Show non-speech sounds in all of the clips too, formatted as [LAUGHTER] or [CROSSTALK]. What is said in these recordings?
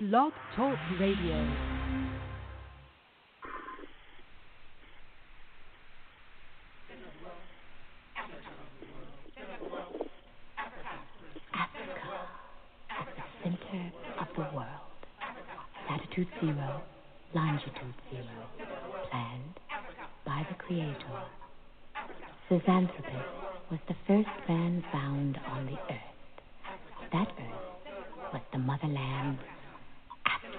Blog Talk Radio. center of the world. Latitude zero, longitude zero, planned by the Creator. Zinjanthropus was the first man found on the earth. That earth was the motherland, Africa.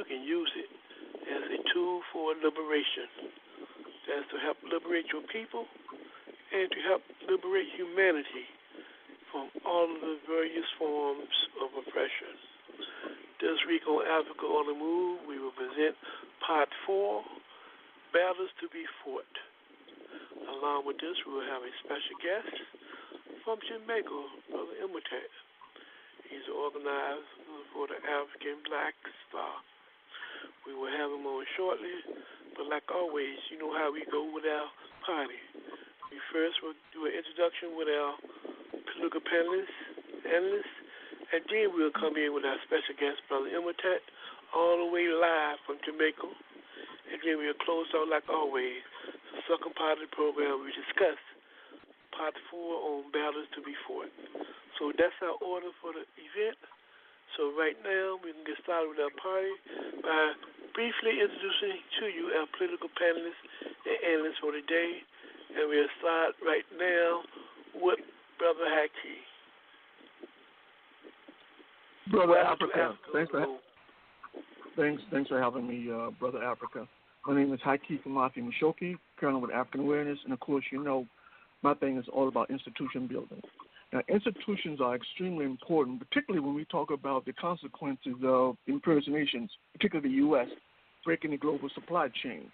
You can use it as a tool for liberation. That's to help liberate your people and to help liberate humanity from all of the various forms of oppression. This week on Africa on the Move, we will present part four Battles to be Fought. Along with this, we will have a special guest from Jamaica, Brother Imhotep. He's an organizer for the African Black Star. We will have him on shortly, but like always, you know how we go with our party. We first will do an introduction with our political panelists, analysts, and then we'll come in with our special guest, Brother Imhotep, all the way live from Jamaica. And then we'll close out like always. The second part of the program, we discuss part four on battles to be fought. So that's our order for the event. So right now, we can get started with our party by briefly introducing to you our political panelists and analysts for today. And we'll start right now with Brother Haki. Brother Africa, thanks for thanks thanks for having me, uh, Brother Africa. My name is Haiki Famafi Mushoki, Colonel with African Awareness, and of course, you know, my thing is all about institution building. Now, institutions are extremely important, particularly when we talk about the consequences of impersonations, particularly the U.S. breaking the global supply chain.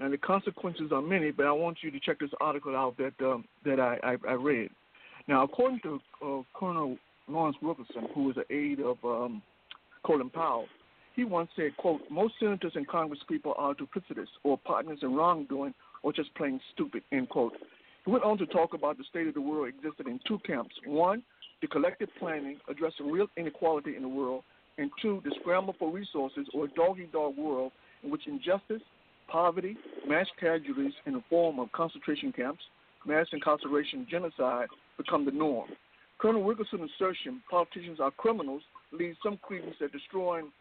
And the consequences are many, but I want you to check this article out that um, that I, I, I read. Now, according to uh, Colonel Lawrence Wilkerson, who was an aide of um, Colin Powell, he once said, quote, most senators and congresspeople are duplicitous or partners in wrongdoing or just plain stupid, end quote. He went on to talk about the state of the world existed in two camps. One, the collective planning addressing real inequality in the world, and two, the scramble for resources or dog eat dog world in which injustice, poverty, mass casualties in the form of concentration camps, mass incarceration, genocide become the norm. Colonel Wilkerson's assertion politicians are criminals leads some credence that destroying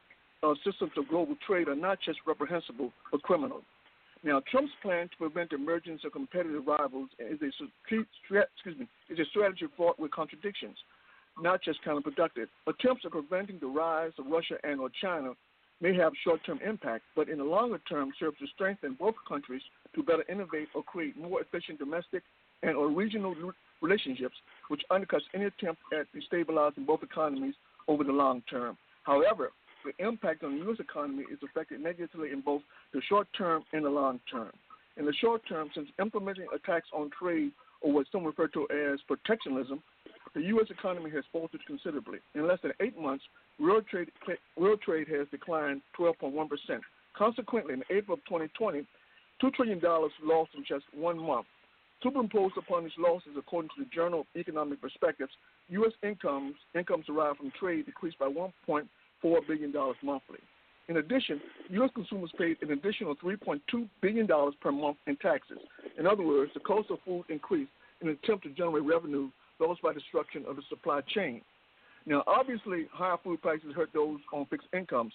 uh, systems of global trade are not just reprehensible but criminal. Now, Trump's plan to prevent emergence of competitive rivals is a, excuse me, is a strategy fraught with contradictions, not just counterproductive. Attempts at preventing the rise of Russia and or China may have short-term impact, but in the longer term serve to strengthen both countries to better innovate or create more efficient domestic and or regional relationships, which undercuts any attempt at destabilizing both economies over the long term. However, the impact on the U.S. economy is affected negatively in both the short term and the long term. In the short term, since implementing attacks on trade, or what some refer to as protectionism, the U.S. economy has faltered considerably. In less than eight months, world trade, world trade has declined 12.1%. Consequently, in April of 2020, $2 trillion lost in just one month. Superimposed upon these losses, according to the Journal of Economic Perspectives, U.S. incomes incomes derived from trade decreased by $1.4 billion monthly. In addition, U.S. consumers paid an additional $3.2 billion per month in taxes. In other words, the cost of food increased in an attempt to generate revenue caused by destruction of the supply chain. Now, obviously, higher food prices hurt those on fixed incomes,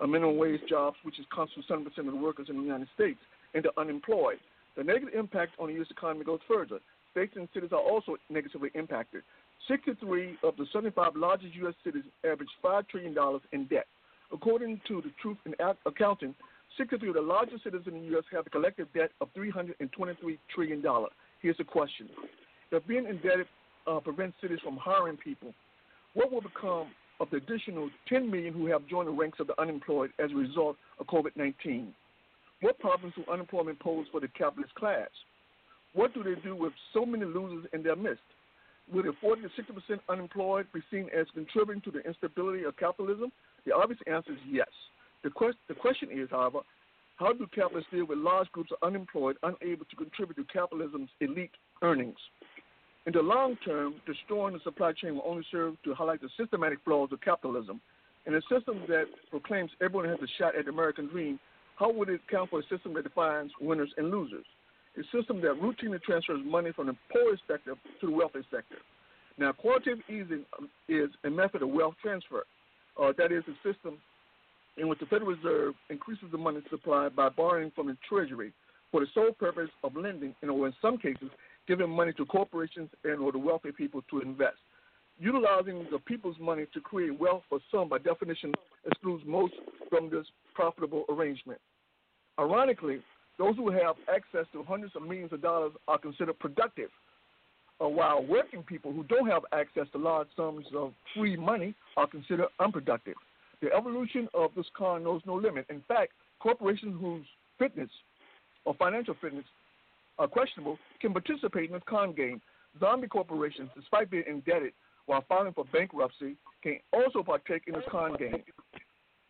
a minimum wage jobs, which is constitutes 7% of the workers in the United States, and the unemployed. The negative impact on the U.S. economy goes further. States and cities are also negatively impacted. 63 of the 75 largest U.S. cities average $5 trillion in debt. According to the Truth in Accounting, 63 of the largest cities in the U.S. have a collective debt of $323 trillion. Here's the question If being indebted uh, prevents cities from hiring people, what will become of the additional 10 million who have joined the ranks of the unemployed as a result of COVID 19? What problems will unemployment pose for the capitalist class? What do they do with so many losers in their midst? Would a 40 to 60 percent unemployed be seen as contributing to the instability of capitalism? The obvious answer is yes. The, quest- the question is, however, how do capitalists deal with large groups of unemployed unable to contribute to capitalism's elite earnings? In the long term, destroying the supply chain will only serve to highlight the systematic flaws of capitalism. In a system that proclaims everyone has a shot at the American dream, how would it account for a system that defines winners and losers? A system that routinely transfers money from the poorest sector to the wealthiest sector. Now, quantitative easing um, is a method of wealth transfer. Uh, that is a system in which the Federal Reserve increases the money supply by borrowing from the Treasury for the sole purpose of lending, and or in some cases, giving money to corporations and or the wealthy people to invest. Utilizing the people's money to create wealth for some, by definition, excludes most from this profitable arrangement. Ironically, those who have access to hundreds of millions of dollars are considered productive, uh, while working people who don't have access to large sums of free money are considered unproductive. The evolution of this con knows no limit. In fact, corporations whose fitness or financial fitness are questionable can participate in this con game. Zombie corporations, despite being indebted while filing for bankruptcy, can also partake in this con game.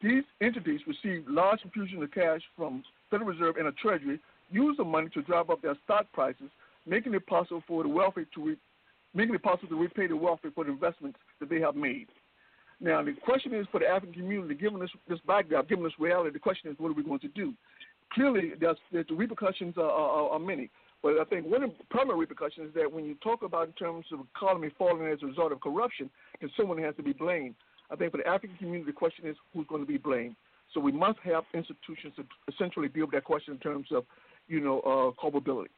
These entities receive large infusions of cash from Federal Reserve and the Treasury, use the money to drive up their stock prices, making it possible for the wealthy to re- making it possible to repay the wealthy for the investments that they have made. Now, the question is for the African community, given this, this backdrop, given this reality, the question is, what are we going to do? Clearly, there's, there's the repercussions are, are, are, many. But I think one of the primary repercussions is that when you talk about in terms of economy falling as a result of corruption, then someone has to be blamed. I think for the African community, the question is who's going to be blamed. So we must have institutions to essentially deal with that question in terms of, you know, uh, culpability.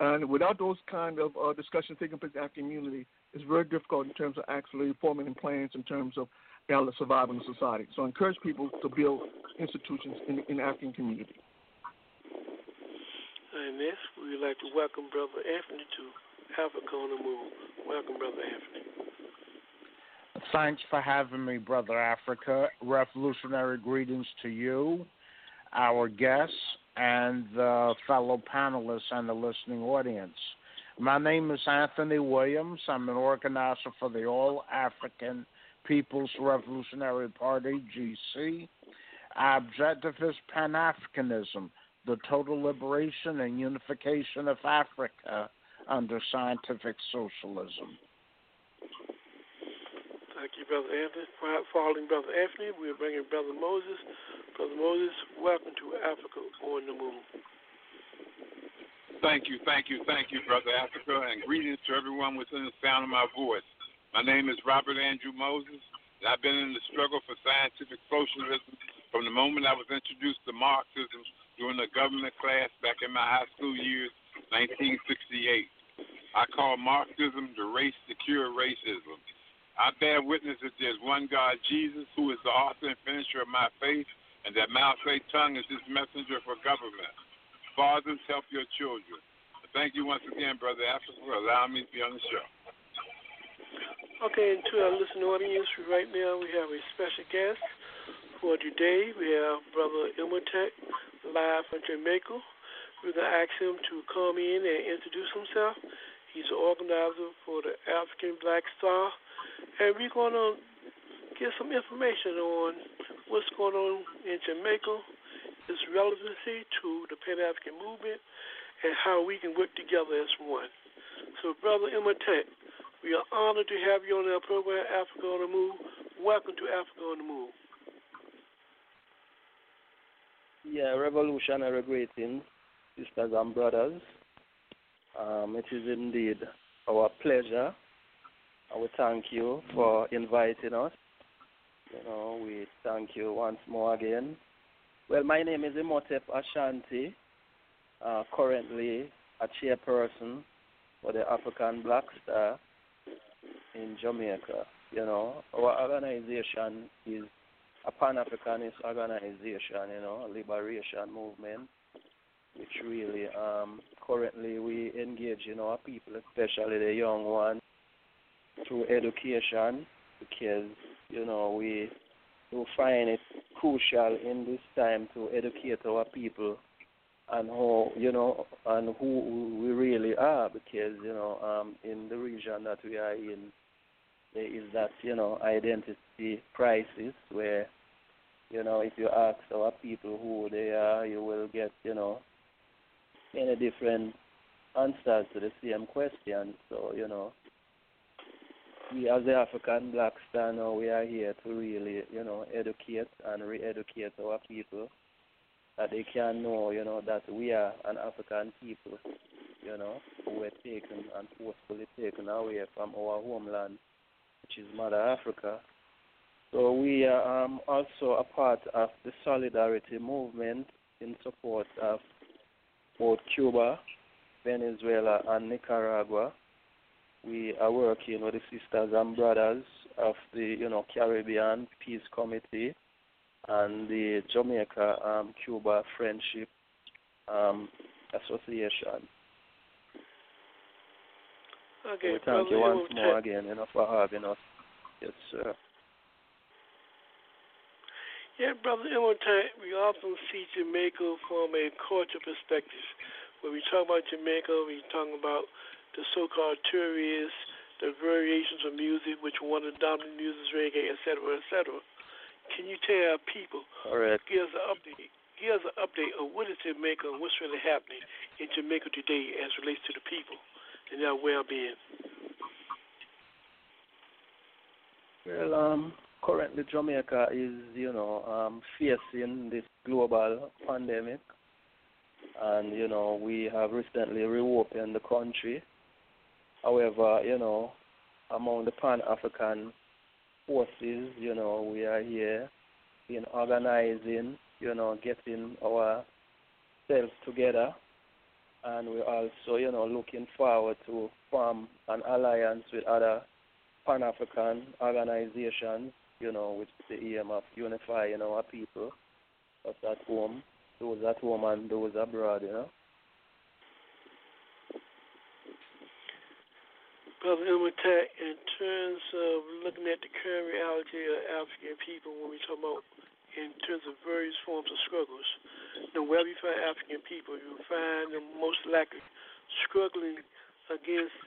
And without those kind of uh, discussions taking place in the African community, it's very difficult in terms of actually forming plans in terms of surviving society. So I encourage people to build institutions in, in the African community. And next, we would like to welcome Brother Anthony to Africa on the Move. Welcome, Brother Anthony. Thanks for having me, Brother Africa. Revolutionary greetings to you, our guests, and the fellow panelists and the listening audience. My name is Anthony Williams. I'm an organizer for the All African People's Revolutionary Party, GC. Our objective is Pan Africanism, the total liberation and unification of Africa under scientific socialism. Thank you, Brother Anthony. Following Brother Anthony, we are bringing Brother Moses. Brother Moses, welcome to Africa on the Move. Thank you, thank you, thank you, Brother Africa, and greetings to everyone within the sound of my voice. My name is Robert Andrew Moses, and I've been in the struggle for scientific socialism from the moment I was introduced to Marxism during the government class back in my high school years, 1968. I call Marxism the race to cure racism. I bear witness that there's one God, Jesus, who is the author and finisher of my faith, and that Mao Tse-tung is his messenger for government. Fathers, help your children. Thank you once again, Brother Africa, for allowing me to be on the show. Okay, and to our listening audience, right now we have a special guest for today. We have Brother Imhotep live from Jamaica. We're going to ask him to come in and introduce himself. He's an organizer for the African Black Star. And we're going to get some information on what's going on in Jamaica, its relevancy to the Pan African movement, and how we can work together as one. So, Brother Imhotep, we are honored to have you on our program, Africa on the Move. Welcome to Africa on the Move. Yeah, revolutionary greetings, sisters and brothers. Um, it is indeed our pleasure. I will thank you for inviting us. You know, we thank you once more again. Well, my name is Imhotep Ashanti, uh, currently a chairperson for the African Black Star in Jamaica. You know, our organization is a Pan Africanist organization, you know, a liberation movement, which really um, currently we engage in our people, especially the young ones, through education because, you know, we do find it crucial in this time to educate our people and how you know and who we really are because you know um in the region that we are in there is that you know identity crisis where you know if you ask our people who they are you will get you know many different answers to the same question. So you know we as the African Black Star now we are here to really you know educate and re-educate our people that they can know you know that we are an African people you know who were taken and forcefully taken away from our homeland which is Mother Africa. So we are um, also a part of the solidarity movement in support of both Cuba, Venezuela, and Nicaragua. We are working with the sisters and brothers of the you know Caribbean Peace Committee and the Jamaica um, Cuba Friendship um, Association. Okay, we thank you once more again, you know, for having us. Yes, sir. Yeah, Brother Imhotep, we often see Jamaica from a cultural perspective. When we talk about Jamaica, we talk about the so-called tourists, the variations of music, which one of the dominant music is reggae, et cetera, et cetera. Can you tell our people, All right. give us an update, give us an update of what is Jamaica and what's really happening in Jamaica today as relates to the people? And their well-being? Well, um, currently Jamaica is, you know, um, facing this global pandemic, and you know we have recently reopened the country. However, you know, among the Pan-African forces, you know, we are here in organizing, you know, getting ourselves together and we're also, you know, looking forward to form an alliance with other Pan African organizations, you know, with the aim of unifying our people, us at home, those at home and those abroad, you know. Brother Imhotep, in terms of looking at the current reality of African people, when we talk about in terms of various forms of struggles. Now, wherever you find African people, you find them most likely struggling against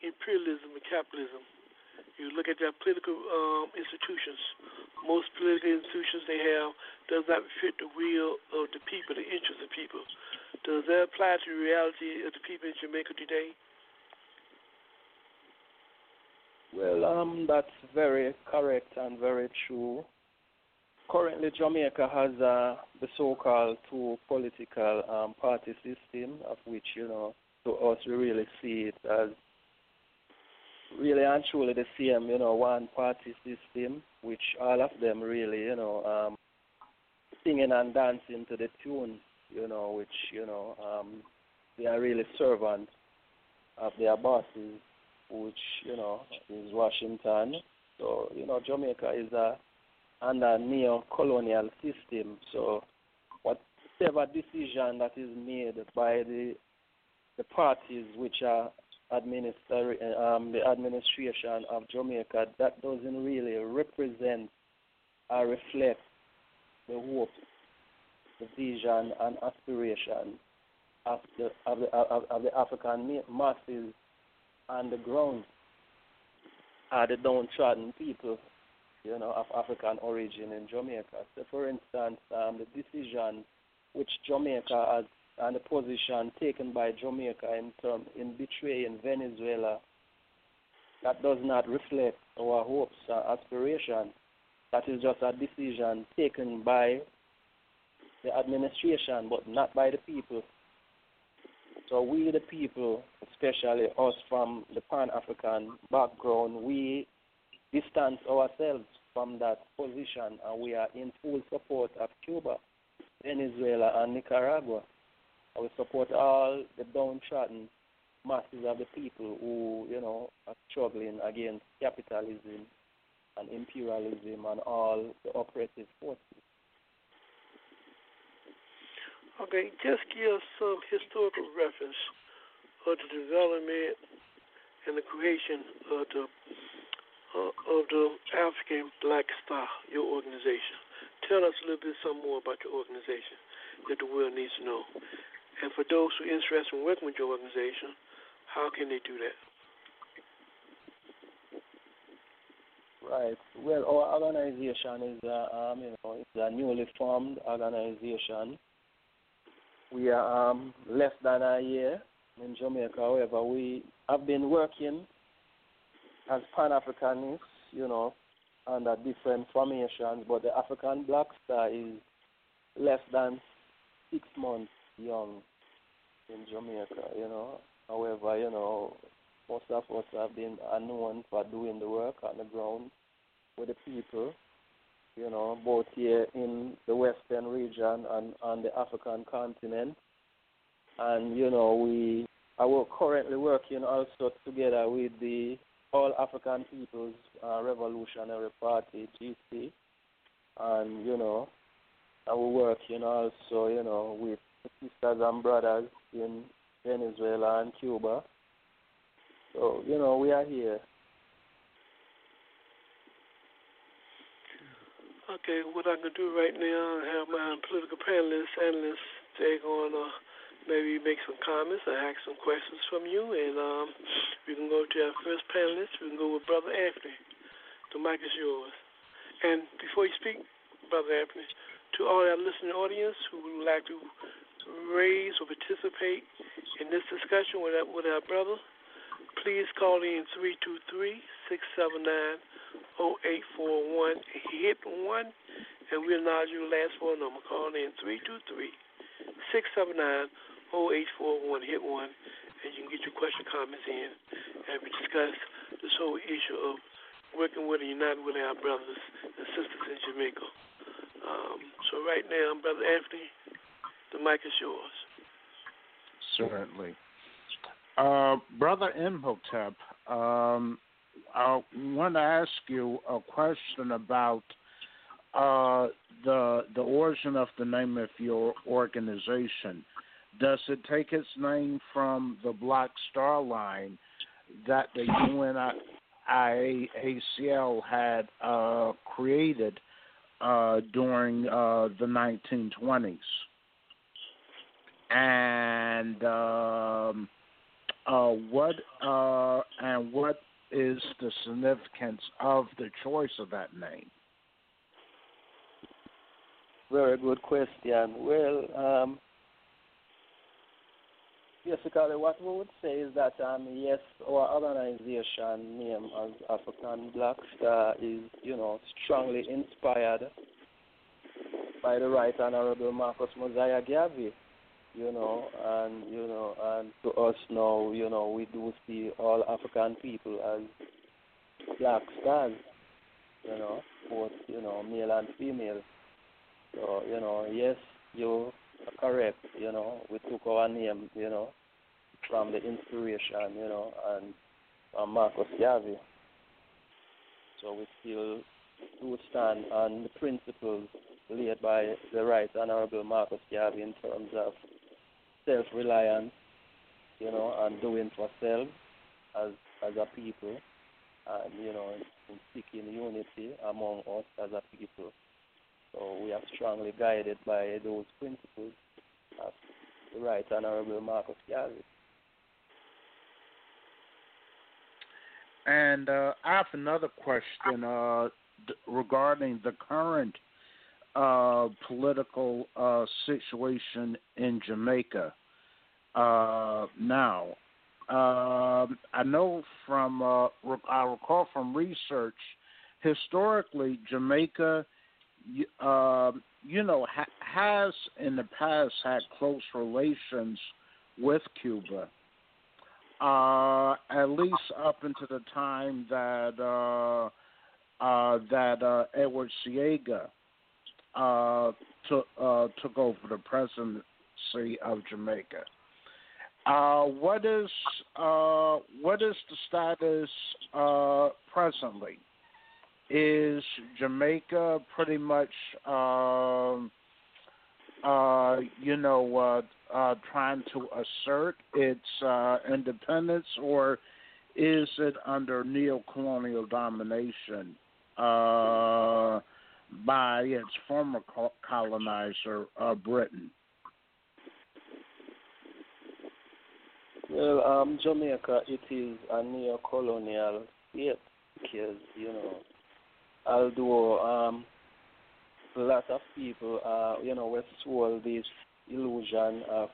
imperialism and capitalism. You look at their political um, institutions. Most political institutions they have does not fit the will of the people, the interests of people. Does that apply to the reality of the people in Jamaica today? Well, um, that's very correct and very true. Currently, Jamaica has uh, the so-called two political um, party system, of which you know, to us, we really see it as really and truly the same, you know, one party system, which all of them really, you know, um, singing and dancing to the tune, you know, which you know, um, they are really servants of their bosses, which you know is Washington. So you know, Jamaica is a under neo-colonial system. So whatever decision that is made by the the parties which are administer um, the administration of Jamaica, that doesn't really represent or reflect the hope, the vision, and aspiration of the of the, of, of the African masses on the ground are the downtrodden people you know, of African origin in Jamaica. So, for instance, um, the decision which Jamaica has and the position taken by Jamaica in term in betraying Venezuela, that does not reflect our hopes and aspirations. That is just a decision taken by the administration, but not by the people. So we, the people, especially us from the Pan African background, we distance ourselves from that position and we are in full support of Cuba, Venezuela, and Nicaragua. We support all the downtrodden masses of the people who, you know, are struggling against capitalism and imperialism and all the oppressive forces. Okay, just give us some historical reference of the development and the creation of the uh, of the African Black Star, your organization. Tell us a little bit some more about your organization that the world needs to know. And for those who are interested in working with your organization, how can they do that? Right. Well, our organization is, uh, um, you know, it's a newly formed organization. We are um, less than a year in Jamaica. However, we have been working as Pan Africanists, you know, under different formations, but the African Black Star is less than six months young in Jamaica, you know. However, you know, most of us have been unknown for doing the work on the ground with the people, you know, both here in the Western region and on the African continent. And, you know, we are currently working also together with the all African People's uh, Revolutionary Party, GC, and you know, I will work, you know, also, you know, with sisters and brothers in Venezuela and Cuba. So, you know, we are here. Okay, what I can do right now, I have my political panelists, analysts take on uh, maybe make some comments or ask some questions from you, and um, we can go to our first panelist. We can go with Brother Anthony. The mic is yours. And before you speak, Brother Anthony, to all our listening audience who would like to raise or participate in this discussion with our, with our brother, please call in 323-679-0841 hit 1, and we'll acknowledge your last four number. Call in 323 679 0841 hit one, and you can get your question, comments in, and we discuss this whole issue of working with and uniting with our brothers and sisters in Jamaica. Um, so right now, Brother Anthony, the mic is yours. Certainly. Uh, Brother Imhotep, um, I want to ask you a question about uh, the the origin of the name of your organization. Does it take its name from the Black Star Line that the UNIA-ACL had uh, created uh, during uh, the 1920s? And um, uh, what uh, and what is the significance of the choice of that name? Very good question. Well, um, basically what we would say is that um, yes, our organization name as African Black Star is, you know, strongly inspired by the Right Honorable Marcus Mosiah Garvey, you know, and you know, and to us now, you know, we do see all African people as black stars, you know, both, you know, male and female. So, you know, yes, you are correct, you know, we took our name, you know, from the inspiration, you know, and from Marcus Garvey. So we still do stand on the principles laid by the Right Honorable Marcus Garvey in terms of self-reliance, you know, and doing for self as as a people, and you know, in seeking unity among us as a people. So we are strongly guided by those principles of the Right Honorable Marcus Garvey. And uh, I have another question uh, d- regarding the current uh, political uh, situation in Jamaica uh, now. Um, I know from uh, I recall from research historically Jamaica, uh, you know, ha- has in the past had close relations with Cuba. Uh, at least up until the time that uh, uh, that uh, Edward Seaga uh, took took over the presidency of Jamaica. What is what is the status presently? Is Jamaica pretty much, um, uh, you know, uh, trying to assert its independence, or is it under neo-colonial domination? by its former colonizer, uh, Britain? Well, um, Jamaica, it is a neo-colonial state because, you know, although um, lot of people, uh, you know, were sold this illusion of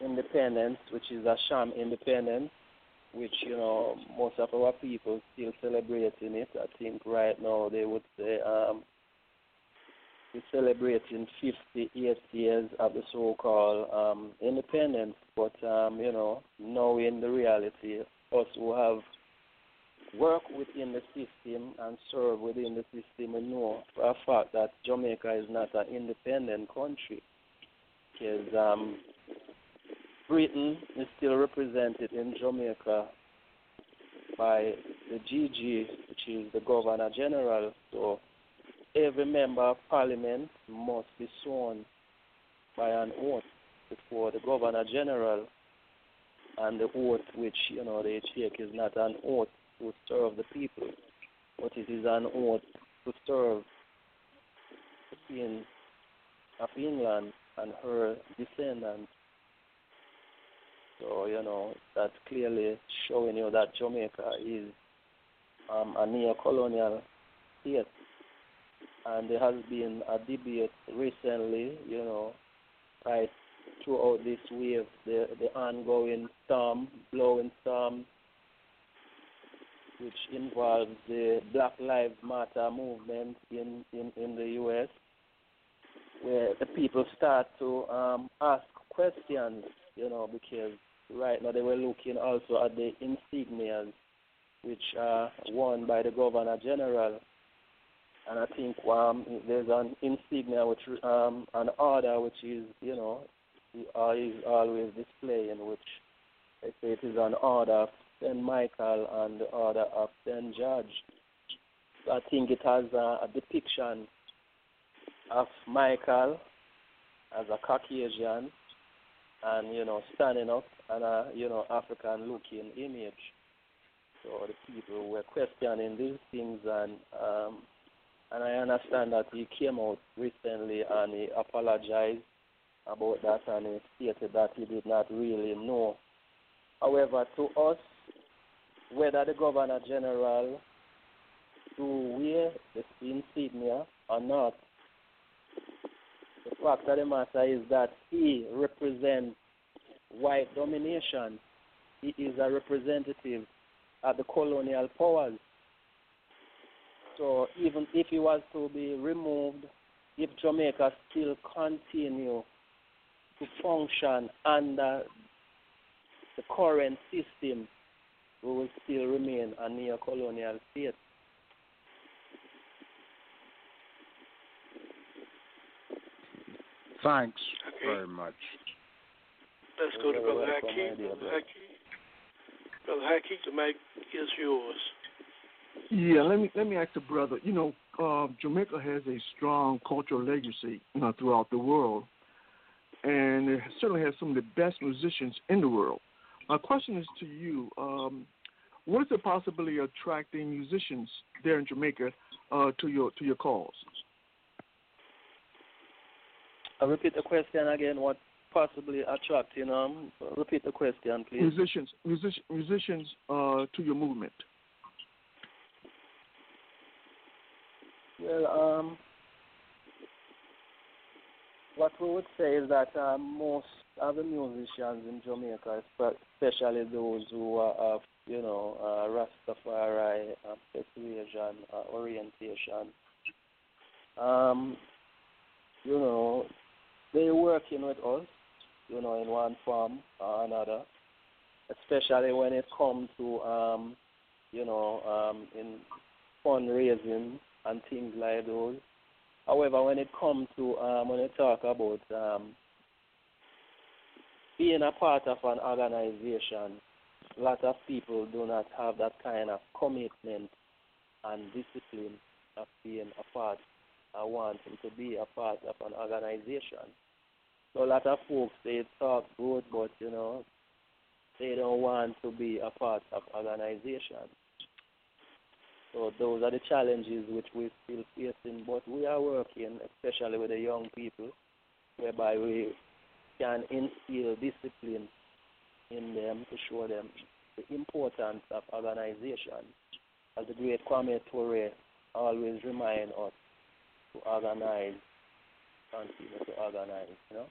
independence, which is a sham independence, which you know most of our people still celebrating it. I think right now they would say um, we're celebrating 58 years of the so-called um, independence. But um, you know, knowing the reality, us who have worked within the system and serve within the system, we know for a fact that Jamaica is not an independent country. Because um, Britain is still represented in Jamaica by the GG, which is the Governor General. So every member of Parliament must be sworn by an oath before the Governor General, and the oath which you know they take is not an oath to serve the people, but it is an oath to serve the Queen of England and her descendants so, you know, that's clearly showing you that Jamaica is um, a neo-colonial state. And there has been a debate recently, you know, right throughout this wave, the, the ongoing storm, blowing storm, which involves the Black Lives Matter movement in, in, in the U.S., where the people start to um, ask questions, you know, because right now they were looking also at the insignias which are worn by the Governor General. And I think um, there's an insignia, which um, an order, which is, you know, is always displaying, which they say it is an order St. Michael and the order of St. George. I think it has a, a depiction of Michael as a Caucasian and, you know, standing up and a you know African looking image. So the people were questioning these things and um, and I understand that he came out recently and he apologized about that and he stated that he did not really know. However, to us, whether the Governor General to wear the insignia or not, the fact of the matter is that he represents white domination. He is a representative of the colonial powers. So even if he was to be removed, if Jamaica still continue to function under the current system, we will still remain a neo-colonial state. Thanks Okay. very much. Let's go to Brother welcome, Hakeem. my dear Brother brother. Hakeem. Brother Hakeem, the mic is yours. Yeah, let me let me ask the brother. You know, uh, Jamaica has a strong cultural legacy you know, throughout the world, and it certainly has some of the best musicians in the world. My question is to you: um, What is the possibility of attracting musicians there in Jamaica uh, to your to your cause? I repeat the question again. What possibly attracting? Um, repeat the question, please. Musicians, music, musicians uh, to your movement. Well, um, what we would say is that um, most of the musicians in Jamaica, especially those who are of, you know, uh, Rastafari, uh, persuasion, uh, orientation, um, you know, they're working with us, you know, in one form or another, especially when it comes to, um, you know, um, in fundraising and things like those. However, when it comes to um, when you talk about um, being a part of an organization, a lot of people do not have that kind of commitment and discipline of being a part or wanting to be a part of an organization. So a lot of folks they talk good, but you know they don't want to be a part of organization. So those are the challenges which we're still facing, but we are working, especially with the young people, whereby we can instill discipline in them to show them the importance of organization. As the great Kwame Ture always remind us to organize, continue to organize, you know.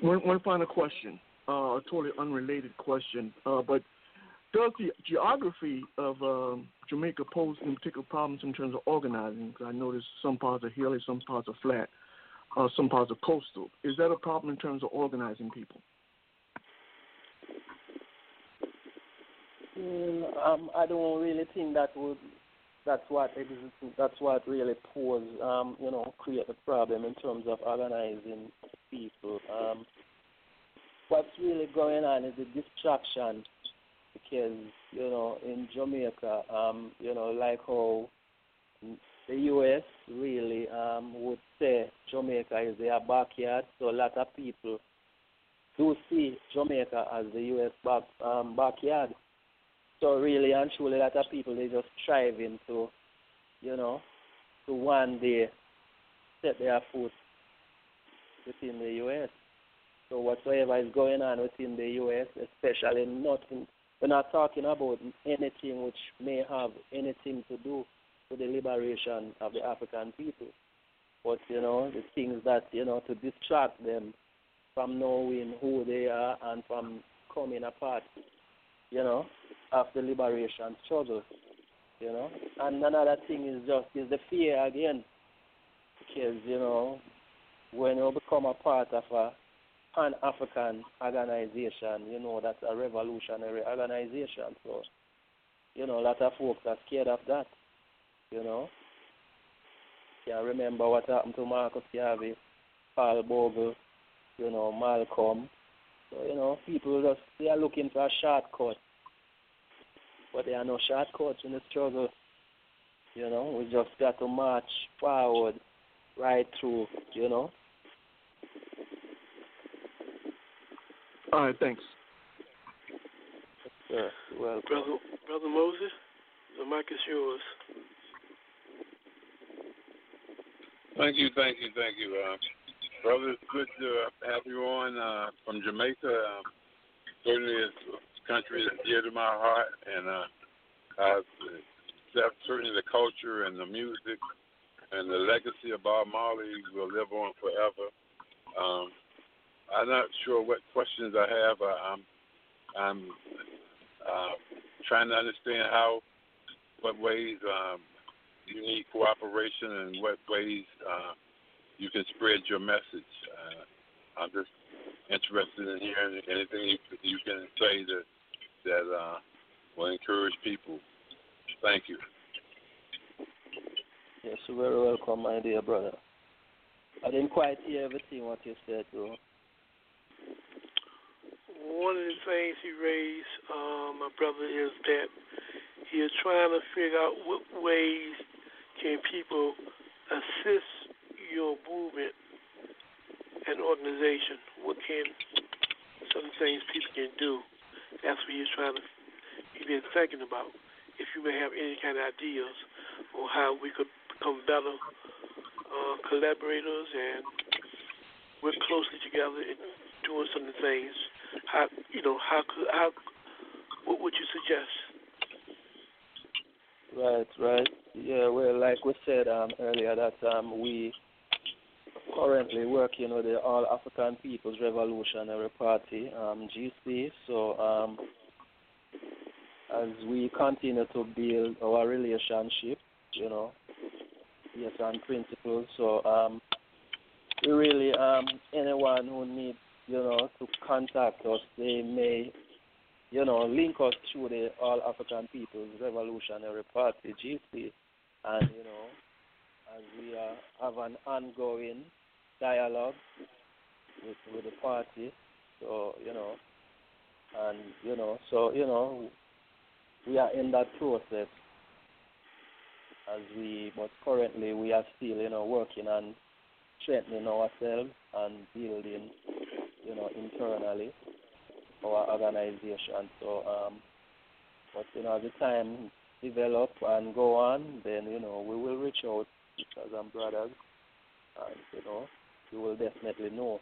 One one final question, uh, a totally unrelated question, uh, but does the geography of um, Jamaica pose any particular problems in terms of organizing? 'Cause I noticed some parts are hilly, some parts are flat, uh, some parts of coastal. Is that a problem in terms of organizing people? Mm, um, I don't really think that would. That's what that's what really pose, um, you know, create the problem in terms of organizing people. Um, what's really going on is the distraction, because you know, in Jamaica, um, you know, like how the U.S. really um, would say Jamaica is their backyard, so a lot of people do see Jamaica as the U.S. back um, backyard. So really and truly, a lot of people they just striving to, you know, to one day set their foot within the U.S. So whatsoever is going on within the U.S., especially nothing, we're not talking about anything which may have anything to do with the liberation of the African people. But you know, the things that you know to distract them from knowing who they are and from coming apart, you know, of the liberation struggle. You know, and another thing is just is the fear again, because you know, when you become a part of a Pan African organization, you know, that's a revolutionary organization. So, you know, a lot of folks are scared of that. You know, yeah, remember what happened to Marcus Garvey, Paul Bogle, you know, Malcolm. So, you know, people just they are looking for a shortcut. But there are no shortcuts in the struggle. You know, we just got to march forward right through, you know. All right, thanks. Yeah, well, Brother, Brother Moses, the mic is yours. Thank you, thank you, thank you. Uh, brother, it's good to have you on uh, from Jamaica. Uh, certainly, a country dear to my heart, and uh, uh, certainly the culture and the music and the legacy of Bob Marley will live on forever. Um, I'm not sure what questions I have. Uh, I'm I'm uh, trying to understand how, what ways um, you need cooperation and what ways uh, you can spread your message. Uh, I'm just interested in hearing anything you, you can say that that uh, will encourage people. Thank you. Yes, you're very welcome, my dear brother. I didn't quite hear everything what you said, though. One of the things he raised, uh, my brother, is that he is trying to figure out what ways can people assist your movement and organization. What can some things people can do? That's what he's trying to. He's been thinking about. If you may have any kind of ideas on how we could become better uh, collaborators and work closely together in doing some of the things. How you know how could how what would you suggest? Right, right. Yeah, well, like we said um, earlier, that um, we currently working with the All African People's Revolutionary Party, um, GC. So, um, as we continue to build our relationship, you know, yes, and principles. So, um, really, um, anyone who needs, you know, to contact us, they may, you know, link us through the All African People's Revolutionary Party, GC, and you know, as we uh, have an ongoing dialogue with with the party. So you know, and you know, so you know, we are in that process as we, but currently we are still you know working on strengthening ourselves and building, you know, internally our organization. So, um, but you know, as the time develop and go on, then you know we will reach out because I'm brothers, and you know you will definitely know.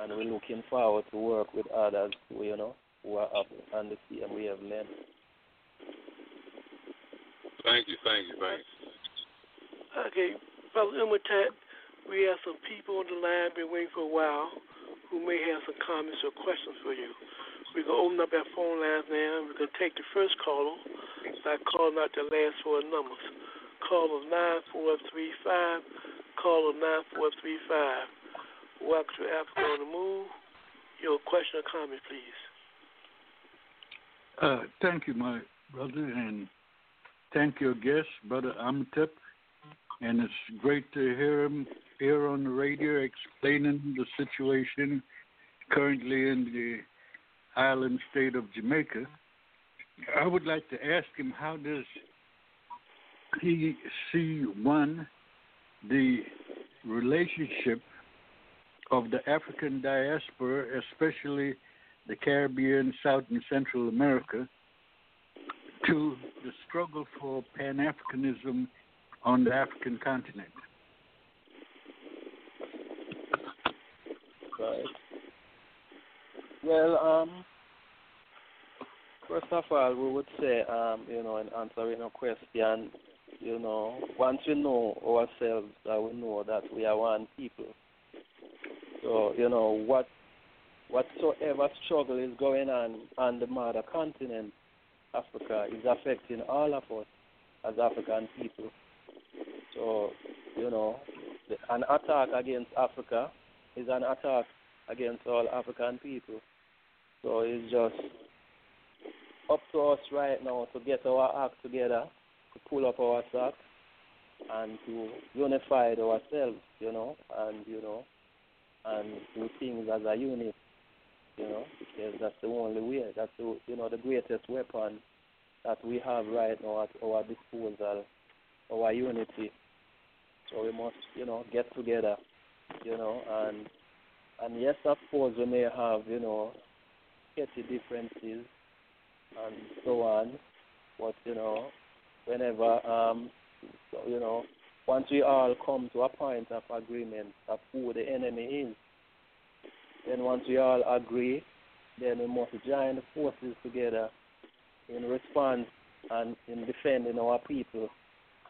And we're looking forward to work with others who you know who are up on the same wavelength. Thank you, thank you, thank you. Okay, Brother Imhotep, we have some people on the line been waiting for a while who may have some comments or questions for you. We're going to open up our phone lines now. We're going to take the first caller by calling out the last four numbers. Caller 9435, caller 9435. Welcome to Africa on the Move. Your question or comment, please. Uh, thank you, my brother, and thank your guest, Brother Imhotep. And it's great to hear him here on the radio explaining the situation currently in the island state of Jamaica. I would like to ask him how does he see one the relationship of the African diaspora, especially the Caribbean, South and Central America, to the struggle for Pan Africanism on the African continent. Right. Well, um, first of all, we would say, um, you know, in answering a question, you know, once we know ourselves, that we know that we are one people. So, you know, what whatsoever struggle is going on on the mother continent, Africa, is affecting all of us as African people. So, you know, an attack against Africa is an attack against all African people. So it's just up to us right now to get our act together, to pull up our socks, and to unify ourselves, you know, and you know, and do things as a unit, you know, because that's the only way. That's the you know the greatest weapon that we have right now at our disposal, our unity. So we must, you know, get together, you know, and and yes, of course, we may have, you know, petty differences and so on, but you know, whenever, um, you know, once we all come to a point of agreement of who the enemy is, then once we all agree, then we must join the forces together in response and in defending our people,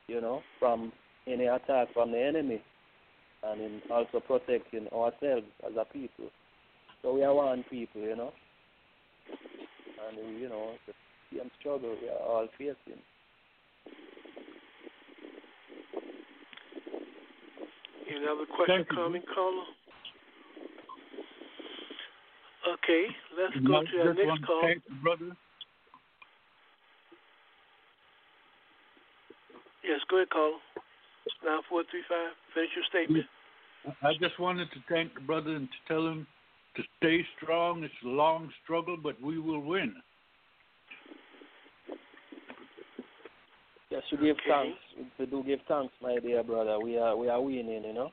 you know, from any attack from the enemy. And in also protecting ourselves as a people. So we are one people, you know, and we, you know, the same struggle we are all facing. Any other question, coming, caller? Okay, let's go to our next call. brother. Yes, go ahead, caller. Nine four three five. Finish your statement. I just wanted to thank the brother and to tell him to stay strong. It's a long struggle, but we will win. Yes, we give Okay. thanks. We do give thanks, my dear brother. We are we are winning, you know,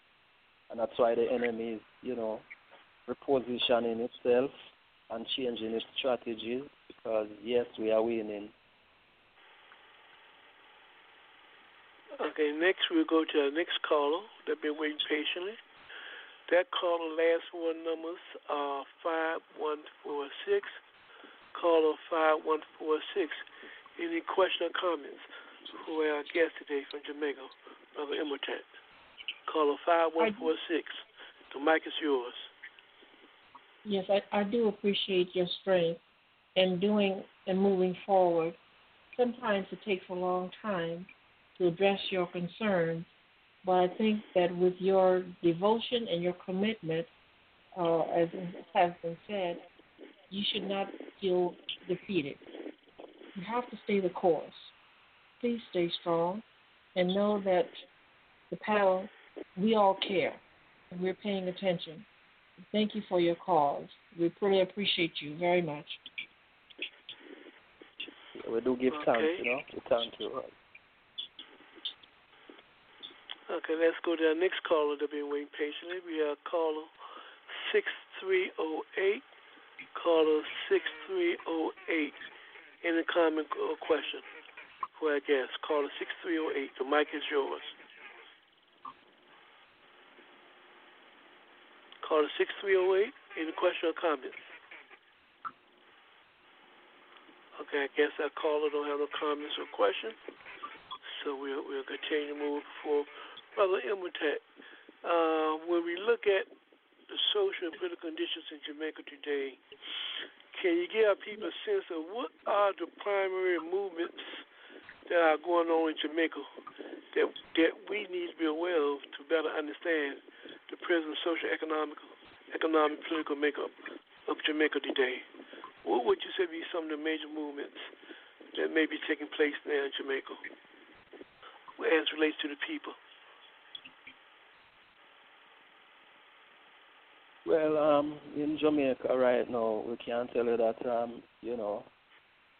and that's why the enemy is, you know, repositioning itself and changing its strategies. Because yes, we are winning. Okay, next we'll go to our next caller. They've been waiting patiently. That caller last four numbers are five one four six. Caller five one four six. Any question or comments for our guest today from Jamaica, Brother Imhotep? Caller five one four six. The mic is yours. Yes, I, I do appreciate your strength in doing and moving forward. Sometimes it takes a long time to address your concerns, but I think that with your devotion and your commitment, uh, as has been said, you should not feel defeated. You have to stay the course. Please stay strong and know that the panel, we all care and we're paying attention. Thank you for your cause. We really appreciate you very much. We do give thanks, Okay. you know. We thank you. Okay, let's go to our next caller that been waiting patiently. We have caller 6308. Caller 6308. Any comment or question for our guest? Caller 6308. The mic is yours. Caller 6308. Any question or comments? Okay, I guess our caller don't have no comments or questions. So we'll, we'll continue to move forward. Brother Imhotep, uh, when we look at the social and political conditions in Jamaica today, can you give our people a sense of what are the primary movements that are going on in Jamaica that that we need to be aware of to better understand the present social, economic, economic, political makeup of Jamaica today? What would you say be some of the major movements that may be taking place now in Jamaica as relates to the people? Well, um, in Jamaica right now, we can tell you that, um, you know,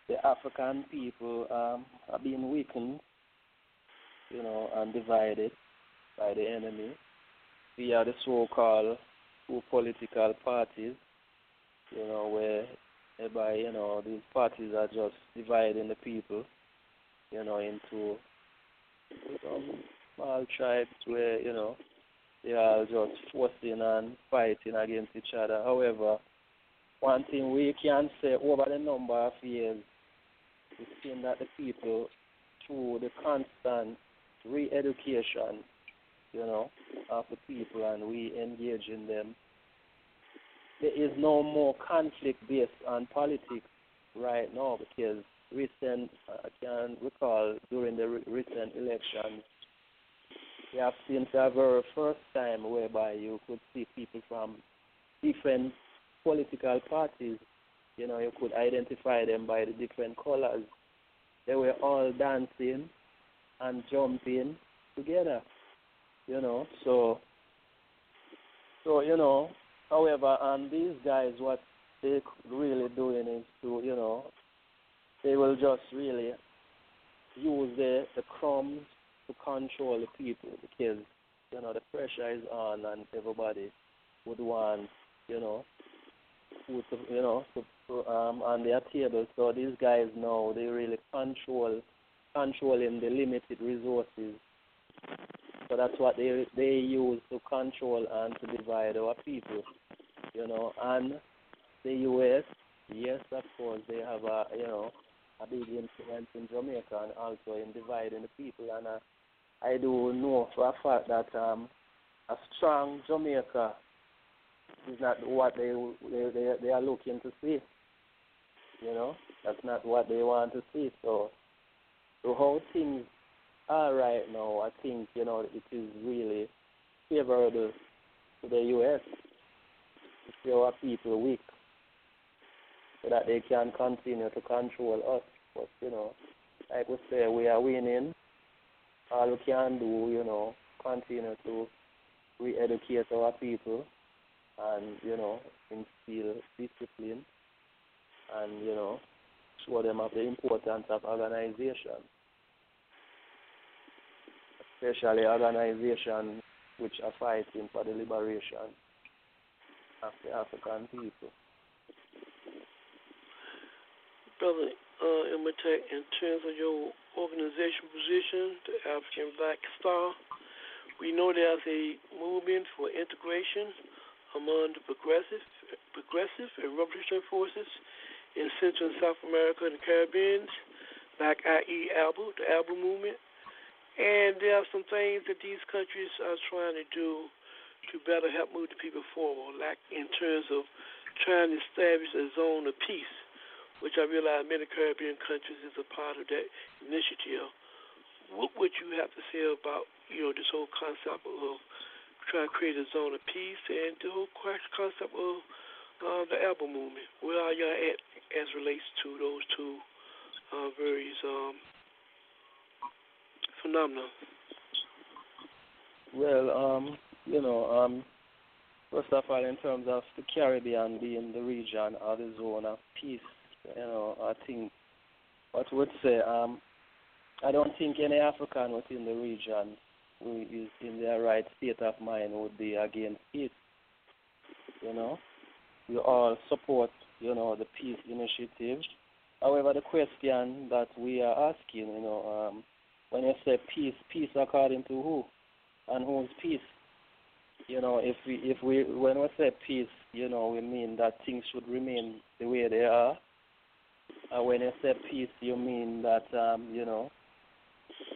the African people um, are being weakened, you know, and divided by the enemy. Via the so-called two political parties, you know, where whereby, you know, these parties are just dividing the people, you know, into some small tribes where, you know, they are just forcing and fighting against each other. However, one thing we can say over the number of years, we've seen that the people, through the constant re-education, you know, of the people and we engage in them, there is no more conflict based on politics right now because recent, uh, I can recall during the re- recent elections, we have seen the very first time whereby you could see people from different political parties. You know, you could identify them by the different colors. They were all dancing and jumping together. You know, so so you know. However, and these guys, what they really doing is to you know, they will just really use the the crumbs to control the people because you know the pressure is on and everybody would want you know food to, you know to, um on their table. So these guys now they really control controlling the limited resources. So that's what they they use to control and to divide our people. You know, and the US, yes of course they have a you know a big influence in Jamaica and also in dividing the people and uh, I do know for a fact that um, a strong Jamaica is not what they they they, they are looking to see. You know, that's not what they want to see. So, so how things are right now, I think you know it is really favorable to the U.S. to see our people weak, so that they can continue to control us. But you know, like we say, we are winning. All we can do, you know, continue to re-educate our people and you know instill discipline and you know show them of the importance of organization, especially organization which are fighting for the liberation of the African people. Brother uh, in terms of your organization position, the African Black Star, we know there's a movement for integration among the progressive, progressive and revolutionary forces in Central and South America and the Caribbean, like i.e. ALBA, the ALBA movement. And there are some things that these countries are trying to do to better help move the people forward, like in terms of trying to establish a zone of peace, which I realize many Caribbean countries is a part of that initiative. What would you have to say about, you know, this whole concept of trying to create a zone of peace and the whole concept of uh, the ALBA movement? Where are y'all at as relates to those two uh, various um, phenomena? Well, um, you know, um, first of all, in terms of the Caribbean being the region or the zone of peace, you know, I think what would say, um, I don't think any African within the region who is in their right state of mind would be against peace. You know, we all support, you know, the peace initiative. However, the question that we are asking, you know, um, when you say peace, peace according to who, and whose peace? You know, if we if we when we say peace, you know, we mean that things should remain the way they are. And when you say peace, you mean that um, you know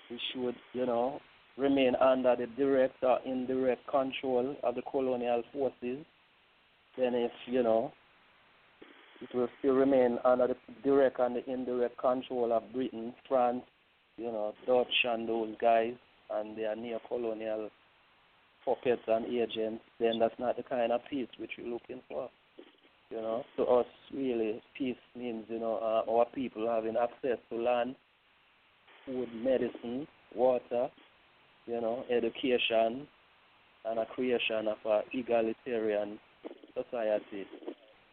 we should, you know, remain under the direct or indirect control of the colonial forces. Then if you know it will still remain under the direct and the indirect control of Britain, France, you know, Dutch and those guys and their neo-colonial puppets and agents, then that's not the kind of peace which we're looking for. You know, to us, really, peace means, you know, uh, our people having access to land, food, medicine, water, you know, education, and a creation of an egalitarian society.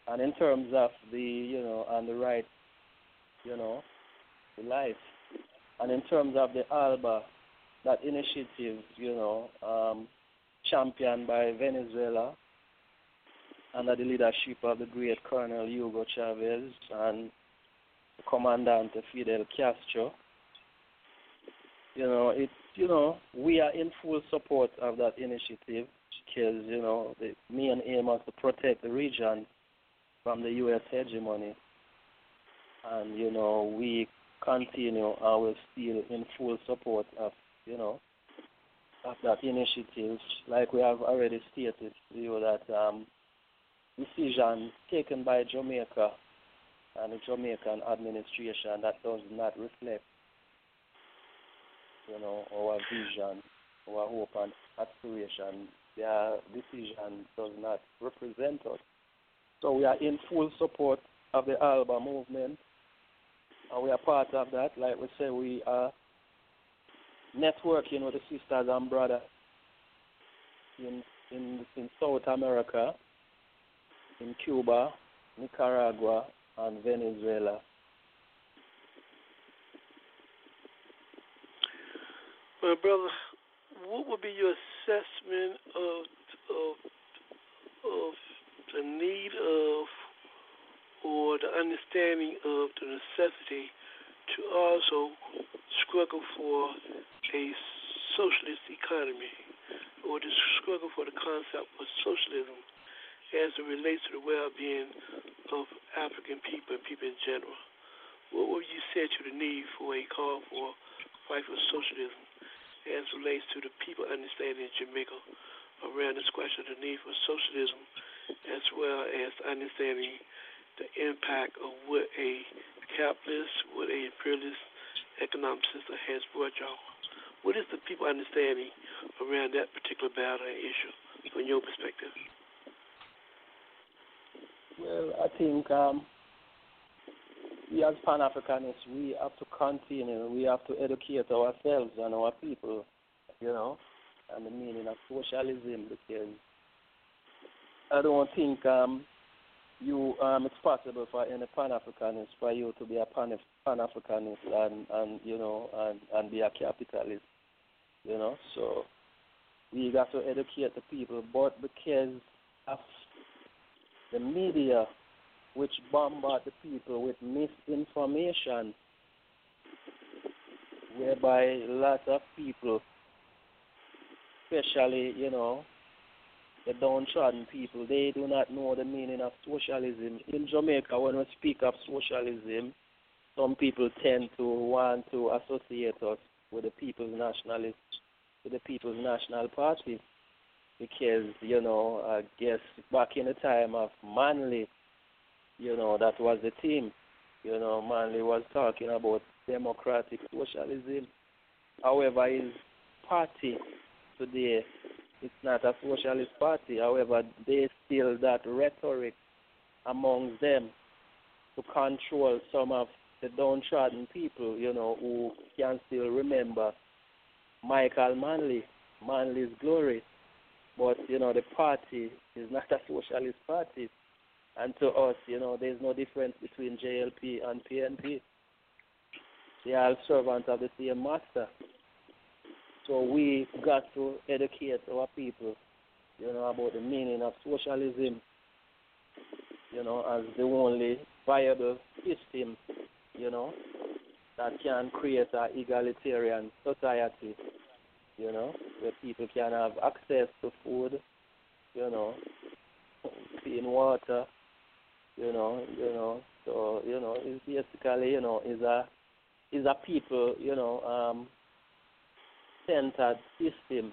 And in terms of the, you know, and the right, you know, the life. And in terms of the ALBA, that initiative, you know, um, championed by Venezuela under the leadership of the great Colonel Hugo Chavez and the Commandant Fidel Castro. You know, it you know, we are in full support of that initiative because, you know, the main aim is to protect the region from the U.S. hegemony. And, you know, we continue our still in full support of, you know, of that initiative. Like we have already stated to you that um, decision taken by Jamaica and the Jamaican administration that does not reflect you know, our vision, our hope and aspiration. Their decision does not represent us. So we are in full support of the ALBA movement. And we are part of that. Like we say, we are networking with the sisters and brothers in, in, in South America, in Cuba, Nicaragua, and Venezuela. Well, brother, what would be your assessment of of of the need of or the understanding of the necessity to also struggle for a socialist economy or to struggle for the concept of socialism as it relates to the well-being of African people and people in general. What would you say to the need for a call for fight for socialism as relates to the people understanding Jamaica around this question of the need for socialism, as well as understanding the impact of what a capitalist, what a imperialist economic system has brought y'all. What is the people understanding around that particular battle and issue from your perspective? Well, I think um, we as Pan Africanists, we have to continue, we have to educate ourselves and our people, you know, and the meaning of socialism because I don't think um, you um, it's possible for any Pan Africanist for you to be a Pan Africanist and, and you know and, and be a capitalist, you know. So we got to educate the people, but because of the media which bombard the people with misinformation, whereby lots of people, especially, you know, the downtrodden people, they do not know the meaning of socialism. In Jamaica, when we speak of socialism, some people tend to want to associate us with the People's Nationalist, with the People's National Party because you know I guess back in the time of Manley, you know that was the team. You know Manley was talking about democratic socialism. However, his party today it's not a socialist party. However, they still that rhetoric amongst them to control some of the downtrodden people, you know, who can still remember Michael Manley, Manley's glory but, you know, the party is not a socialist party. And to us, you know, there's no difference between JLP and PNP. They are servants of the same master. So we got to educate our people, you know, about the meaning of socialism, you know, as the only viable system, you know, that can create an egalitarian society you know, where people can have access to food, you know, clean water, you know, you know. So, you know, it's basically, you know, is a is a people, you know, um centered system.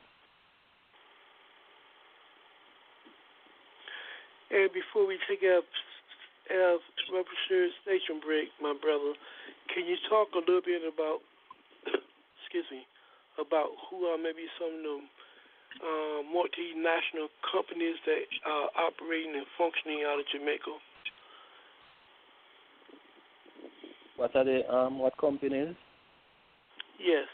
And before we take up our revolutionary station break, my brother, can you talk a little bit about [COUGHS] excuse me, about who are maybe some of the uh, multinational companies that are operating and functioning out of Jamaica? What are the um what companies? Yes.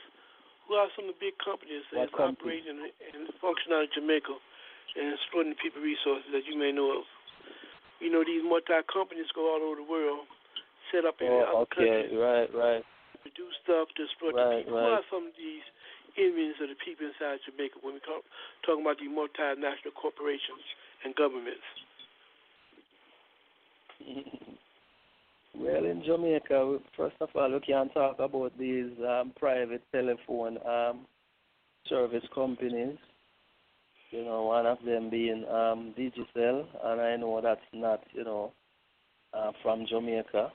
Who are some of the big companies that are operating and, and function out of Jamaica and exploiting people resources that you may know of? You know, these multi companies go all over the world, set up in oh, other okay. countries. right, right. Produce stuff to exploit right, the people. Right. Who are some of these enemies of the people inside Jamaica when we talk talking about the multinational corporations and governments? Well, in Jamaica, first of all, we can talk about these um, private telephone um, service companies. You know, one of them being um, Digicel, and I know that's not, you know, uh, from Jamaica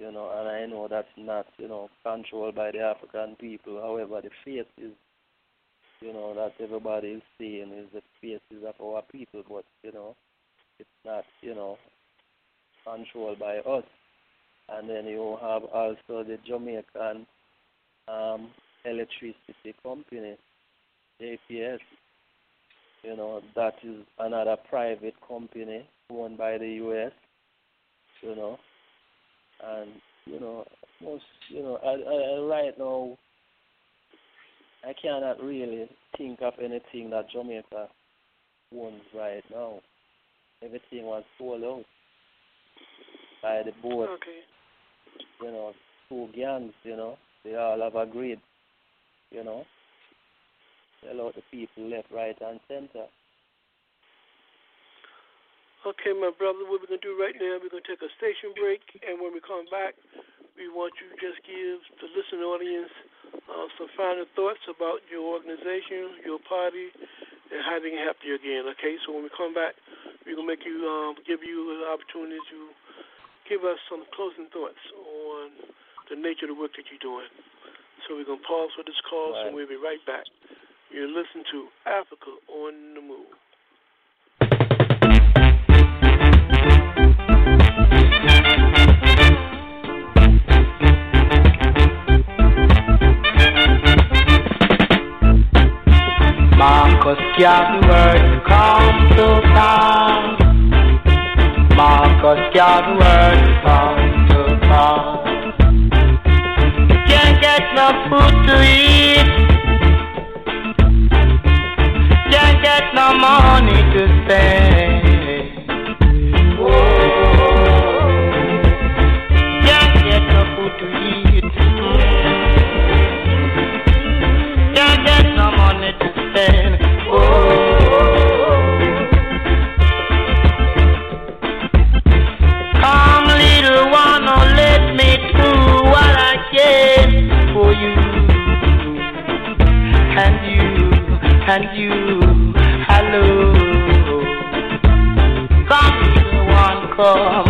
you know, and I know that's not, you know, controlled by the African people. However, the faces, you know, that everybody is seeing is the faces of our people, but, you know, it's not, you know, controlled by us. And then you have also the Jamaican um, electricity company, JPS. You know, that is another private company owned by the U.S., you know, and you know, most you know, I, I, right now, I cannot really think of anything that Jamaica owns right now. Everything was sold out by the board. Okay. You know, two gangs. You know, they all have agreed. You know, sell out the people left, right, and center. Okay, my brother, what we're going to do right now, we're going to take a station break, and when we come back, we want you to just give the listening audience uh, some final thoughts about your organization, your party, and how they can help you again. Okay, so when we come back, we're going to make you, um, give you an opportunity to give us some closing thoughts on the nature of the work that you're doing. So we're going to pause for this call, right. so we'll be right back. You're listening to Africa on the Move. Marcus Garvey come to town. Marcus Garvey come to town. Can't get no food to eat. Can't get no money to spend. Can't get no food to eat. Can't get no money to spend. One,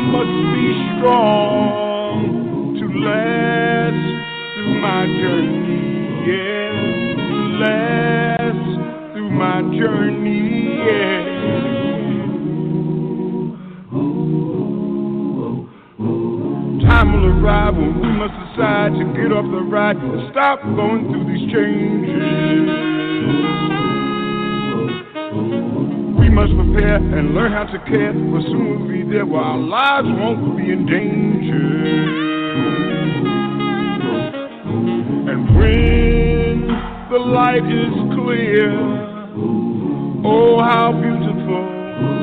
I must be strong to last through my journey. Yeah, last through my journey. Yeah. Time will arrive when we must decide to get off the ride and stop going through these changes. We must prepare and learn how to care, for soon be where our lives won't be in danger. And when the light is clear, oh, how beautiful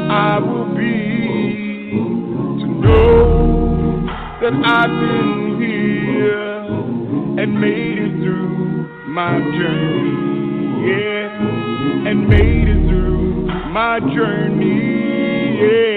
I will be to know that I've been here and made it through my journey, yeah, and made it through my journey, yeah.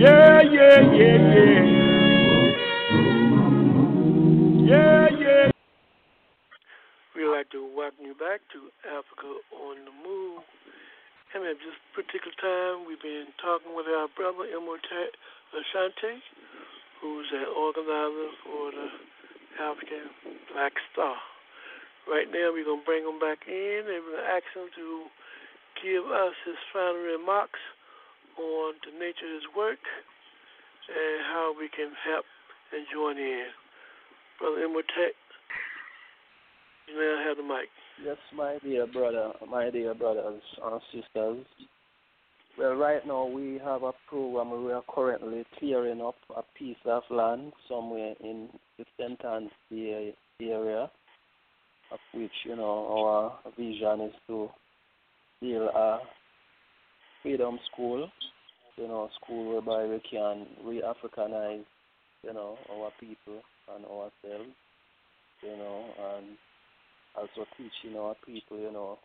Yeah, yeah, yeah, yeah. Yeah, yeah. We'd like to welcome you back to Africa on the Move. And at this particular time, we've been talking with our brother, Imhotep Ashante, who's an organizer for the African Black Star. Right now, we're going to bring him back in and ask him to give us his final remarks on the nature of his work and how we can help and join in. Brother Imhotep, you now have the mic. Yes, my dear brother, my dear brothers and sisters. Well, right now we have a program where we are currently clearing up a piece of land somewhere in the St. Area, of which, you know, our vision is to build a freedom school, you know, school whereby we can re-Africanize, you know, our people and ourselves, you know, and also teaching our people, you know,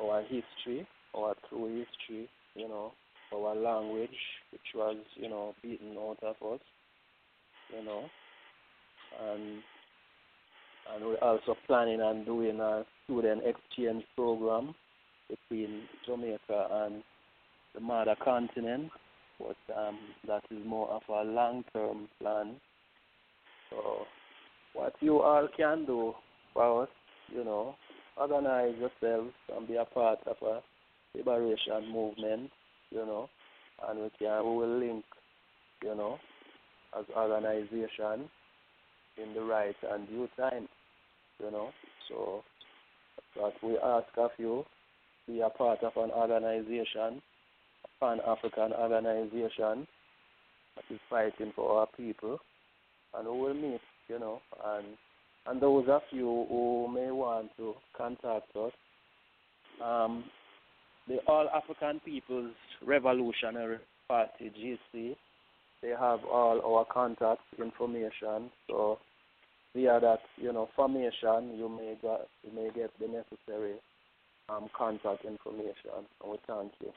our history, our true history, you know, our language, which was, you know, beaten out of us, you know, and and we're also planning on doing a student exchange program between Jamaica and the mother continent, but um, that is more of a long-term plan. So, what you all can do for us, you know, organize yourselves and be a part of a liberation movement, you know, and we can we will link, you know, as organization in the right and due time, you know. So that we ask of you be a part of an organization, pan African organization that is fighting for our people and we will meet, you know, and and those of you who may want to contact us, um, the All African People's Revolutionary Party (GC), they have all our contact information. So via that, you know, formation, you may get you may get the necessary um, contact information. And we thank you.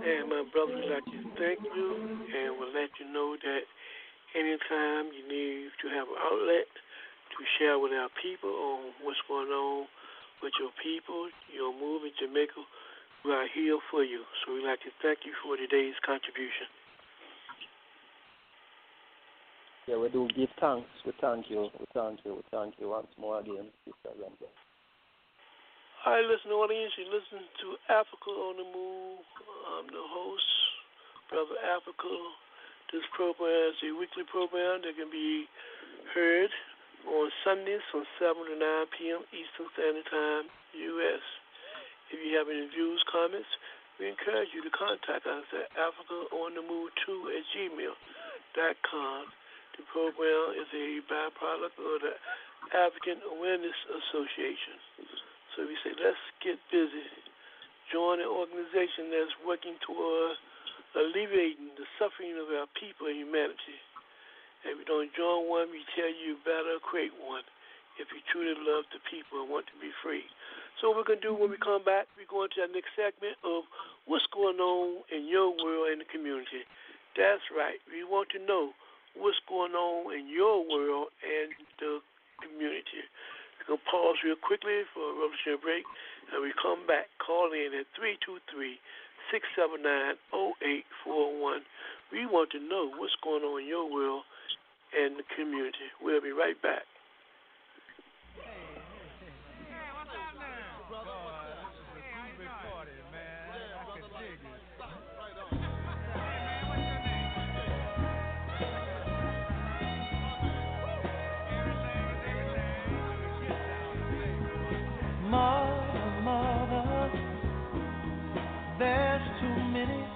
And my brother would like to thank you and will let you know that anytime you need to have an outlet to share with our people on what's going on with your people, your move in Jamaica, we are here for you. So we'd like to thank you for today's contribution. yeah, we do give thanks. We thank you. We thank you. We thank you once more again, brothers. All right, listen, audience, you listen to Africa on the Move. I'm the host, Brother Africa. This program is a weekly program that can be heard on Sundays from 7 to 9 p.m. Eastern Standard Time, U.S. If you have any views, comments, we encourage you to contact us at AfricaOnTheMove2 at gmail.com. The program is a byproduct of the African Awareness Association. So we say, let's get busy. Join an organization that's working toward alleviating the suffering of our people and humanity. And if you don't join one, we tell you better create one if you truly love the people and want to be free. So what we're going to do when we come back, we're going to our next segment of what's going on in your world and the community. That's right. We want to know what's going on in your world and the community. To pause real quickly for a revolutionary break, and we come back. Call in at 323 679 0841. We want to know what's going on in your world and the community. We'll be right back.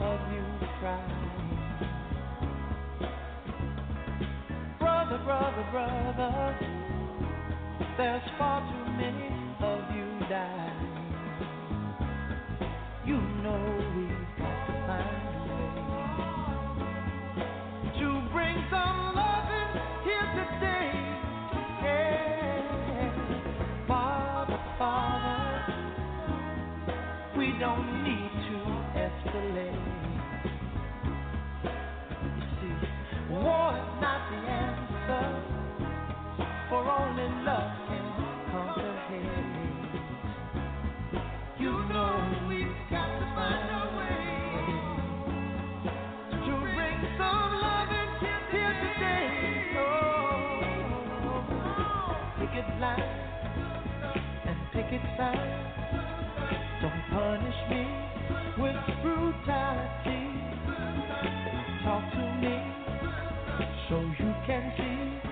Of you crying. Brother, brother, brother, there's far too many of you dying. You know picket sign. Don't punish me with brutality. Talk to me so you can see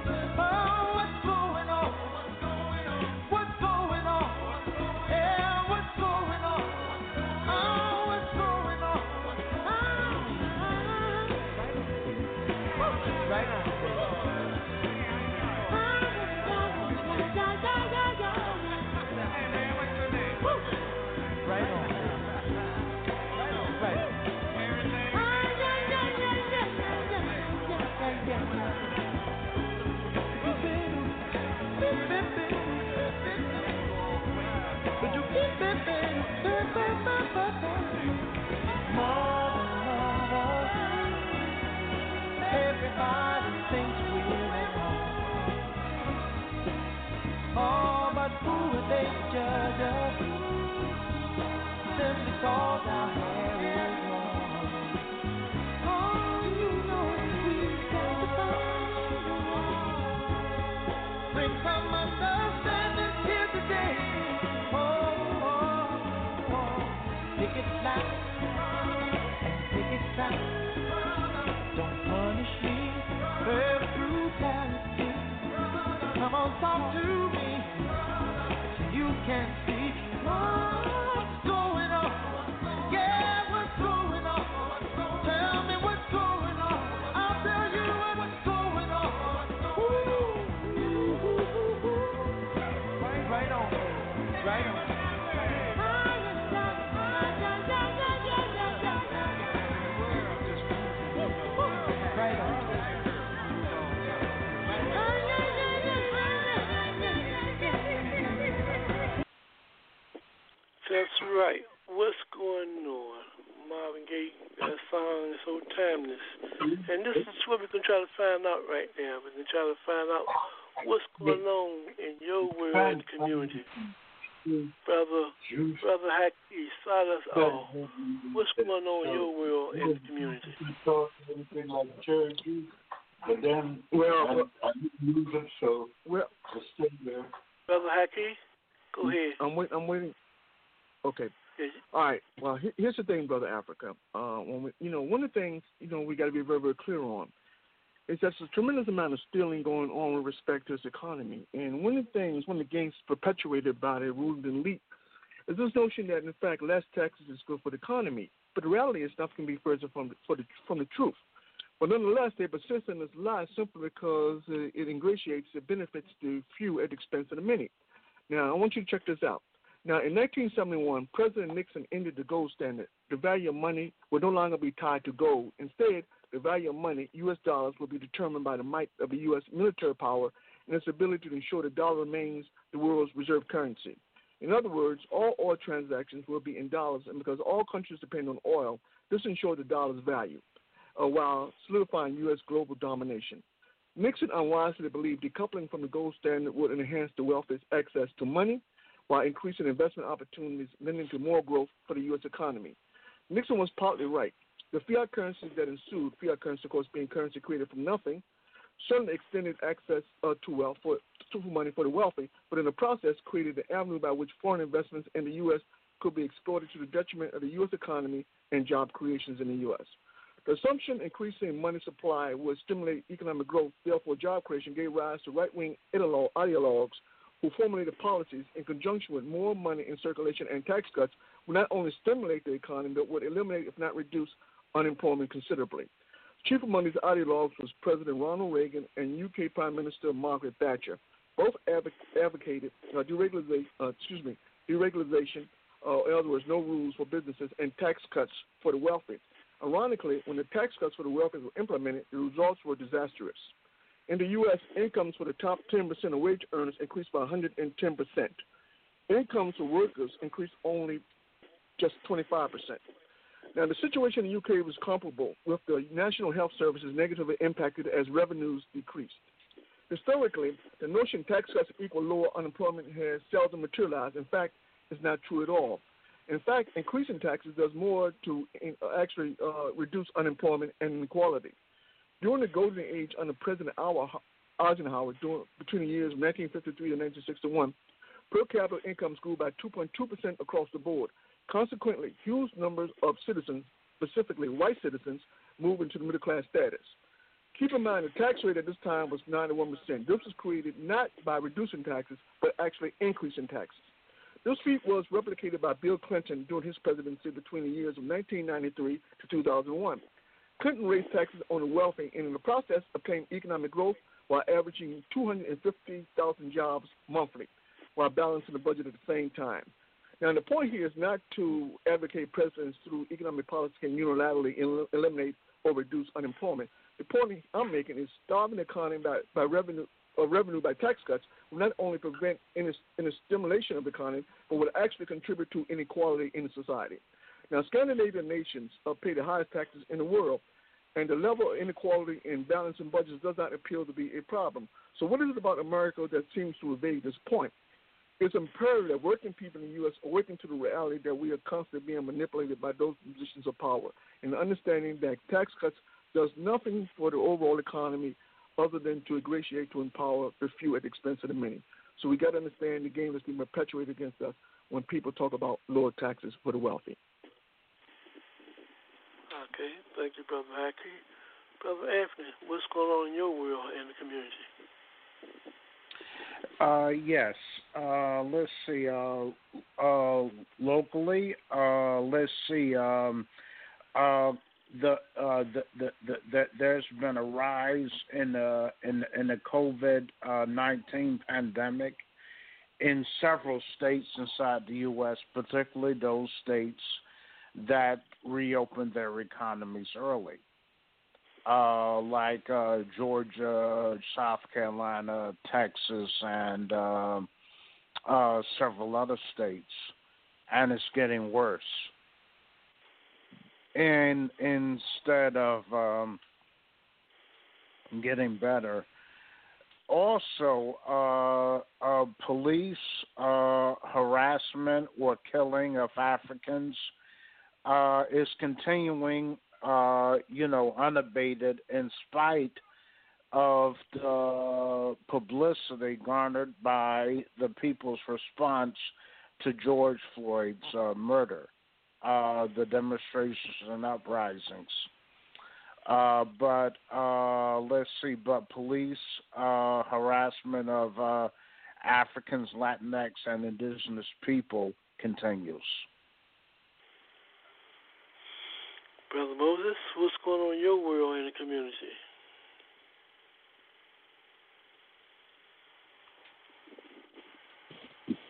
thing, brother Africa. Uh, when we, you know, one of the things you know we got to be very, very clear on is that there's a tremendous amount of stealing going on with respect to this economy. And one of the things, one of the games perpetuated by the ruling elite is this notion that, in fact, less taxes is good for the economy. But the reality is nothing can be further from the, the, from the truth. But nonetheless, they persist in this lie simply because it ingratiates the benefits the few at the expense of the many. Now, I want you to check this out. Now, in 1971, President Nixon ended the gold standard. The value of money would no longer be tied to gold. Instead, the value of money, U.S. dollars, will be determined by the might of the U.S. military power and its ability to ensure the dollar remains the world's reserve currency. In other words, all oil transactions will be in dollars, and because all countries depend on oil, this ensures the dollar's value, uh, while solidifying U.S. global domination. Nixon unwisely believed decoupling from the gold standard would enhance the wealthy's access to money while increasing investment opportunities, lending to more growth for the U.S. economy. Nixon was partly right. The fiat currencies that ensued, fiat currency, of course, being currency created from nothing, certainly extended access uh, to wealth for to money for the wealthy, but in the process created the avenue by which foreign investments in the U.S. could be exploited to the detriment of the U.S. economy and job creations in the U.S. The assumption increasing money supply would stimulate economic growth, therefore job creation gave rise to right-wing ideologues who formulated policies in conjunction with more money in circulation and tax cuts would not only stimulate the economy, but would eliminate, if not reduce, unemployment considerably. Chief among these ideologues was President Ronald Reagan and UK Prime Minister Margaret Thatcher. Both advocated uh, deregulation, uh, excuse me, deregulation, uh, in other words, no rules for businesses, and tax cuts for the wealthy. Ironically, when the tax cuts for the wealthy were implemented, the results were disastrous. In the U.S., incomes for the top 10% of wage earners increased by 110%. Incomes for workers increased only just 25%. Now, the situation in the UK was comparable, with the National Health Services negatively impacted as revenues decreased. Historically, the notion tax cuts equal lower unemployment has seldom materialized. In fact, it's not true at all. In fact, increasing taxes does more to actually uh, reduce unemployment and inequality. During the golden age under President Eisenhower, during, between the years 1953 and 1961, per capita incomes grew by 2.2% across the board. Consequently, huge numbers of citizens, specifically white citizens, moved into the middle class status. Keep in mind the tax rate at this time was 91%. This was created not by reducing taxes, but actually increasing taxes. This feat was replicated by Bill Clinton during his presidency between the years of 1993 to 2001. Clinton raised taxes on the wealthy and in the process obtained economic growth while averaging 250,000 jobs monthly while balancing the budget at the same time. Now, the point here is not to advocate presidents through economic policy can unilaterally el- eliminate or reduce unemployment. The point I'm making is starving the economy by, by revenue or revenue by tax cuts will not only prevent any, any stimulation of the economy, but will actually contribute to inequality in society. Now, Scandinavian nations uh, pay the highest taxes in the world, and the level of inequality in balancing budgets does not appear to be a problem. So, what is it about America that seems to evade this point? It's imperative that working people in the U.S. awaken to the reality that we are constantly being manipulated by those positions of power, and understanding that tax cuts does nothing for the overall economy other than to ingratiate to empower the few at the expense of the many. So we got to understand the game that's being perpetuated against us when people talk about lower taxes for the wealthy. Okay, thank you, Brother Haki. Brother Anthony, what's going on in your world and the community? Uh, yes. Uh, let's see. Uh, uh, locally, uh, let's see. Um, the, uh, the, the, the, the, there's been a rise in the in in the COVID nineteen pandemic in several states inside the U.S., particularly those states that reopened their economies early uh, like uh, Georgia, South Carolina, Texas, and uh, uh, several other states, and it's getting worse. And instead of um, getting better, also uh, uh, police uh, harassment or killing of Africans uh, is continuing uh, you know, unabated in spite of the publicity garnered by the people's response to George Floyd's uh, murder, uh, the demonstrations and uprisings. Uh, but uh, let's see, but police harassment of Africans, Latinx, and indigenous people continues. Brother Moses, what's going on in your world in the community?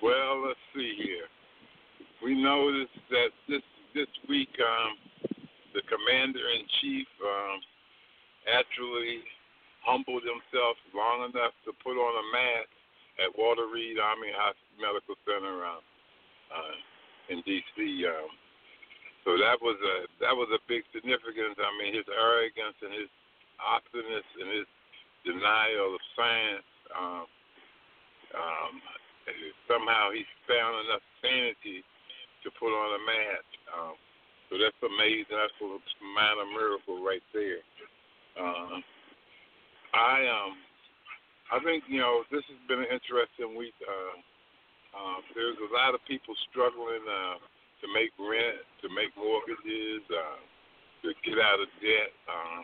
Well, let's see here. We noticed that this this week, um, the commander in chief um, actually humbled himself long enough to put on a mask at Walter Reed Army Hospital Medical Center um, uh, in D.C. Um, so that was a that was a big significance. I mean, his arrogance and his obstinance and his denial of science. Um, um, somehow he found enough sanity to put on a mask. Um, so that's amazing. That's a minor miracle right there. Uh, I um, I think you know this has been an interesting week. Uh, uh, there's a lot of people struggling. Uh, to make rent, to make mortgages, uh, to get out of debt. Um,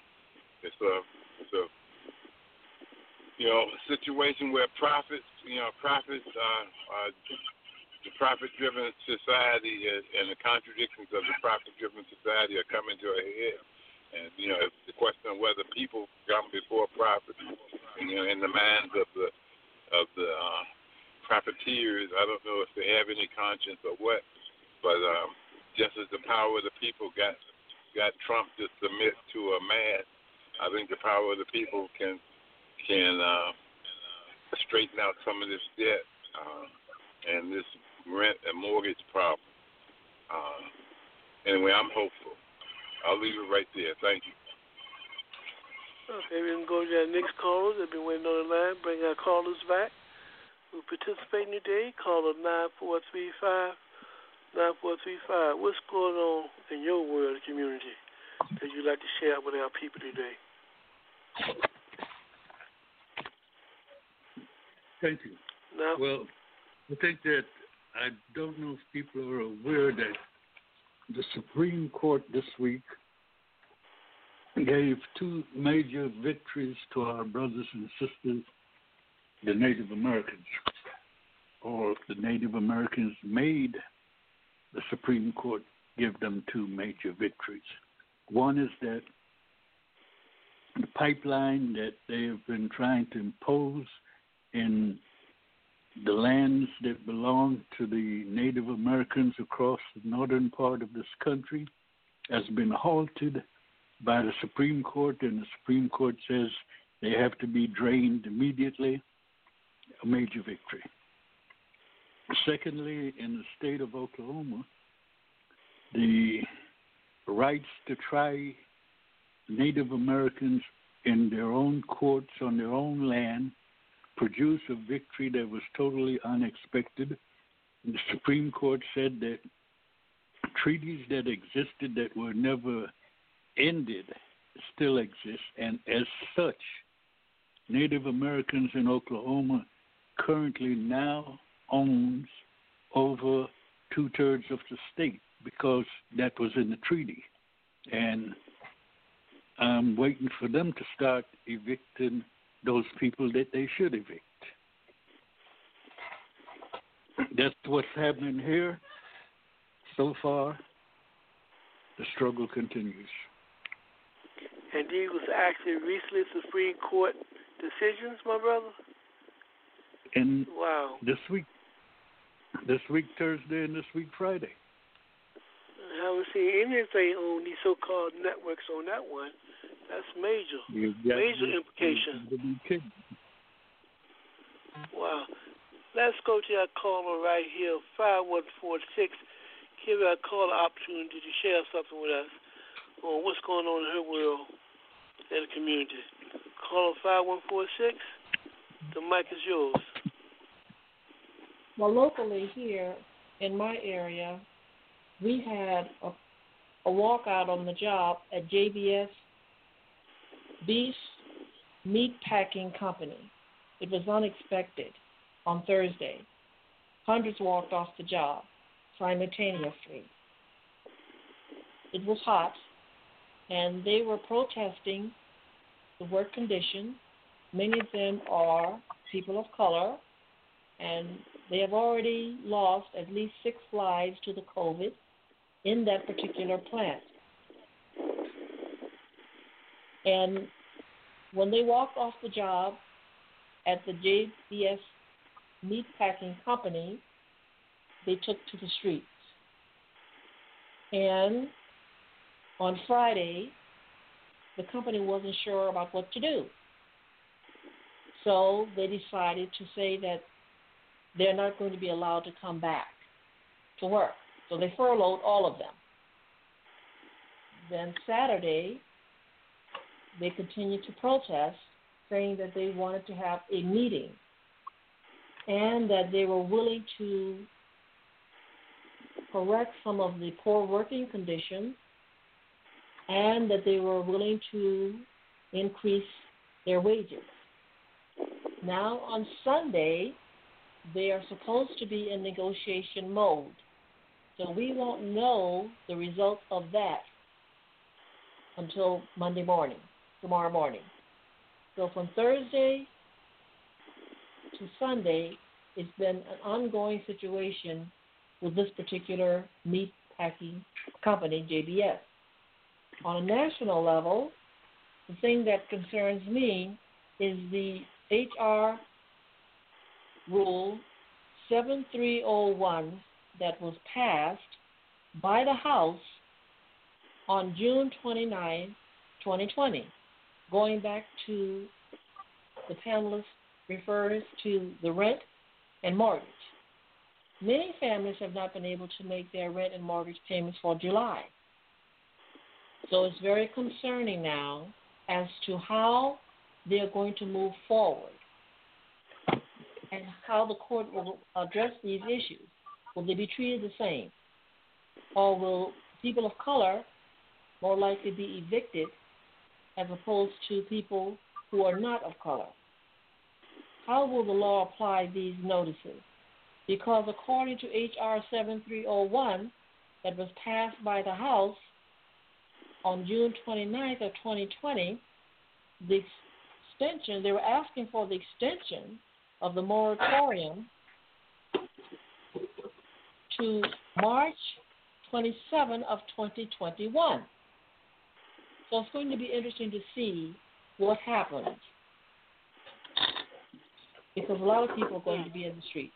it's a it's a you know situation where profits, you know, profits, uh, uh, the profit-driven society and the contradictions of the profit-driven society are coming to a head. And you know, the question of whether people come before profit, you know, in the minds of the of the uh, profiteers, I don't know if they have any conscience or what. But um, just as the power of the people got got Trump to submit to a man, I think the power of the people can can uh, straighten out some of this debt uh, and this rent and mortgage problem. Uh, anyway, I'm hopeful. I'll leave it right there. Thank you. Okay, we can go to our next callers. They've been waiting on the line. Bring our callers back who participate today. Caller 9435 9435. What's going on in your world community that you'd like to share with our people today? Thank you. Now, well, I think that I don't know if people are aware that the Supreme Court this week gave two major victories to our brothers and sisters, the Native Americans, or the Native Americans made the Supreme Court give them two major victories. One is that the pipeline that they have been trying to impose in the lands that belong to the Native Americans across the northern part of this country has been halted by the Supreme Court, and the Supreme Court says they have to be drained immediately. A major victory. Secondly, in the state of Oklahoma, the rights to try Native Americans in their own courts on their own land produced a victory that was totally unexpected. The Supreme Court said that treaties that existed that were never ended still exist, and as such, Native Americans in Oklahoma currently now owns over two thirds of the state because that was in the treaty. And I'm waiting for them to start evicting those people that they should evict. That's what's happening here. So far, the struggle continues. And these was actually recently Supreme Court decisions, my brother. And wow, this week, this week Thursday and this week Friday. I haven't seen anything on these so-called networks on that one. That's major, major implications. Wow. Let's go to our caller right here, 5146. Give our caller opportunity to share something with us on what's going on in her world and the community. Caller 5146. The mic is yours. Well, locally here in my area, we had a, a walkout on the job at JBS Beef meat packing company. It was unexpected on Thursday. Hundreds walked off the job simultaneously. It was hot, and they were protesting the work conditions. Many of them are people of color, and they have already lost at least six lives to the COVID in that particular plant. And when they walked off the job at the JBS meat packing company, they took to the streets. And on Friday, the company wasn't sure about what to do. So they decided to say that they're not going to be allowed to come back to work. So they furloughed all of them. Then Saturday, they continued to protest, saying that they wanted to have a meeting and that they were willing to correct some of the poor working conditions and that they were willing to increase their wages. Now, on Sunday, they are supposed to be in negotiation mode. So we won't know the results of that until Monday morning, tomorrow morning. So from Thursday to Sunday, it's been an ongoing situation with this particular meat packing company, JBS. On a national level, the thing that concerns me is the HR Rule 7301 that was passed by the House on June 29, 2020, going back to the panelist refers to the rent and mortgage. Many families have not been able to make their rent and mortgage payments for July. So it's very concerning now as to how they're going to move forward and how the court will address these issues. Will they be treated the same? Or will people of color more likely be evicted as opposed to people who are not of color? How will the law apply these notices? Because according to H.R. 7301, that was passed by the House on June 29th of 2020, the extension, they were asking for the extension of the moratorium to March 27 of 2021. So it's going to be interesting to see what happens because a lot of people are going to be in the street.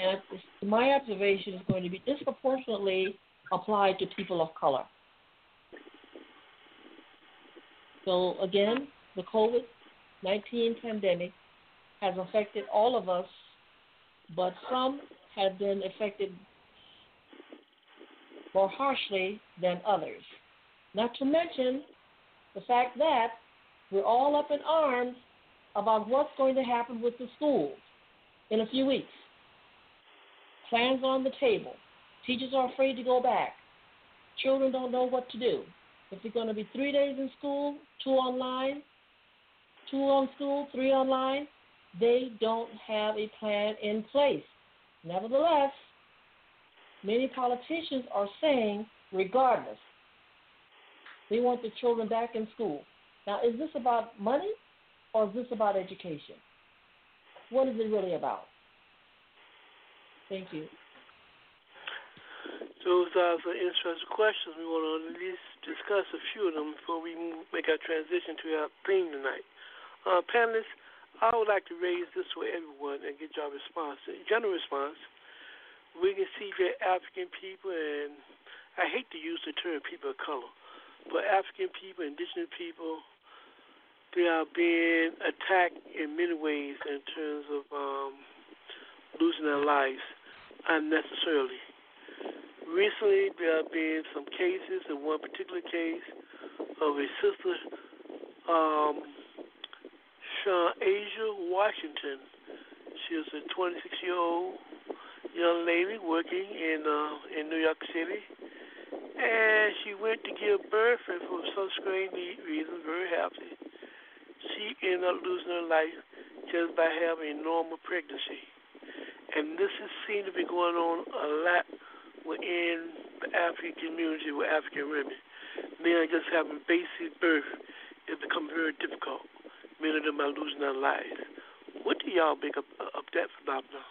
And my observation is going to be disproportionately applied to people of color. So again, the COVID 19 pandemic has affected all of us, but some have been affected more harshly than others. Not to mention the fact that we're all up in arms about what's going to happen with the schools in a few weeks. Plans on the table. Teachers are afraid to go back. Children don't know what to do. If they're going to be three days in school, two online, two oh on school, three online, they don't have a plan in place. Nevertheless, many politicians are saying, regardless, they want the children back in school. Now, is this about money or is this about education? What is it really about? Thank you. Those are some interesting questions. We want to at least discuss a few of them before we make our transition to our theme tonight. Uh, panelists, I would like to raise this for everyone and get your response, general response. We can see that African people, and I hate to use the term people of color, but African people, indigenous people, they are being attacked in many ways in terms of um, losing their lives unnecessarily. Recently, there have been some cases, in one particular case, of a sister um, Sean Asia Washington. She was a 26 year old young lady working in uh, in New York City, and she went to give birth, and for some strange reason, very happy, end up losing their life just by having a normal pregnancy. And this is seen to be going on a lot within the African community with African women. Men just having basic birth it become very difficult. Many of them are losing their lives. What do y'all make of, of that phenomenon?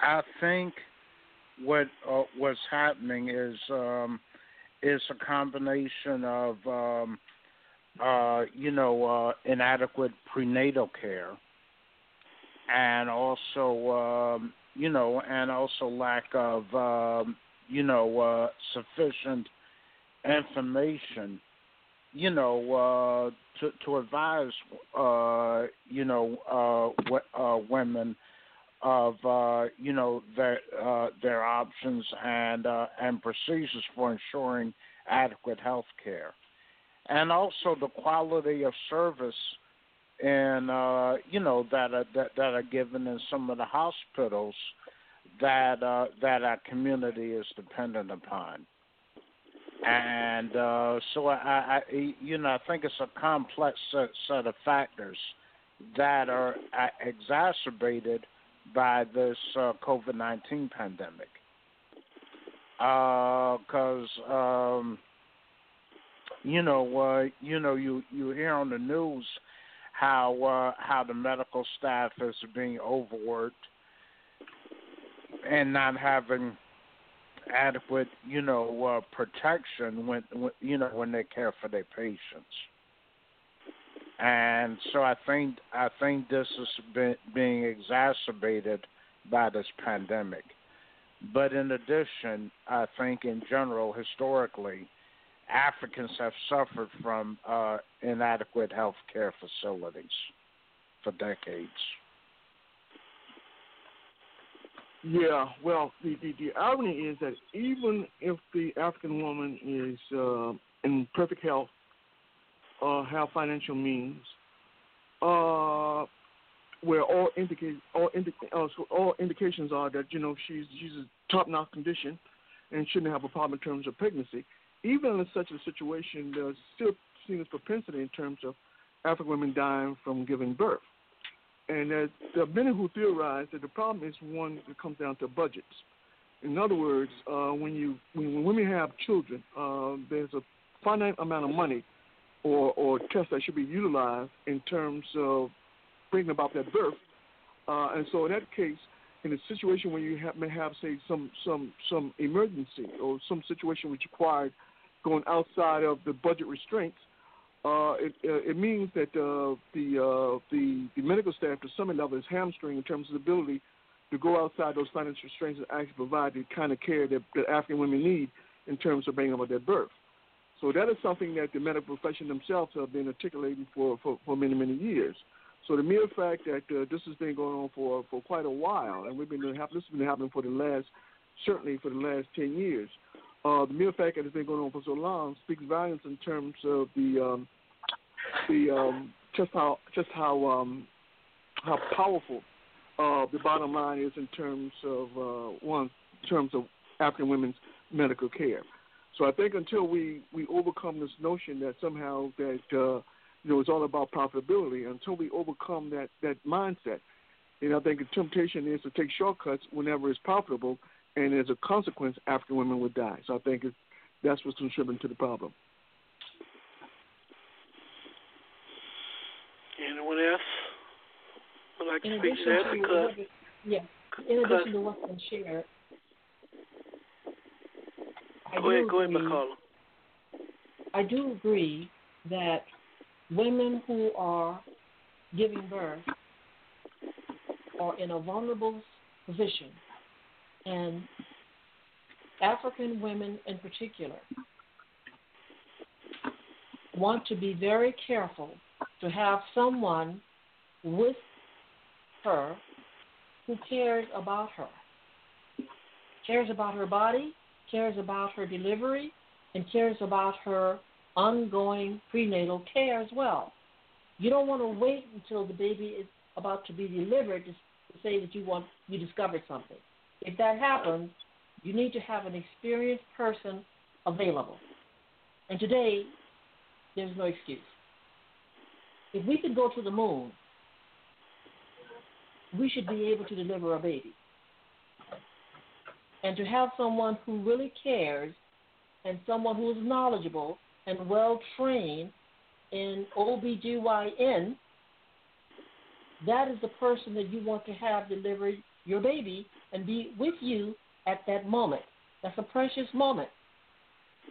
I think what uh, what's happening is um, is a combination of um, uh, you know uh, inadequate prenatal care and also um, you know and also lack of um, you know uh, sufficient information you know uh, to to advise uh, you know uh, w- uh, women of uh, you know their uh, their options and uh, and procedures for ensuring adequate health care, and also the quality of service and uh, you know that are, that that are given in some of the hospitals that uh, that our community is dependent upon. And uh, so I, I, you know, I think it's a complex set, set of factors that are uh, exacerbated by this uh, COVID nineteen pandemic. Because uh, um, you know, uh, you know, you you hear on the news how uh, how the medical staff is being overworked and not having adequate, you know, uh, protection when, when you know when they care for their patients and so I think I think this is been, being exacerbated by this pandemic. But in addition, I think in general, historically, Africans have suffered from uh, inadequate health care facilities for decades. Yeah, well, the, the, the irony is that even if the African woman is uh, in perfect health uh, have financial means, uh, where all indicate all, indica- uh, all indications are that you know she's she's a top notch condition and shouldn't have a problem in terms of pregnancy. Even in such a situation, there's still seen this propensity in terms of African women dying from giving birth. And there, there are many who theorize that the problem is one that comes down to budgets. In other words, uh, when you when women have children, uh, there's a finite amount of money or, or tests that should be utilized in terms of bringing about that birth. Uh, and so in that case, in a situation where you have, may have, say, some some some emergency or some situation which required going outside of the budget restraints, uh, it, uh, it means that uh, the, uh, the the medical staff to some level is hamstring in terms of the ability to go outside those financial restraints and actually provide the kind of care that, that African women need in terms of bringing about their birth. So that is something that the medical profession themselves have been articulating for, for, for many, many years. So the mere fact that uh, this has been going on for, for quite a while, and we've been this has been happening for the last certainly for the last ten years. Uh, the mere fact that it's been going on for so long speaks volumes in terms of the um, the um, just how just how um, how powerful uh, the bottom line is in terms of uh, one in terms of African women's medical care. So I think until we we overcome this notion that somehow that uh, you know it's all about profitability, until we overcome that that mindset, and I think the temptation is to take shortcuts whenever it's profitable, and as a consequence, African women would die. So I think it's, that's what's contributing to the problem. Anyone else would like to In speak to that? addition to Because what, yeah, in addition to what's been shared, I go ahead, go ahead, agree, McCollum. I do agree that women who are giving birth are in a vulnerable position, and African women in particular want to be very careful to have someone with her who cares about her, cares about her body, cares about her delivery, and cares about her ongoing prenatal care as well. You don't want to wait until the baby is about to be delivered to, say that you want you discovered something. If that happens, you need to have an experienced person available. And today, there's no excuse. If we could go to the moon, we should be able to deliver a baby. And to have someone who really cares and someone who is knowledgeable and well trained in OBGYN, that is the person that you want to have deliver your baby and be with you at that moment. That's a precious moment.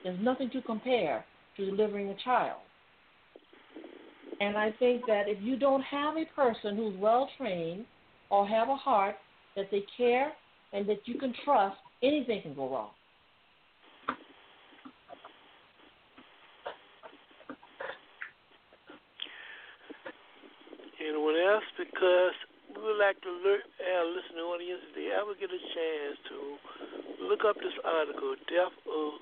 There's nothing to compare to delivering a child. And I think that if you don't have a person who's well trained or have a heart that they care and that you can trust, anything can go wrong. Anyone else? Because we would like to alert our uh, listening audience if they ever get a chance to look up this article, Death of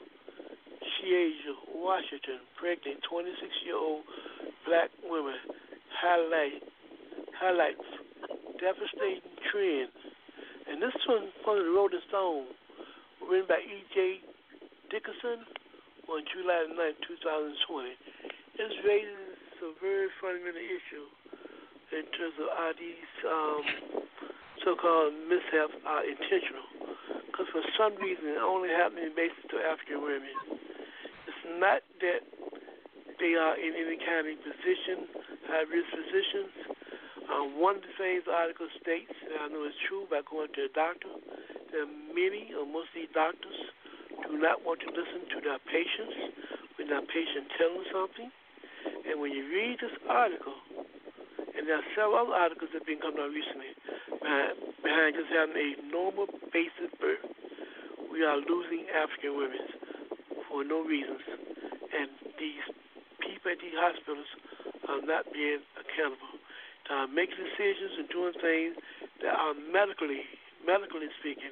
Sha-Asia Washington, pregnant 26 year old black woman, highlight highlights devastating trends. And this one from the Rolling Stone, written by E.J. Dickerson on July 9, 2020. It's raises a very fundamental issue in terms of are these um, so-called mishaps are intentional. Because for some reason, it only happening based to African women. It's not that they are in any kind of position, high-risk positions. Um, one of the things the article states, and I know it's true by going to a doctor, that many or most of these doctors do not want to listen to their patients when their patient tells them something. And when you read this article, there are several articles that have been coming out recently behind, just having a normal basic birth. We are losing African women for no reasons. And these people at these hospitals are not being accountable. They are making decisions and doing things that are medically, medically speaking,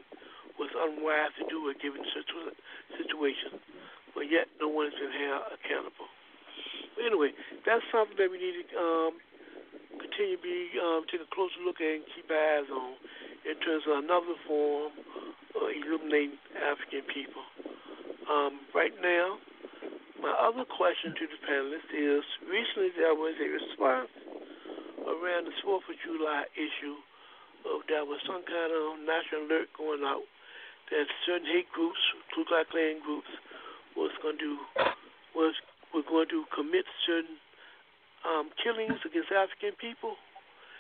was unwise to do a given situ- situation. But yet no one has been held accountable. Anyway, that's something that we need to um, continue to be um, take a closer look at and keep eyes on in terms of another form of illuminating African people. Um, right now, my other question to the panelists is: recently there was a response around the Fourth of July issue of there was some kind of national alert going out that certain hate groups, Ku Klux Klan groups, was going to was were going to commit certain um, killings against African people,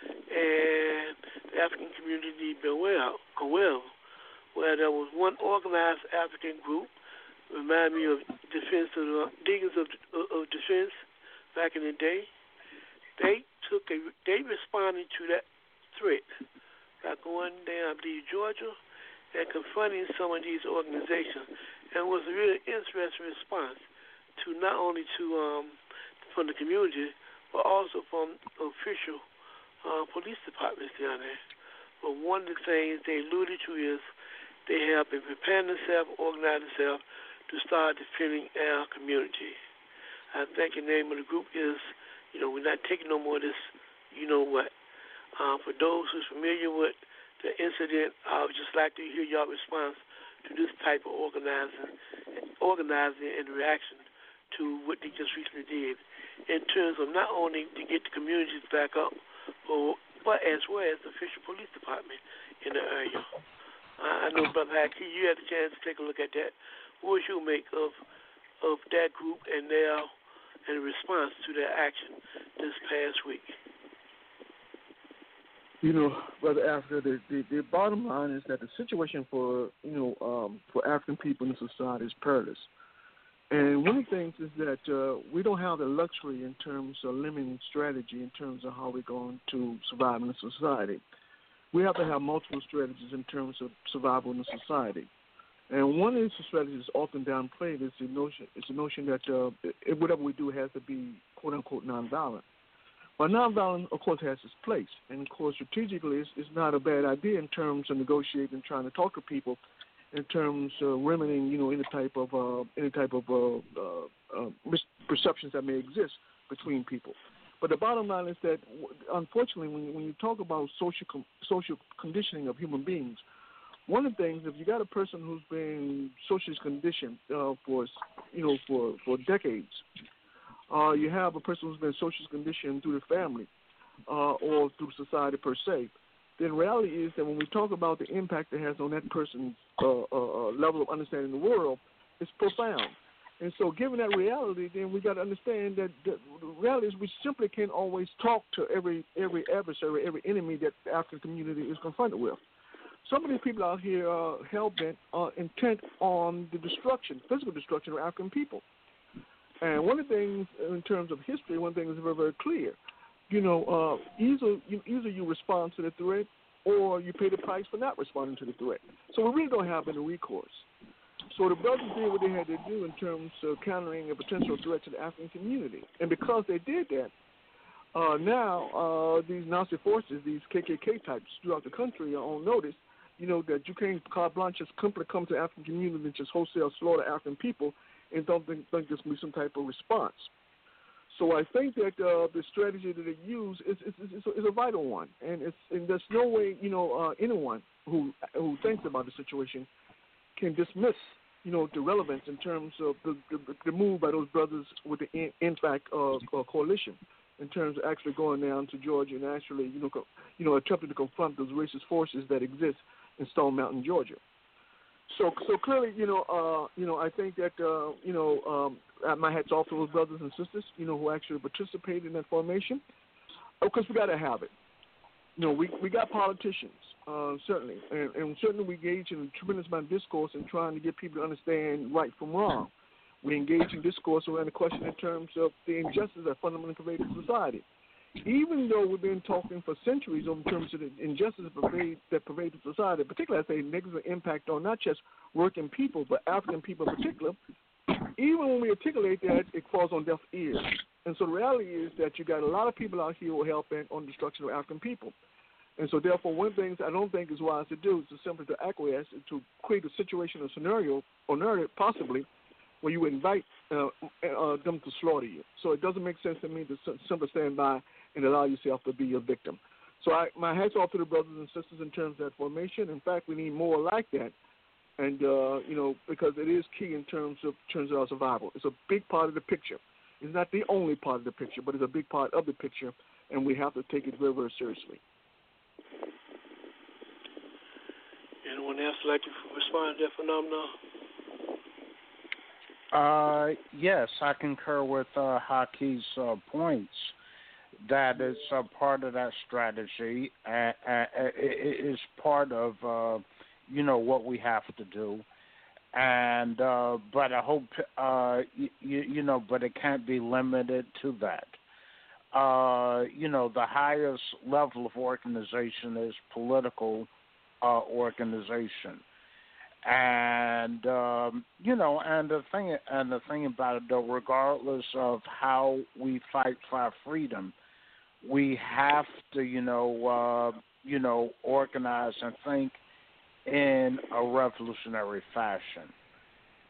and the African community beware, aware, where there was one organized African group, remind me of defense of the Deacons of, of Defense back in the day. They took a, they responded to that threat. By going down, I believe, Georgia, and confronting some of these organizations, and it was a really interesting response to not only to um, from the community, but also from official uh, police departments down there. But one of the things they alluded to is they have been preparing themselves, organizing themselves to start defending our community. I think the name of the group is, you know, we're not taking no more of this, you know what. Uh, for those who's familiar with the incident, I would just like to hear your response to this type of organizing, organizing and reaction to what they just recently did in terms of not only to get the communities back up, but, but as well as the official police department in the area. I know, Brother Haki, you had a chance to take a look at that. What you make of of that group and their and response to their action this past week? You know, Brother Africa, the, the, the bottom line is that the situation for you know um, for African people in society is perilous. And one of the things is that uh, we don't have the luxury in terms of limiting strategy in terms of how we're going to survive in a society. We have to have multiple strategies in terms of survival in a society. And one of the strategies often downplayed is the notion is the notion that uh, whatever we do has to be quote unquote nonviolent. But nonviolent, of course, has its place, and of course, strategically, it's, it's not a bad idea in terms of negotiating and trying to talk to people in terms of remedying, you know, any type of uh, any type of uh, uh, uh, misperceptions that may exist between people. But the bottom line is that, unfortunately, when, when you talk about social com- social conditioning of human beings, one of the things, if you got a person who's been socially conditioned uh, for you know for for decades, uh, you have a person who's been socially conditioned through the family uh, or through society per se. Then reality is that when we talk about the impact it has on that person's uh, uh, uh, level of understanding the world, it's profound. And so, given that reality, then we got to understand that the reality is we simply can't always talk to every every adversary, every enemy that the African community is confronted with. Some of these people out here are hell bent, uh, intent on the destruction, physical destruction of African people. And one of the things in terms of history, one thing is very very clear. You know, uh, either you, either you respond to the threat, or you pay the price for not responding to the threat. So we really don't have any recourse. So the brothers did what they had to do in terms of countering a potential threat to the African community. And because they did that, uh, now uh, these Nazi forces, these KKK types throughout the country are on notice, you know, that you can't carte blanche just simply come to the African community and just wholesale slaughter African people and don't think, think there's going to be some type of response. So I think that uh, the strategy that they use is, is, is, is a vital one, and it's and there's no way you know uh, anyone who who thinks about the situation can dismiss you know, the relevance in terms of the, the, the move by those brothers with the in, in fact uh, coalition in terms of actually going down to Georgia and actually, you know, co- you know, attempting to confront those racist forces that exist in Stone Mountain, Georgia. So, so clearly, you know, uh, you know, I think that, uh, you know, um, my hats off to those brothers and sisters, you know, who actually participated in that formation, because we got to have it. You know, we we got politicians uh, certainly, and, and, certainly we engage in a tremendous amount of discourse in trying to get people to understand right from wrong. We engage in discourse around the question in terms of the injustice that fundamentally pervades society. Even though we've been talking for centuries in terms of the injustice that pervades, society, particularly as say negative impact on not just working people, but African people in particular, even when we articulate that, it falls on deaf ears. And so the reality is that you got a lot of people out here who are helping on the destruction of African people. And so, therefore, one the things I don't think is wise to do is to simply to acquiesce to create a situation or scenario or narrative, possibly, where you invite uh, uh, them to slaughter you. So it doesn't make sense to me to simply stand by and allow yourself to be a victim. So I, my hats off to the brothers and sisters in terms of that formation. In fact, we need more like that, and uh, you know because it is key in terms of terms of our survival. It's a big part of the picture. It's not the only part of the picture, but it's a big part of the picture, and we have to take it very very seriously. Anyone else like to respond to that phenomenon? Uh, yes, I concur with uh, Haki's uh, points. That is a part of that strategy. Uh, it is part of uh, you know what we have to do, and uh, but I hope you, you know, but it can't be limited to that. You know, the highest level of organization is political organization. And um, you know, and the thing, and the thing about it, though, regardless of how we fight for our freedom, we have to, you know, uh, you know, organize and think in a revolutionary fashion.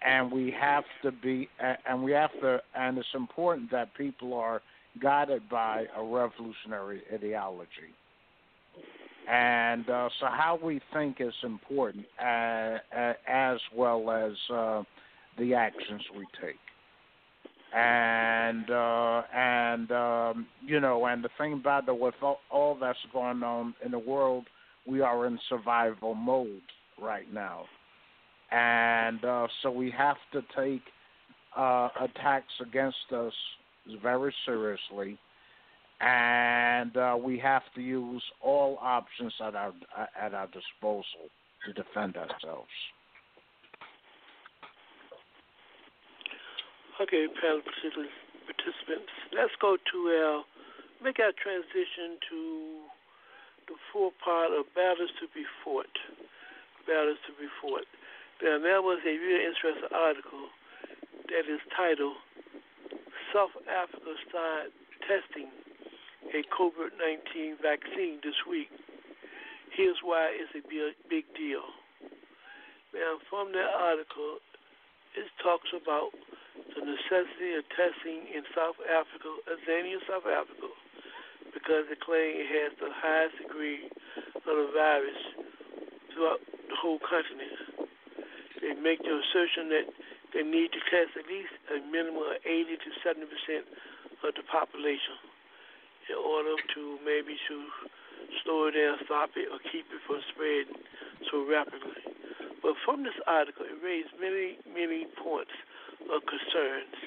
And we have to be, and we have to, and it's important that people are guided by a revolutionary ideology. And uh, so, how we think is important, uh, uh, as well as uh, the actions we take. And uh, and um, you know, and the thing about it, with all, all that's going on in the world, we are in survival mode right now, and uh, so we have to take attacks against us very seriously and uh, we have to use all options at our at our disposal to defend ourselves. Okay, panel participants, let's go to our make our transition to the fourth part of battles to be fought. Battles to be fought. Now, there was a really interesting article that is titled "South Africa Start Testing a COVID 19 vaccine this week. Here's why it's a big deal. Now, from that article, it talks about the necessity of testing in South Africa, Azania, South Africa, because they claim it has the highest degree of the virus throughout the whole continent. They make the assertion that they need to test at least a minimum of 80 to 70 percent of the population in order to maybe to slow it down, stop it, or keep it from spreading so rapidly. But from this article, it raised many, many points of concerns.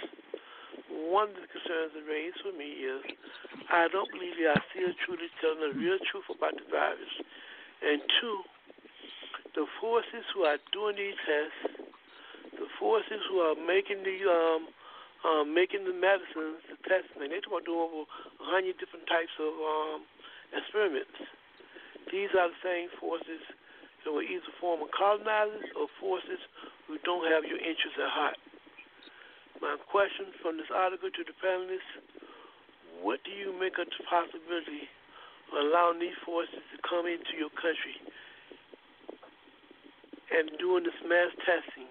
One of the concerns it raised for me is I don't believe they are truly telling the real truth about the virus. And two, the forces who are doing these tests, the forces who are making the um, um, making the medicines, the testing, they talk about doing over a hundred different types of um, experiments. These are the same forces that were either former colonizers or forces who don't have your interests at heart. My question from this article to the panelists what do you make of the possibility of allowing these forces to come into your country and doing this mass testing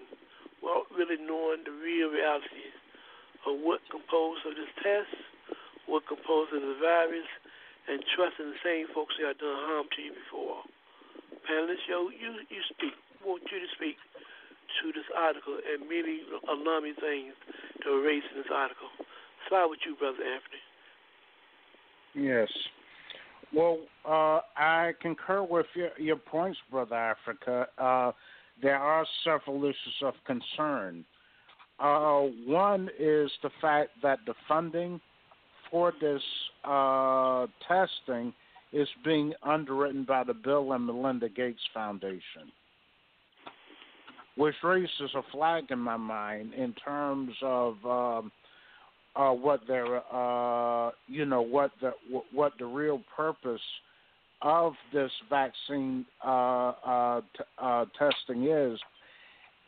without really knowing the real realities of what composed of this test, what composed of the virus, and trusting the same folks that have done harm to you before. Panelists, yo, you, you speak. I want you to speak to this article and many alarming things were raised in this article. Start with you, Brother Anthony. Yes. Well, uh, I concur with your, your points, Brother Africa. Uh, there are several issues of concern. Uh, one is the fact that the funding for this uh, testing is being underwritten by the Bill and Melinda Gates Foundation, which raises a flag in my mind in terms of um, uh, what their uh, you know what the what the real purpose of this vaccine uh, uh, t- testing is,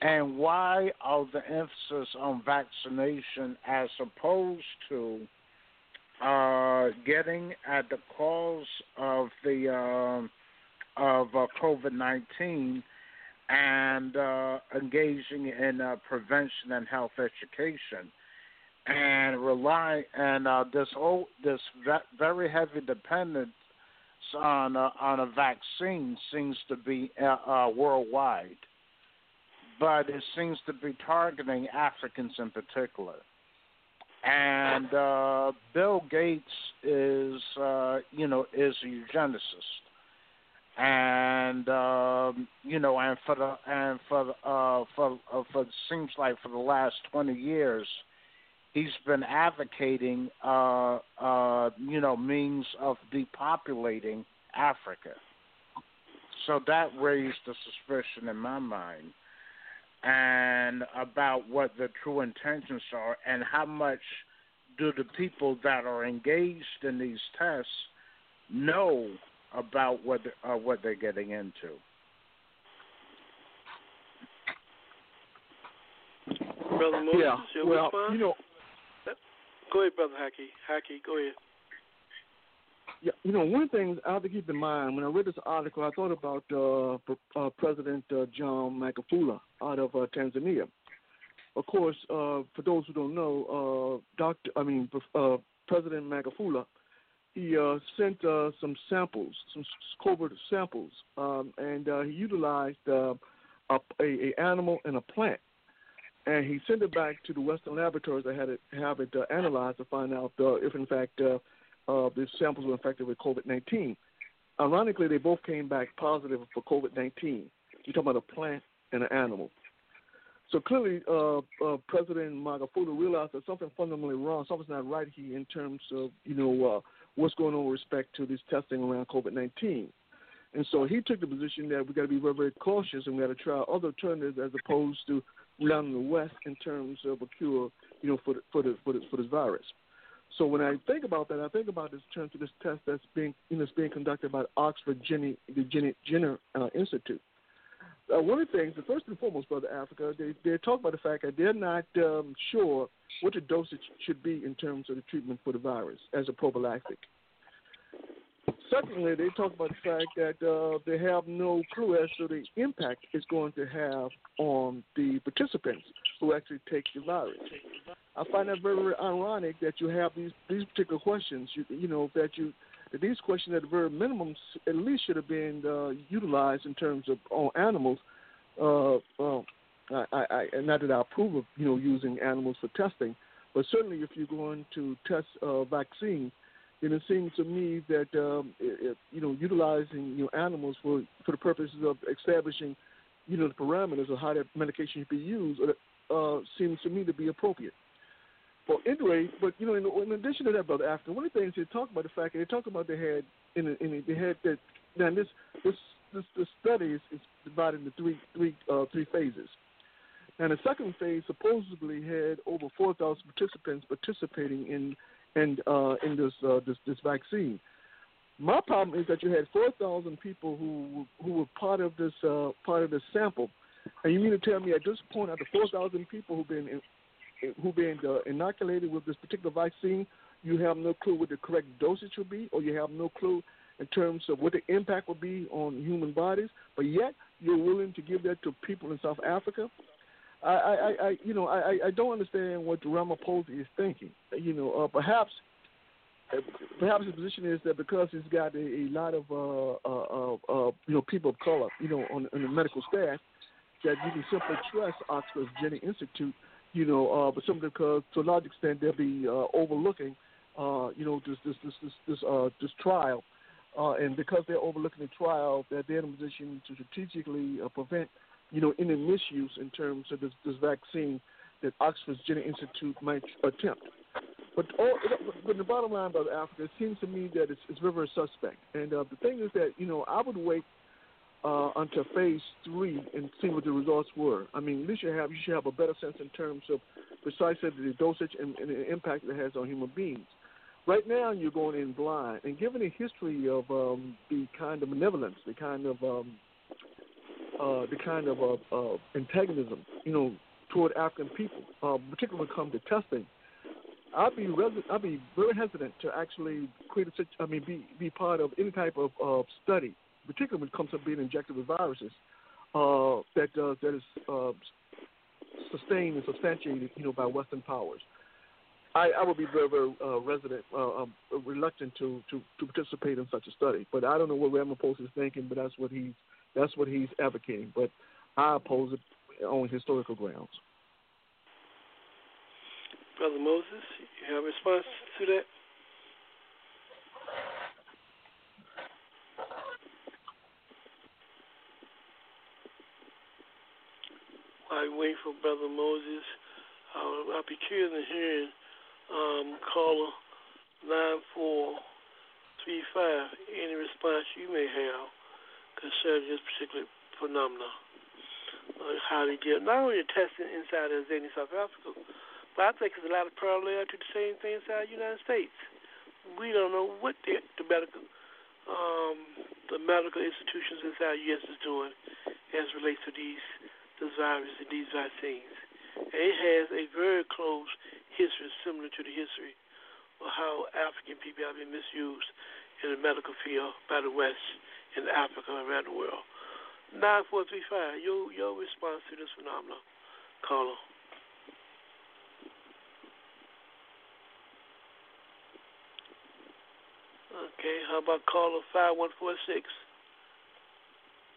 and why all the emphasis on vaccination as opposed to uh, getting at the cause of the uh, of uh, COVID nineteen and uh, engaging in uh, prevention and health education, and rely and uh, this old, this very heavy dependence on uh, on a vaccine seems to be uh, worldwide, but it seems to be targeting Africans in particular. And uh, Bill Gates is uh, you know is a eugenicist, and um, you know, and for the and for the, uh, for uh, for seems like for the last twenty years, he's been advocating uh, uh, you know means of depopulating Africa. So that raised a suspicion in my mind and about what the true intentions are and how much do the people that are engaged in these tests know about what uh, what they're getting into. Brother Moses, yeah. well, response? you know, go ahead, Brother Haki. Haki, go ahead. Yeah, you know, one thing I have to keep in mind when I read this article, I thought about uh, uh, President uh, John Magufuli out of uh, Tanzania. Of course, uh, for those who don't know, uh, Doctor, I mean, President Magufuli, he sent some samples, some COVID samples, um, and he utilized a, a, animal and a plant, and he sent it back to the Western laboratories that had it have it analyzed to find out if, in fact, uh, uh, the samples were infected with COVID 19. Ironically, they both came back positive for COVID 19. You're talking about a plant and an animal. So clearly, uh, uh, President Magufuli realized that something fundamentally wrong, something's not right here in terms of you know uh, what's going on with respect to this testing around COVID 19. And so he took the position that we got to be very, very cautious and we got to try other alternatives as opposed to relying on the West in terms of a cure, you know, for the, for the, for, the, for this virus. So when I think about that, I think about this term to this test that's being you know, being conducted by Oxford Jenny, the Jenny Jenner uh, Institute. Uh, one of the things, the first and foremost, Brother Africa, they they talk about the fact that they're not um, sure what the dosage should be in terms of the treatment for the virus as a prophylactic. Secondly, they talk about the fact that uh, they have no clue as to the impact it's going to have on the participants who actually take the virus. I find that very, very ironic that you have these these particular questions. You, you know that you that these questions at the very minimum at least should have been uh, utilized in terms of on animals. Uh, uh, I, I, not that I approve of you know using animals for testing, but certainly if you're going to test uh, vaccines, then it seems to me that um, you know utilizing you know animals for for the purposes of establishing you know the parameters of how that medication should be used uh, seems to me to be appropriate. Well, anyway, but you know, in, in addition to that, brother, after one of the things they talk about the fact that they talk about they had in, the, in the, they had that now this this this, this study is, is divided into three three uh, three phases. And the second phase supposedly had over 4,000 participants participating in in uh, in this, uh, this this vaccine. My problem is that you had 4,000 people who who were part of this uh, part of this sample, and you mean to tell me at this point, of 4,000 people who've been who've been uh, inoculated with this particular vaccine, you have no clue what the correct dosage will be, or you have no clue in terms of what the impact will be on human bodies, but yet you're willing to give that to people in South Africa. I, I, I you know, I, I don't understand what Ramaphosa is thinking. You know, uh, perhaps, perhaps his position is that because he's got a, a lot of, uh, uh, uh, you know, people of color, you know, on, on the medical staff, that you can simply trust Oxford's Jenny Institute you know, uh, but simply because to a large extent they'll be uh, overlooking, uh, you know, this this this this this, uh, this trial, uh, and because they're overlooking the trial, that they're in a position to strategically uh, prevent, you know, any misuse in terms of this this vaccine that Oxford's Jenner Institute might attempt. But all, but the bottom line about Africa, it seems to me that it's, it's very, very suspect. And uh, the thing is that you know I would wait uh, until phase three and see what the results were. I mean, at least you have you should have a better sense in terms of precisely the dosage and, and the impact it has on human beings. Right now, you're going in blind, and given the history of um, the kind of malevolence, the kind of um, uh, the kind of uh, uh, antagonism, you know, toward African people, uh, particularly when it comes to testing, I'd be res- I'd be very hesitant to actually create a I mean, be be part of any type of study particularly when it comes to being injected with viruses, uh, that uh, that is uh, sustained and substantiated, you know, by Western powers. I, I would be very, very uh, resident, uh, um, reluctant to, to, to participate in such a study. But I don't know what Ramaphosa is thinking, but that's what he's that's what he's advocating. But I oppose it on historical grounds. Brother Moses, you have a response to that? I wait for Brother Moses. I'll, I'll be curious in hearing um, caller 9435, any response you may have concerning this particular phenomenon. Uh, how they get not only testing inside of Azania, South Africa, but I think there's a lot of parallel to the same thing inside the United States. We don't know what the, the medical um, the medical institutions inside the U.S. is doing as relates to these virus and these vaccines. And it has a very close history similar to the history of how African people have been misused in the medical field by the West in Africa and around the world. 9435, your, your response to this phenomenon, caller. Okay, how about caller 5146?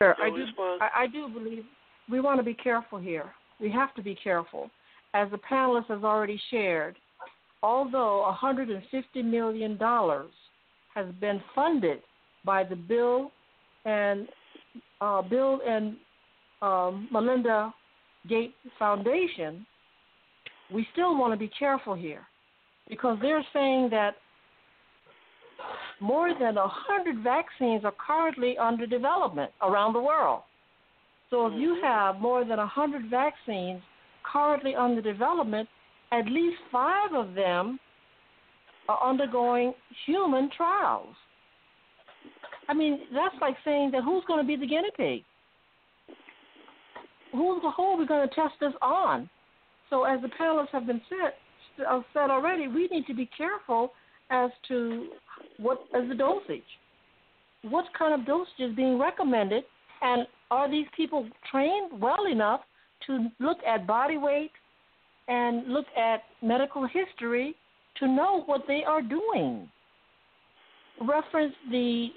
Sure, I do, I, I do believe we want to be careful here. We have to be careful. As the panelists has already shared, although $150 million has been funded by the Bill and uh, Bill and um, Melinda Gates Foundation, we still want to be careful here because they're saying that more than 100 vaccines are currently under development around the world. So if you have more than 100 vaccines currently under development, at least five of them are undergoing human trials. I mean, that's like saying that who's going to be the guinea pig? Who, who are we going to test this on? So, as the panelists have been said, uh, said already, we need to be careful as to what is the dosage. What kind of dosage is being recommended, and are these people trained well enough to look at body weight and look at medical history to know what they are doing? Reference the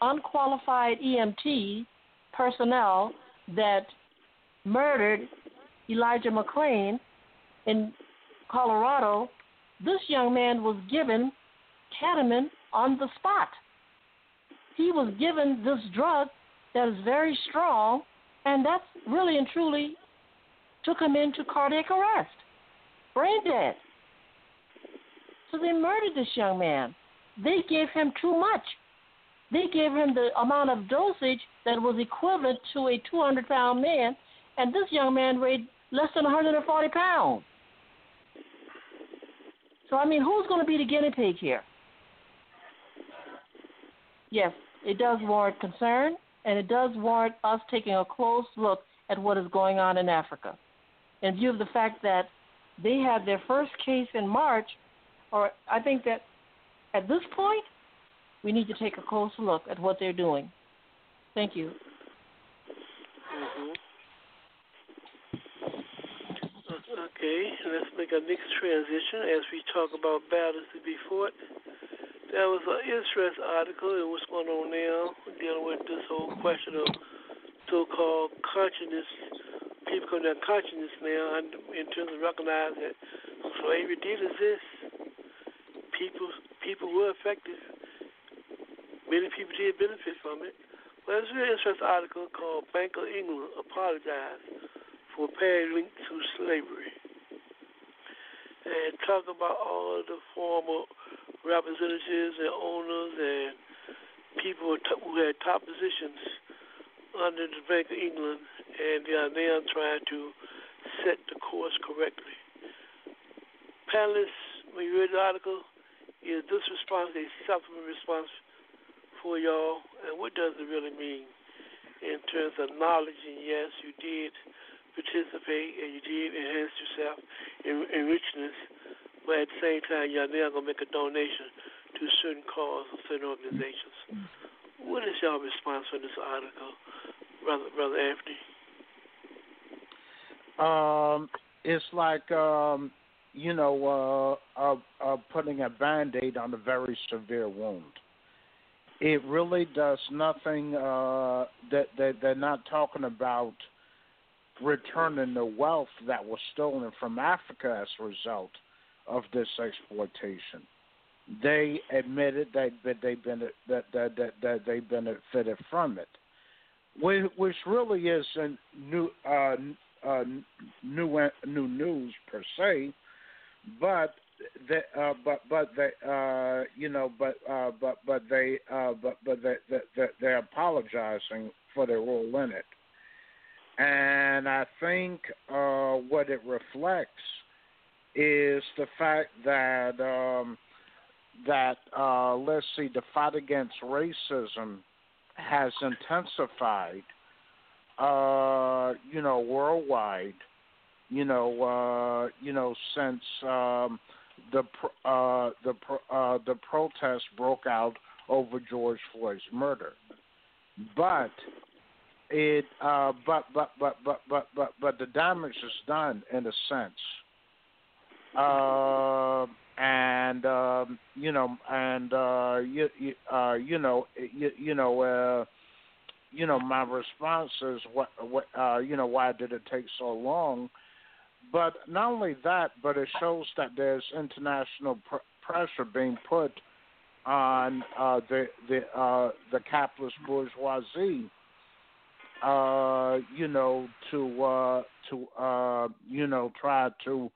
unqualified EMT personnel that murdered Elijah McClain in Colorado, this young man was given ketamine on the spot. He was given this drug that is very strong, and that's really and truly took him into cardiac arrest, brain dead. So they murdered this young man. They gave him too much. They gave him the amount of dosage that was equivalent to a 200 pound man, and this young man weighed less than 140 pounds. So, I mean, who's going to be the guinea pig here? Yes, it does warrant concern, and it does warrant us taking a close look at what is going on in Africa. In view of the fact that they had their first case in March, or I think that at this point, we need to take a close look at what they're doing. Thank you. Mm-hmm. Okay, let's make a next transition as we talk about battles to be fought. There was an interest article in what's going on now, dealing with this whole question of so-called consciousness. People come down consciousness now, and in terms of recognizing that slavery did exist. People, people were affected Many people did benefit from it. Well, there's a very interesting article called Bank of England Apologized for Paying to Slavery. And talk about all the former representatives and owners and people who had top positions under the Bank of England, and they are now trying to set the course correctly. Panelists, when you read the article, is this response a supplement response for y'all, and what does it really mean in terms of knowledge? And yes, you did participate and you did enhance yourself in, in richness, but at the same time, y'all now gonna make a donation to certain cause or certain organizations. What is y'all response for this article, brother, brother Anthony? Um, it's like um, you know, uh, uh, uh, putting a band aid on a very severe wound it really does nothing uh, that, that they're not talking about returning the wealth that was stolen from Africa as a result of this exploitation. They admitted that, they that, that, that, that they benefited from it, which really isn't new uh, uh, new new news per se, but they, uh, but but they uh, you know but uh, but but they uh, but but they, they they're apologizing for their role in it, and I think uh, what it reflects is the fact that um, that uh, let's see the fight against racism has intensified uh, you know worldwide you know uh, you know since um, the uh, the uh, the protest broke out over George Floyd's murder, but it uh, but, but but but but but but the damage is done in a sense, uh, and um, you know and uh, you you, uh, you know you, you know. Uh, you know, my response is what, what, uh, you know, why did it take so long? But not only that, but it shows that there's international pr- pressure being put on uh, the the uh, the capitalist bourgeoisie. Uh, you know, to uh, to uh, you know try to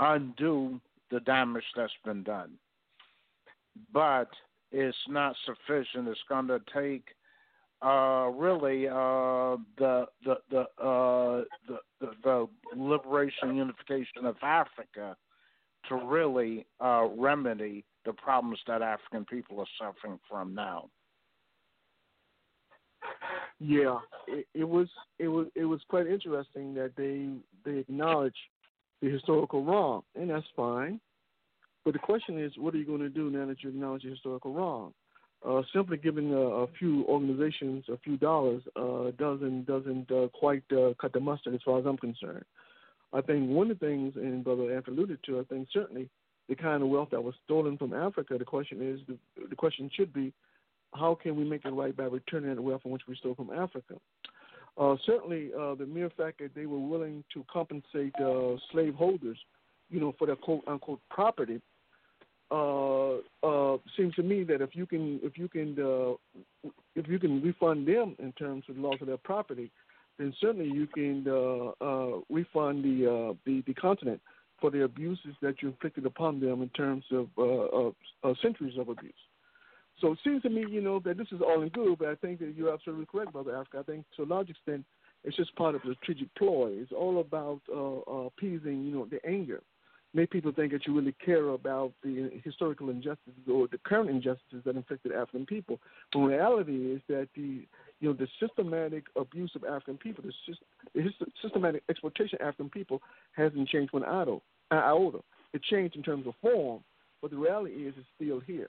undo the damage that's been done. But it's not sufficient. It's going to take uh, really uh, the the the, uh, the the the liberation unification of Africa to really uh, remedy the problems that African people are suffering from now. Yeah, it, it was it was it was quite interesting that they they acknowledge the historical wrong, and that's fine. But the question is, what are you going to do now that you acknowledge the historical wrong? uh, simply giving a, a, few organizations a few dollars uh, doesn't doesn't uh, quite uh, cut the mustard as far as I'm concerned. I think one of the things, and Brother Anthony alluded to, I think certainly the kind of wealth that was stolen from Africa. The question is, the, the question should be, how can we make it right by returning that wealth from which we stole from Africa? Uh, certainly, uh, the mere fact that they were willing to compensate uh, slaveholders, you know, for their quote unquote property, uh, uh, seems to me that if you can if you can uh, if you can refund them in terms of the loss of their property, then certainly you can refund the, the the continent for the abuses that you inflicted upon them in terms of, of centuries of abuse. So it seems to me, you know, that this is all in good, but I think that you're absolutely correct, Brother Africa. I think to a large extent, it's just part of the strategic ploy. It's all about uh, uh, appeasing, you know, the anger. Make people think that you really care about the historical injustices or the current injustices that inflicted African people. The reality is that the, you know, the systematic abuse of African people, the, the systematic exploitation of African people hasn't changed one iota. It changed in terms of form, but the reality is it's still here.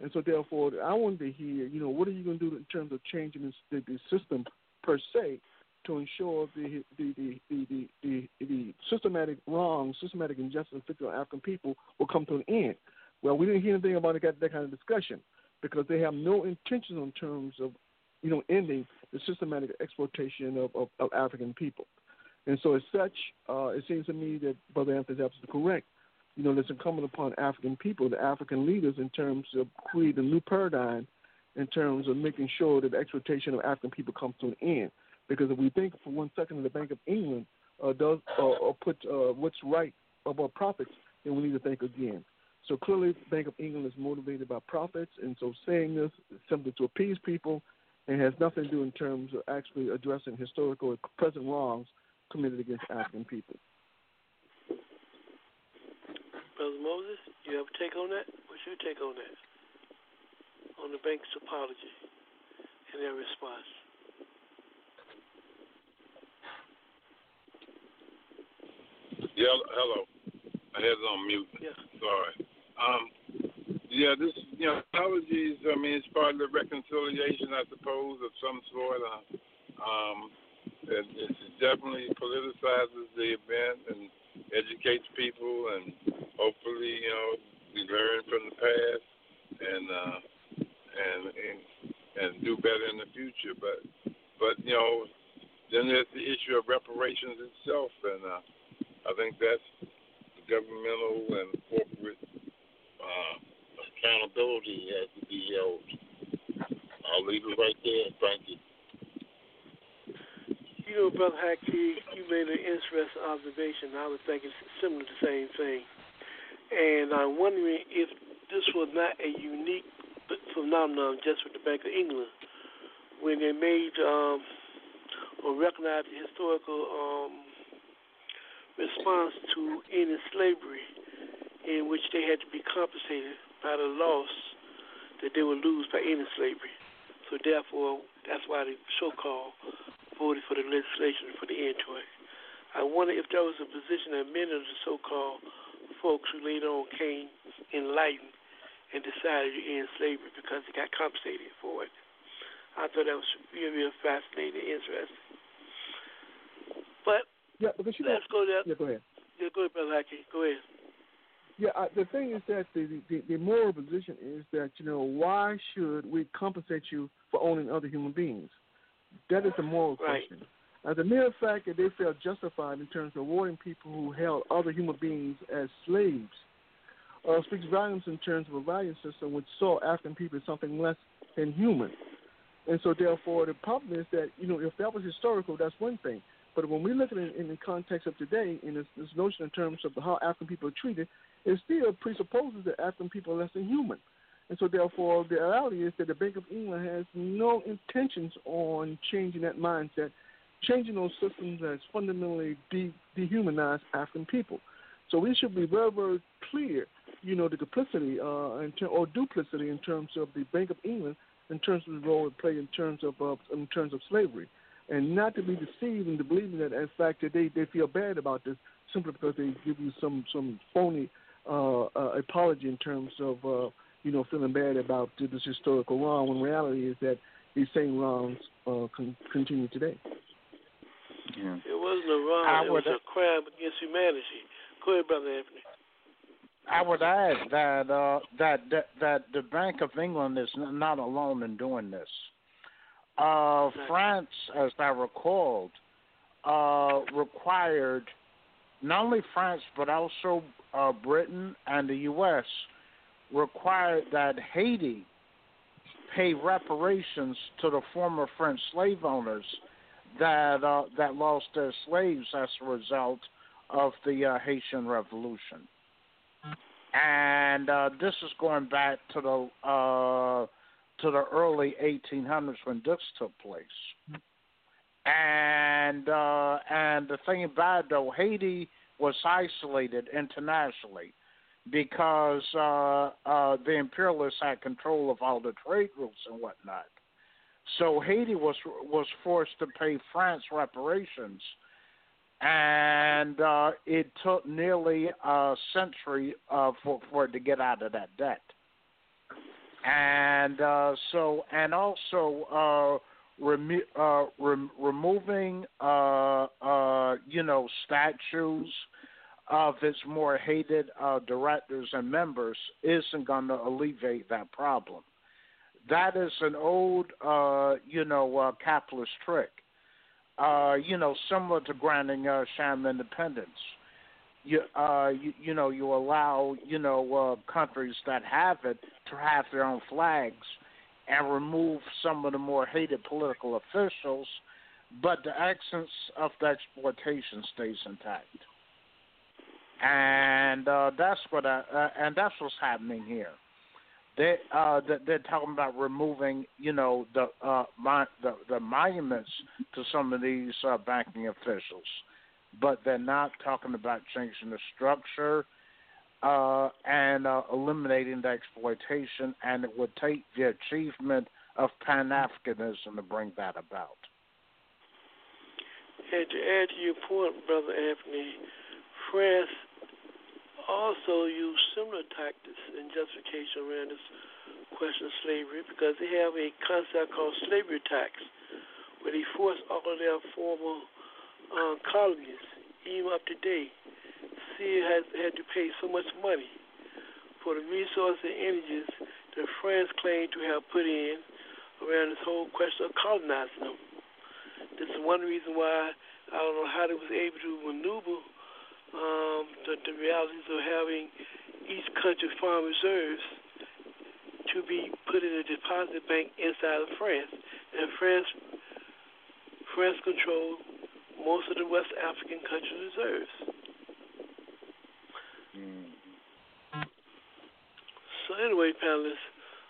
And so, therefore, I wanted to hear, you know, what are you going to do in terms of changing the, the system per se to ensure the the the the, the, the, the systematic wrong, systematic injustice on African people will come to an end. Well, we didn't hear anything about that, that kind of discussion because they have no intention in terms of, you know, ending the systematic exploitation of, of, of African people. And so, as such, uh, it seems to me that Brother Anthony is absolutely correct you know, that's incumbent upon African people, the African leaders, in terms of creating a new paradigm in terms of making sure that the exploitation of African people comes to an end. Because if we think for one second that the Bank of England uh, does uh, or put uh, what's right above profits, then we need to think again. So clearly, the Bank of England is motivated by profits, and so saying this is simply to appease people and has nothing to do in terms of actually addressing historical or present wrongs committed against African people. Moses, you have a take on that? What's your take on that? On the bank's apology and their response? Yeah, hello. I had it on mute. Yeah. Sorry. Um, yeah, this, you know, apologies, I mean, it's part of the reconciliation, I suppose, of some sort. Uh, um, it, it definitely politicizes the event and educates people and hopefully, you know, we learn from the past and uh, and and and do better in the future. But but you know, then there's the issue of reparations itself, and uh, I think that's governmental and corporate uh, accountability has to be held. I'll leave it right there. Thank you. You know, Brother Haki, you made an interesting observation. I was thinking similar to the same thing. And I'm wondering if this was not a unique phenomenon just with the Bank of England when they made um, or recognized the historical um, response to ending slavery, in which they had to be compensated by the loss that they would lose by ending slavery. So therefore, that's why they so-called voted for the legislation for the end to it. I wonder if there was a position that many of the so-called folks who later on came enlightened and decided to end slavery because they got compensated for it. I thought that was really, really fascinating and interesting. But yeah, because you let's go there. Yeah, go ahead. Yeah, go ahead, Brother Haki. Go ahead. Yeah, I, the thing is that the, the the moral position is that you know why should we compensate you for owning other human beings? That is the moral right. question. As the mere fact that they felt justified in terms of rewarding people who held other human beings as slaves uh, speaks volumes in terms of a value system which saw African people as something less than human. And so, therefore, the problem is that, you know, if that was historical, that's one thing. But when we look at it in the context of today, in this, this notion in terms of how African people are treated, it still presupposes that African people are less than human. And so, therefore, the reality is that the Bank of England has no intentions on changing that mindset changing those systems that's fundamentally de- dehumanize African people. So we should be very, very clear, you know, the duplicity uh, ter- or duplicity in terms of the Bank of England in terms of the role it played in terms of uh, in terms of slavery, and not to be deceived into believing that in fact that they, they feel bad about this simply because they give you some some phony uh, uh, apology in terms of uh, you know feeling bad about this historical wrong. When reality is that these same wrongs uh, con- continue today. Yeah. It wasn't a wrong. I it was a crime against humanity. Go ahead, Brother Anthony. I would add that uh, that, that that the Bank of England is not alone in doing this. Uh, France, as I recalled, uh, required not only France but also uh, Britain and the U.S. required that Haiti pay reparations to the former French slave owners that uh, that lost their slaves as a result of the uh, Haitian Revolution. And uh, this is going back to the uh, to the early 1800s when this took place. And uh, and the thing about it, though, Haiti was isolated internationally because uh, uh, the imperialists had control of all the trade routes and whatnot. So Haiti was was forced to pay France reparations, and uh, it took nearly a century uh, for for it to get out of that debt. And uh, so, and also uh, remo- rem- removing, you know, statues of its more hated uh, directors and members isn't going to alleviate that problem. That is an old, uh, you know, uh, capitalist trick. Uh, you know, similar to granting uh, sham independence. You, uh, you, you know, you allow, you know, uh, countries that have it to have their own flags and remove some of the more hated political officials, but the essence of the exploitation stays intact and uh, that's what I, uh, and that's what's happening here. They uh, they're talking about removing, you know, the uh, the, the monuments to some of these uh, banking officials, but they're not talking about changing the structure uh, and uh, eliminating the exploitation. And it would take the achievement of Pan Africanism to bring that about. And to add to your point, Brother Anthony, France also use similar tactics in justification around this question of slavery because they have a concept called slavery tax, where they force all of their former uh, colonies, even up to date, see has had to pay so much money for the resources and energies that France claimed to have put in around this whole question of colonizing them. This is one reason why I don't know how they was able to maneuver um, the, the realities of having each country's foreign reserves to be put in a deposit bank inside of France. And France, France controlled most of the West African countries' reserves. So anyway, panelists,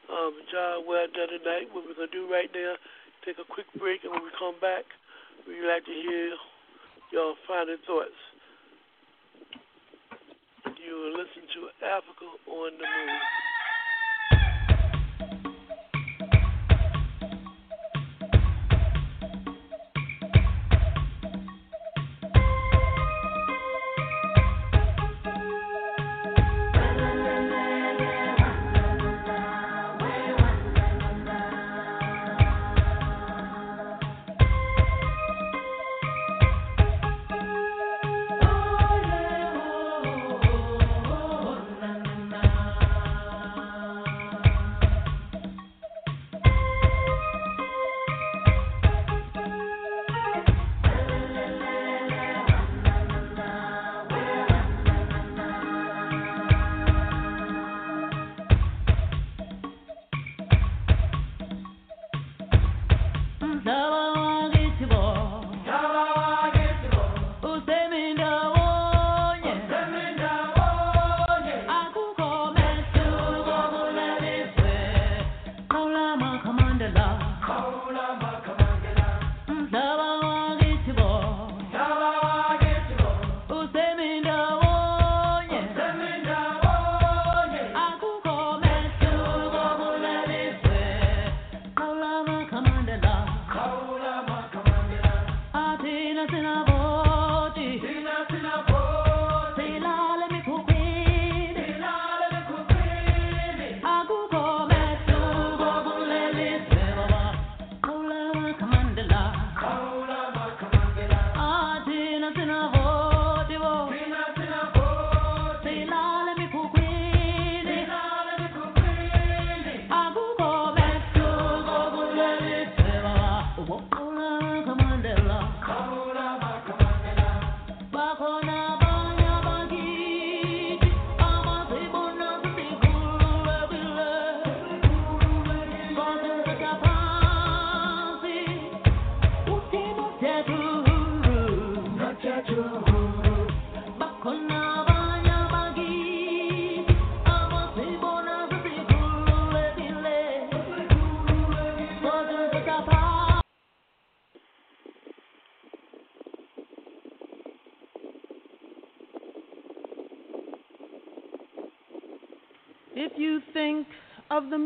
um, job well done tonight. What we're gonna do right now, take a quick break, and when we come back, we'd like to hear your final thoughts. You listen to Africa on the Move.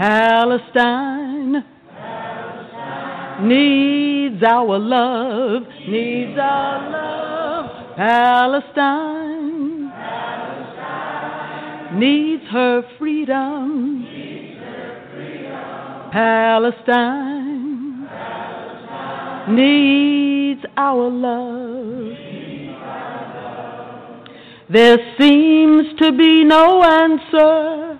Palestine needs our love, needs our love. Palestine, needs her freedom. Palestine, needs our love. There seems to be no answer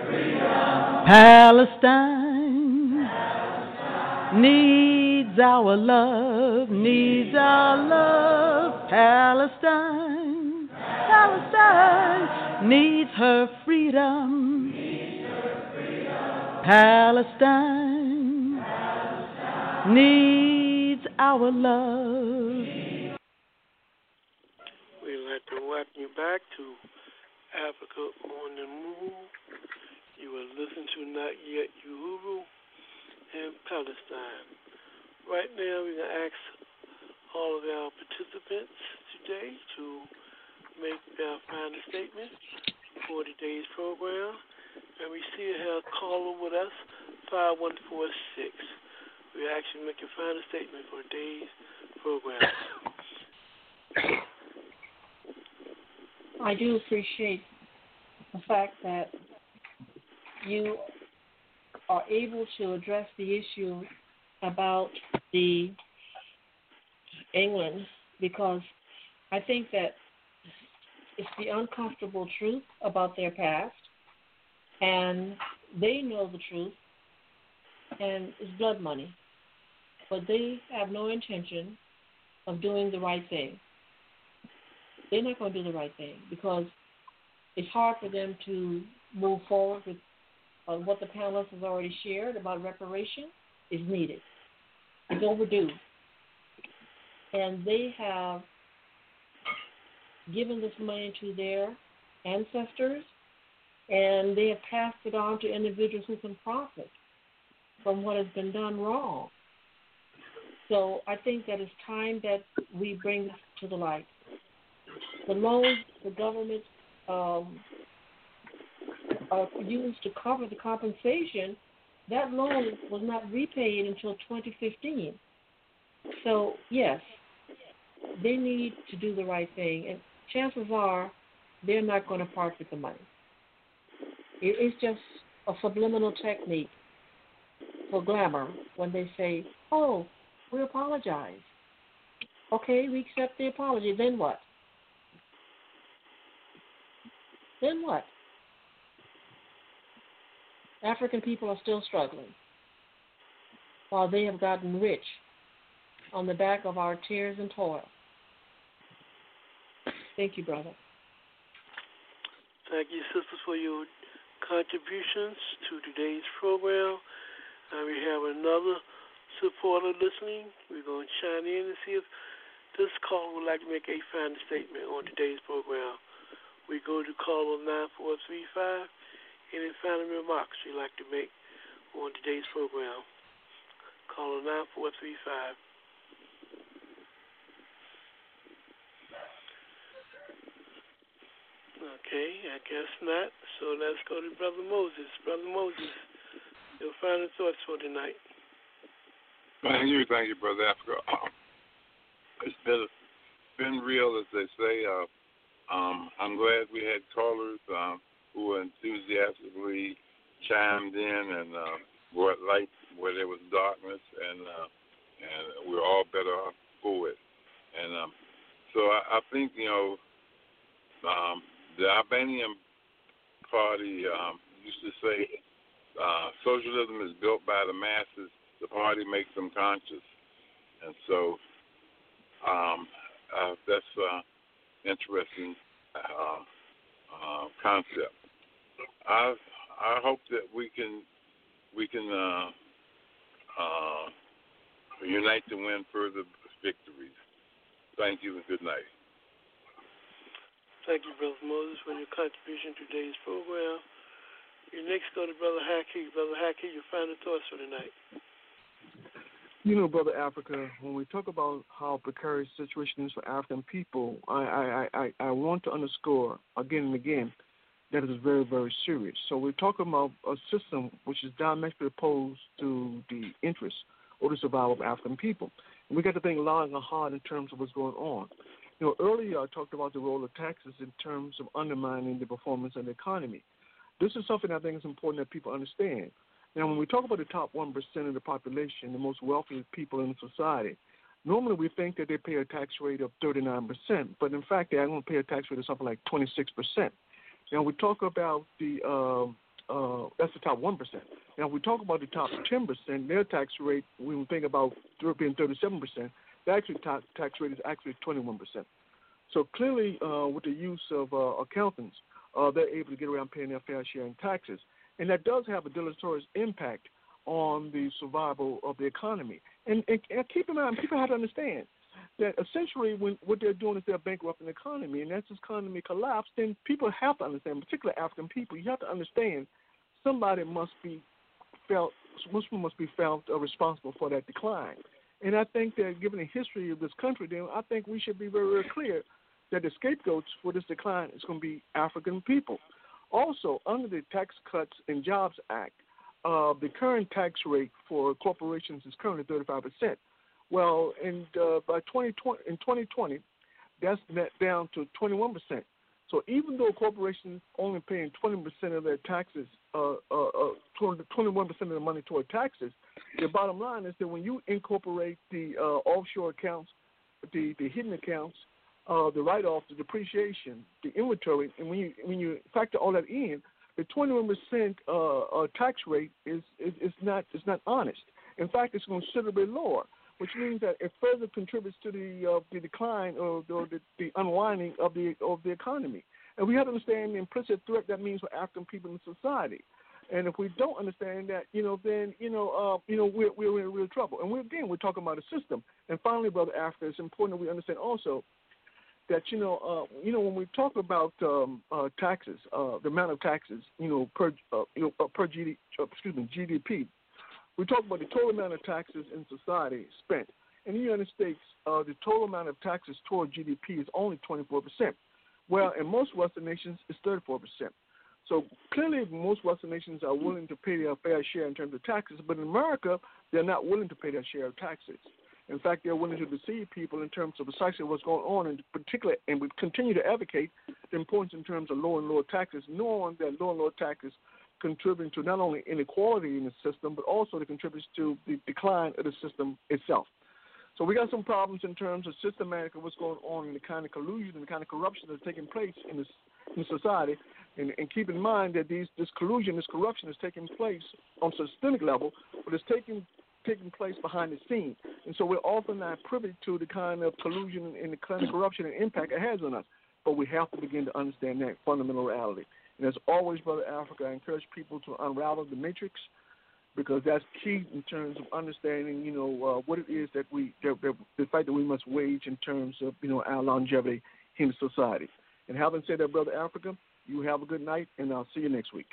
Palestine, Palestine needs our love, needs our love. Palestine, Palestine needs her freedom. Palestine needs our love. We'd like to welcome you back to Africa on the Move. You will listen to Not Yet Uhuru and Palestine. Right now, we're going to ask all of our participants today to make their final statement for today's program. And we see a caller with us, 5146. We actually make a final statement for today's program. [COUGHS] I do appreciate the fact that you are able to address the issue about the England because I think that it's the uncomfortable truth about their past and they know the truth and it's blood money. But they have no intention of doing the right thing. They're not going to do the right thing because it's hard for them to move forward with what the panelists has already shared about reparation is needed. It's overdue. And they have given this money to their ancestors and they have passed it on to individuals who can profit from what has been done wrong. So I think that it's time that we bring this to the light. The loans the government um, uh, used to cover the compensation, that loan was not repaid until 2015. So yes, they need to do the right thing, and chances are they're not going to part with the money. It's just a subliminal technique for glamour when they say, "Oh, we apologize." Okay, we accept the apology. Then what? Then what? African people are still struggling while they have gotten rich on the back of our tears and toil. Thank you, brother. Thank you, sisters, for your contributions to today's program. We have another supporter listening. We're going to chime in and see if this caller would like to make a final statement on today's program. We go to caller 9435. Any final remarks you'd like to make on today's program? Caller 9435. Okay, I guess not. So let's go to Brother Moses. Brother Moses, your final thoughts for tonight. Thank you, thank you, Brother Africa. Um, it's been been real, as they say. Uh, um, I'm glad we had callers um, who enthusiastically chimed in and uh, brought light where there was darkness, and uh, and we're all better off for it. And um, so I, I think you know um, the Albanian Party um, used to say uh, socialism is built by the masses. The party makes them conscious, and so um, uh, that's uh, interesting uh, uh, concept. I I hope that we can we can uh, uh, unite to win further victories. Thank you and good night. Thank you, Brother Moses, for your contribution to today's program. You next go to Brother Haki. Brother Haki, your final thoughts for tonight. You know, Brother Africa, when we talk about how precarious the situation is for African people, I, I, I, I want to underscore again and again that is very, very serious. So we're talking about a system which is diametrically opposed to the interests or the survival of African people. And we got to think long and hard in terms of what's going on. You know, earlier I talked about the role of taxes in terms of undermining the performance of the economy. This is something I think is important that people understand. Now, when we talk about the top 1% of the population, the most wealthy people in society, normally we think that they pay a tax rate of 39%, but in fact, they're going to pay a tax rate of something like 26%. Now, we talk about the, uh, uh, that's the top 1%. Now, we talk about the top 10%, their tax rate, when we think about being 37%, the actual tax, rate is actually 21%. So clearly, uh, with the use of uh, accountants, uh, they're able to get around paying their fair share in taxes. And that does have a deleterious impact on the survival of the economy. And, and, and keep in mind, people have to understand that essentially when what they're doing is they're bankrupting the economy. And as this economy collapses, then people have to understand, particularly African people, you have to understand somebody must be felt, someone must be felt uh, responsible for that decline. And I think that given the history of this country, then I think we should be very, very clear that the scapegoats for this decline is going to be African people. Also, under the Tax Cuts and Jobs Act, uh, the current tax rate for corporations is currently 35%. Well, in, uh, by 2020, in 2020, that's down to 21%. So even though corporations only paying 20% of their taxes, uh, uh, uh, 21% of the money toward taxes, the bottom line is that when you incorporate the uh, offshore accounts, the, the hidden accounts, uh, the write-off, the depreciation, the inventory, and when you when you factor all that in, the 21% uh, uh, tax rate is, is is not is not honest. In fact, it's considerably lower, which means that it further contributes to the uh, the decline or, the, the unwinding of the of the economy. And we have to understand the implicit threat that means for African people in society. And if we don't understand that, you know, then you know, uh, you know, we're we're in real trouble. And we again, we're talking about a system. And finally, brother Africa, it's important that we understand also that you know, uh, you know, when we talk about um, uh, taxes, uh, the amount of taxes, you know, per uh, you know, uh, per GD, uh, excuse me, GDP, we talk about the total amount of taxes in society spent. In the United States, uh, the total amount of taxes toward GDP is only 24 percent. Well, in most Western nations, it's 34 percent. So clearly, most Western nations are willing to pay their fair share in terms of taxes, but in America, they're not willing to pay their share of taxes. In fact, they're willing to deceive people in terms of precisely what's going on, and particularly, and we continue to advocate the importance in terms of lower and lower taxes, knowing that lower and lower taxes contributing to not only inequality in the system, but also it contributes to the decline of the system itself. So we got some problems in terms of systematic what's going on in the kind of collusion and the kind of corruption that's taking place in this in society. And, and keep in mind that these this collusion, this corruption is taking place on a systemic level, but it's taking taking place behind the scenes. And so we're often not privy to the kind of collusion and the kind of corruption and impact it has on us. But we have to begin to understand that fundamental reality. And as always, Brother Africa, I encourage people to unravel the matrix because that's key in terms of understanding, you know, uh, what it is that we, that, that, the fight that we must wage in terms of, you know, our longevity in society. And having said that, Brother Africa, you have a good night, and I'll see you next week.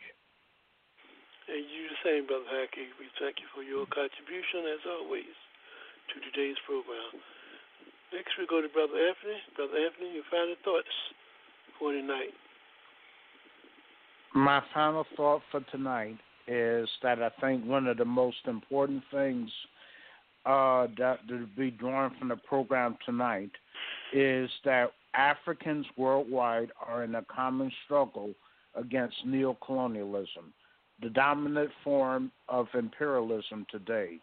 And you the same, Brother Haki. We thank you for your contribution, as always, to today's program. Next, we go to Brother Anthony. Brother Anthony, your final thoughts for tonight. My final thought for tonight is that I think one of the most important things uh, that to be drawn from the program tonight is that Africans worldwide are in a common struggle against neocolonialism the dominant form of imperialism today,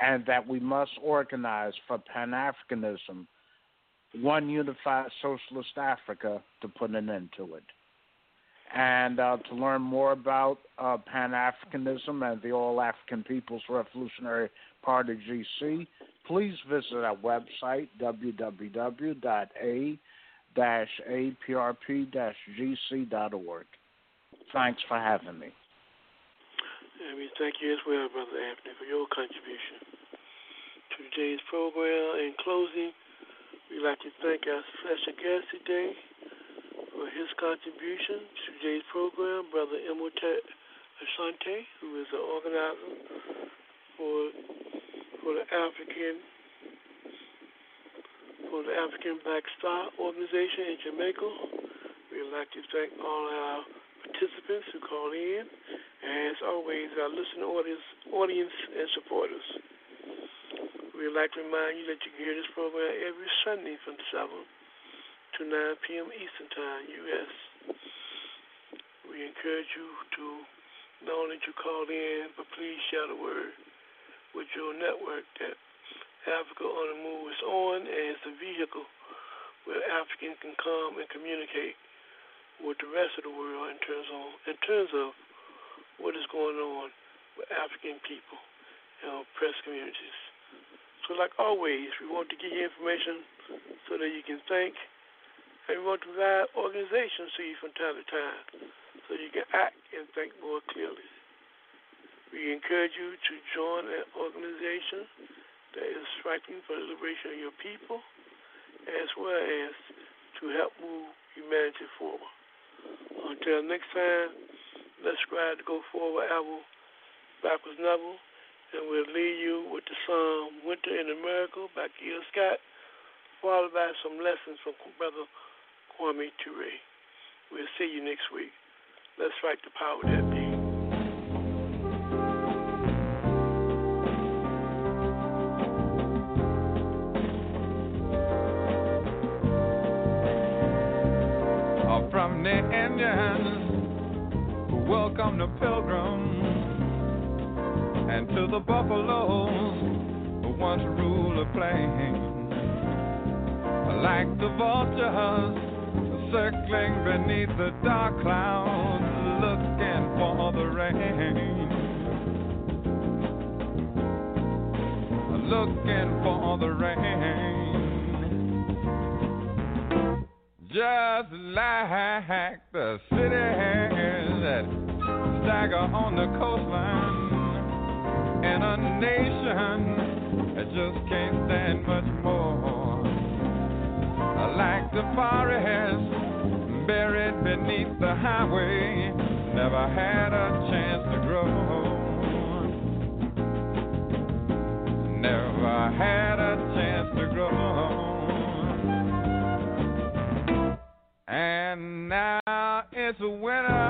and that we must organize for Pan Africanism, one unified socialist Africa, to put an end to it. And uh, to learn more about uh, Pan Africanism and the All African People's Revolutionary Party GC, please visit our website, www.a-aprp-gc.org. Thanks for having me. And we thank you as well, Brother Anthony, for your contribution to today's program. In closing, we'd like to thank our special guest today for his contribution to today's program, Brother Imhotep Asante, who is the organizer for for the African for the African Black Star organization in Jamaica. We'd like to thank all our participants who called in, and as always, our listening audience, audience and supporters. We'd like to remind you that you can hear this program every Sunday from 7 to 9 p.m. Eastern Time, U.S. We encourage you to not only to call in, but please share the word with your network that Africa on the Move is on, and it's a vehicle where Africans can come and communicate with the rest of the world in terms of in terms of what is going on with African people and oppressed communities. So, like always, we want to give you information so that you can think, and we want to provide organizations to you from time to time so you can act and think more clearly. We encourage you to join an organization that is fighting for the liberation of your people, as well as to help move humanity forward. Until next time, let's strive to go forward ever, backwards never, and we'll leave you with the song Winter in America by Gil Scott, followed by some lessons from Brother Kwame Ture. We'll see you next week. Let's fight the power that be. from the Indians welcome the pilgrims and to the buffaloes who once ruled the plain. Like the vultures circling beneath the dark clouds looking for the rain. Looking for the rain. just like the cities that stagger on the coastline in a nation that just can't stand much more. Like the forest buried beneath the highway, never had a chance to grow. Home, never had a chance to grow. Home, and now it's winter.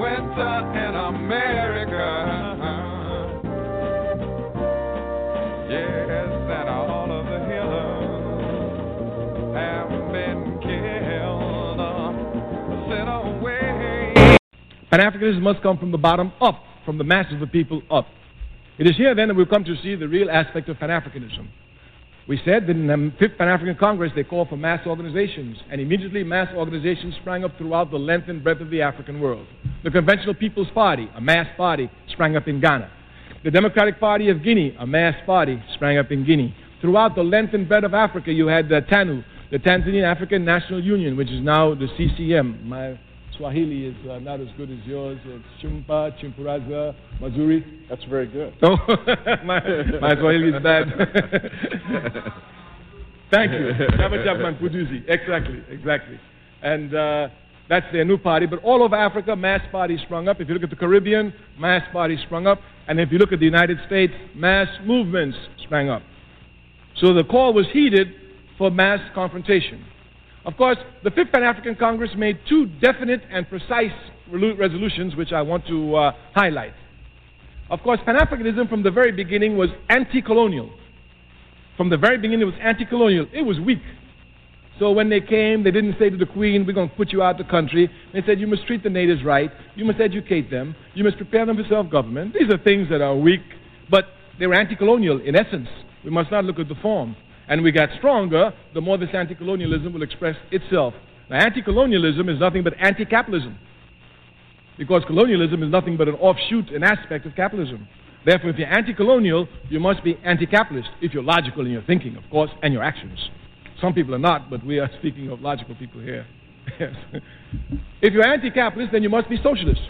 Winter in America. Pan Africanism must come from the bottom up, from the masses of the people up. It is here then that we've come to see the real aspect of Pan Africanism. We said that in the Fifth Pan African Congress they called for mass organizations, and immediately mass organizations sprang up throughout the length and breadth of the African world. The Conventional People's Party, a mass party, sprang up in Ghana. The Democratic Party of Guinea, a mass party, sprang up in Guinea. Throughout the length and breadth of Africa, you had the TANU, the Tanzanian African National Union, which is now the CCM. My Swahili is uh, not as good as yours. It's Chumpa, Chimpuraza, Mazuri. That's very good. Oh, [LAUGHS] my, my Swahili is bad. [LAUGHS] Thank you. Chama Cha Mapinduzi. Exactly, exactly. And uh, that's their new party. But all over Africa, mass parties sprung up. If you look at the Caribbean, mass parties sprung up. And if you look at the United States, mass movements sprang up. So the call was heeded for mass confrontation. Of course, the Fifth Pan African Congress made two definite and precise resolutions, which I want to uh, highlight. Of course, Pan Africanism from the very beginning was anti colonial. From the very beginning, it was anti colonial. It was weak. So when they came, they didn't say to the queen, We're going to put you out of the country. They said, You must treat the natives right. You must educate them. You must prepare them for self government. These are things that are weak, but they were anti colonial in essence. We must not look at the form. And we got stronger the more this anti colonialism will express itself. Now, anti colonialism is nothing but anti capitalism. Because colonialism is nothing but an offshoot, an aspect of capitalism. Therefore, if you're anti colonial, you must be anti capitalist, if you're logical in your thinking, of course, and your actions. Some people are not, but we are speaking of logical people here. [LAUGHS] yes. If you're anti capitalist, then you must be socialist.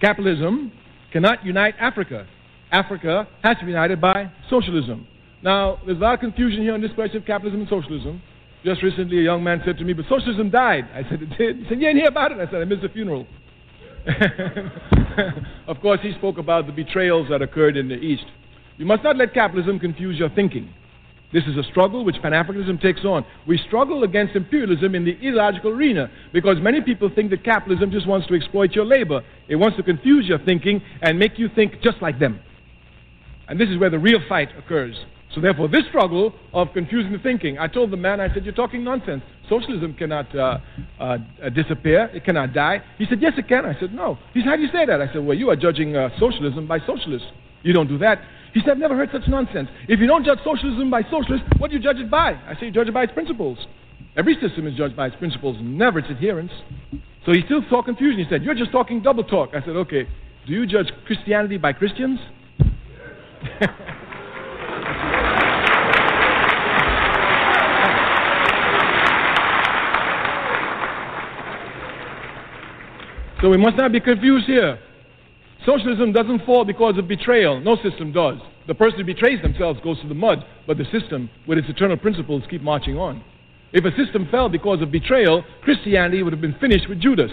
Capitalism cannot unite Africa. Africa has to be united by socialism. Now, there's a lot of confusion here on this question of capitalism and socialism. Just recently, a young man said to me, But socialism died. I said, It did. He said, You didn't hear about it? I said, I missed the funeral. [LAUGHS] of course, he spoke about the betrayals that occurred in the East. You must not let capitalism confuse your thinking. This is a struggle which Pan Africanism takes on. We struggle against imperialism in the ideological arena because many people think that capitalism just wants to exploit your labor. It wants to confuse your thinking and make you think just like them. And this is where the real fight occurs. So, therefore, this struggle of confusing the thinking, I told the man, I said, You're talking nonsense. Socialism cannot uh, uh, disappear, it cannot die. He said, Yes, it can. I said, No. He said, How do you say that? I said, Well, you are judging uh, socialism by socialists. You don't do that. He said, I've never heard such nonsense. If you don't judge socialism by socialists, what do you judge it by? I said, You judge it by its principles. Every system is judged by its principles, never its adherents. So he still saw confusion. He said, You're just talking double talk. I said, Okay, do you judge Christianity by Christians? [LAUGHS] so we must not be confused here. Socialism doesn't fall because of betrayal. No system does. The person who betrays themselves goes to the mud, but the system, with its eternal principles, keep marching on. If a system fell because of betrayal, Christianity would have been finished with Judas.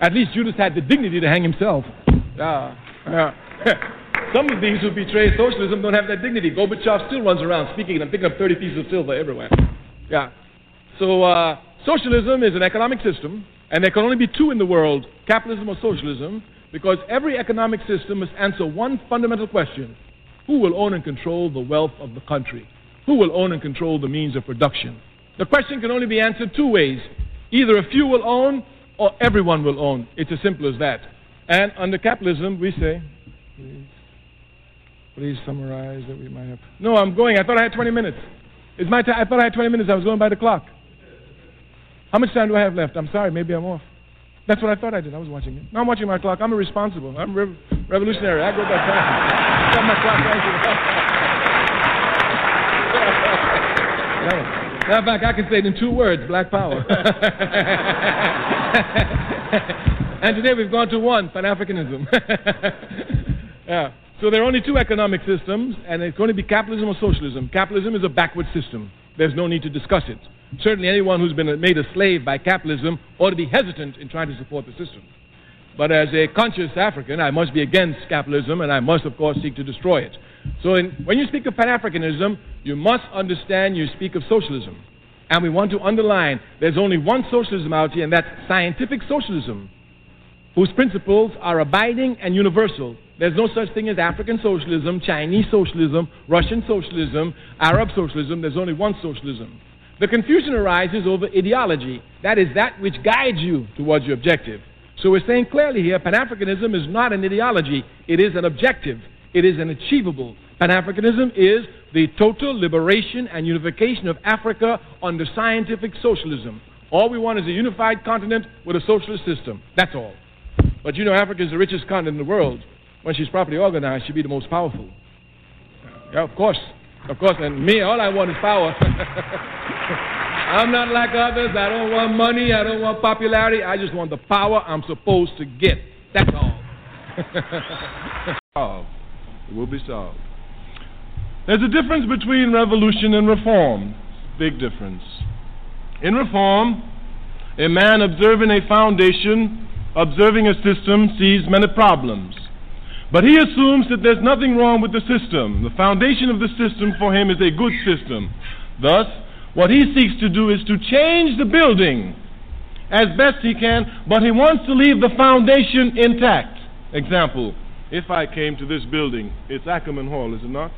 At least Judas had the dignity to hang himself. Yeah, yeah. [LAUGHS] Some of these who betray socialism don't have that dignity. Gorbachev still runs around speaking and picking up 30 pieces of silver everywhere. Yeah. So, uh, socialism is an economic system, and there can only be two in the world capitalism or socialism. Because every economic system must answer one fundamental question Who will own and control the wealth of the country? Who will own and control the means of production? The question can only be answered two ways either a few will own or everyone will own. It's as simple as that. And under capitalism, we say, please, please summarize that we might have. No, I'm going. I thought I had 20 minutes. It's my time. I thought I had 20 minutes. I was going by the clock. How much time do I have left? I'm sorry. Maybe I'm off. That's what I thought I did. I was watching it. Now I'm watching my clock. I'm irresponsible. I'm rev- revolutionary. I go by time. I got my clock right [LAUGHS] Matter of fact, I can say it in two words black power. [LAUGHS] and today we've gone to one Pan Africanism. [LAUGHS] yeah. So there are only two economic systems, and it's going to be capitalism or socialism. Capitalism is a backward system. There's no need to discuss it. Certainly, anyone who's been made a slave by capitalism ought to be hesitant in trying to support the system. But as a conscious African, I must be against capitalism, and I must, of course, seek to destroy it. So, in, when you speak of Pan Africanism, you must understand you speak of socialism. And we want to underline there's only one socialism out here, and that's scientific socialism, whose principles are abiding and universal. There's no such thing as African socialism, Chinese socialism, Russian socialism, Arab socialism. There's only one socialism. The confusion arises over ideology. That is that which guides you towards your objective. So we're saying clearly here Pan Africanism is not an ideology, it is an objective, it is an achievable. Pan Africanism is the total liberation and unification of Africa under scientific socialism. All we want is a unified continent with a socialist system. That's all. But you know, Africa is the richest continent in the world. When she's properly organized, she'll be the most powerful. Yeah, of course. Of course, and me, all I want is power. [LAUGHS] I'm not like others. I don't want money. I don't want popularity. I just want the power I'm supposed to get. That's all. [LAUGHS] solved. It will be solved. There's a difference between revolution and reform. Big difference. In reform, a man observing a foundation, observing a system, sees many problems. But he assumes that there's nothing wrong with the system. The foundation of the system for him is a good system. Thus, what he seeks to do is to change the building as best he can, but he wants to leave the foundation intact. Example, if I came to this building, it's Ackerman Hall, is it not?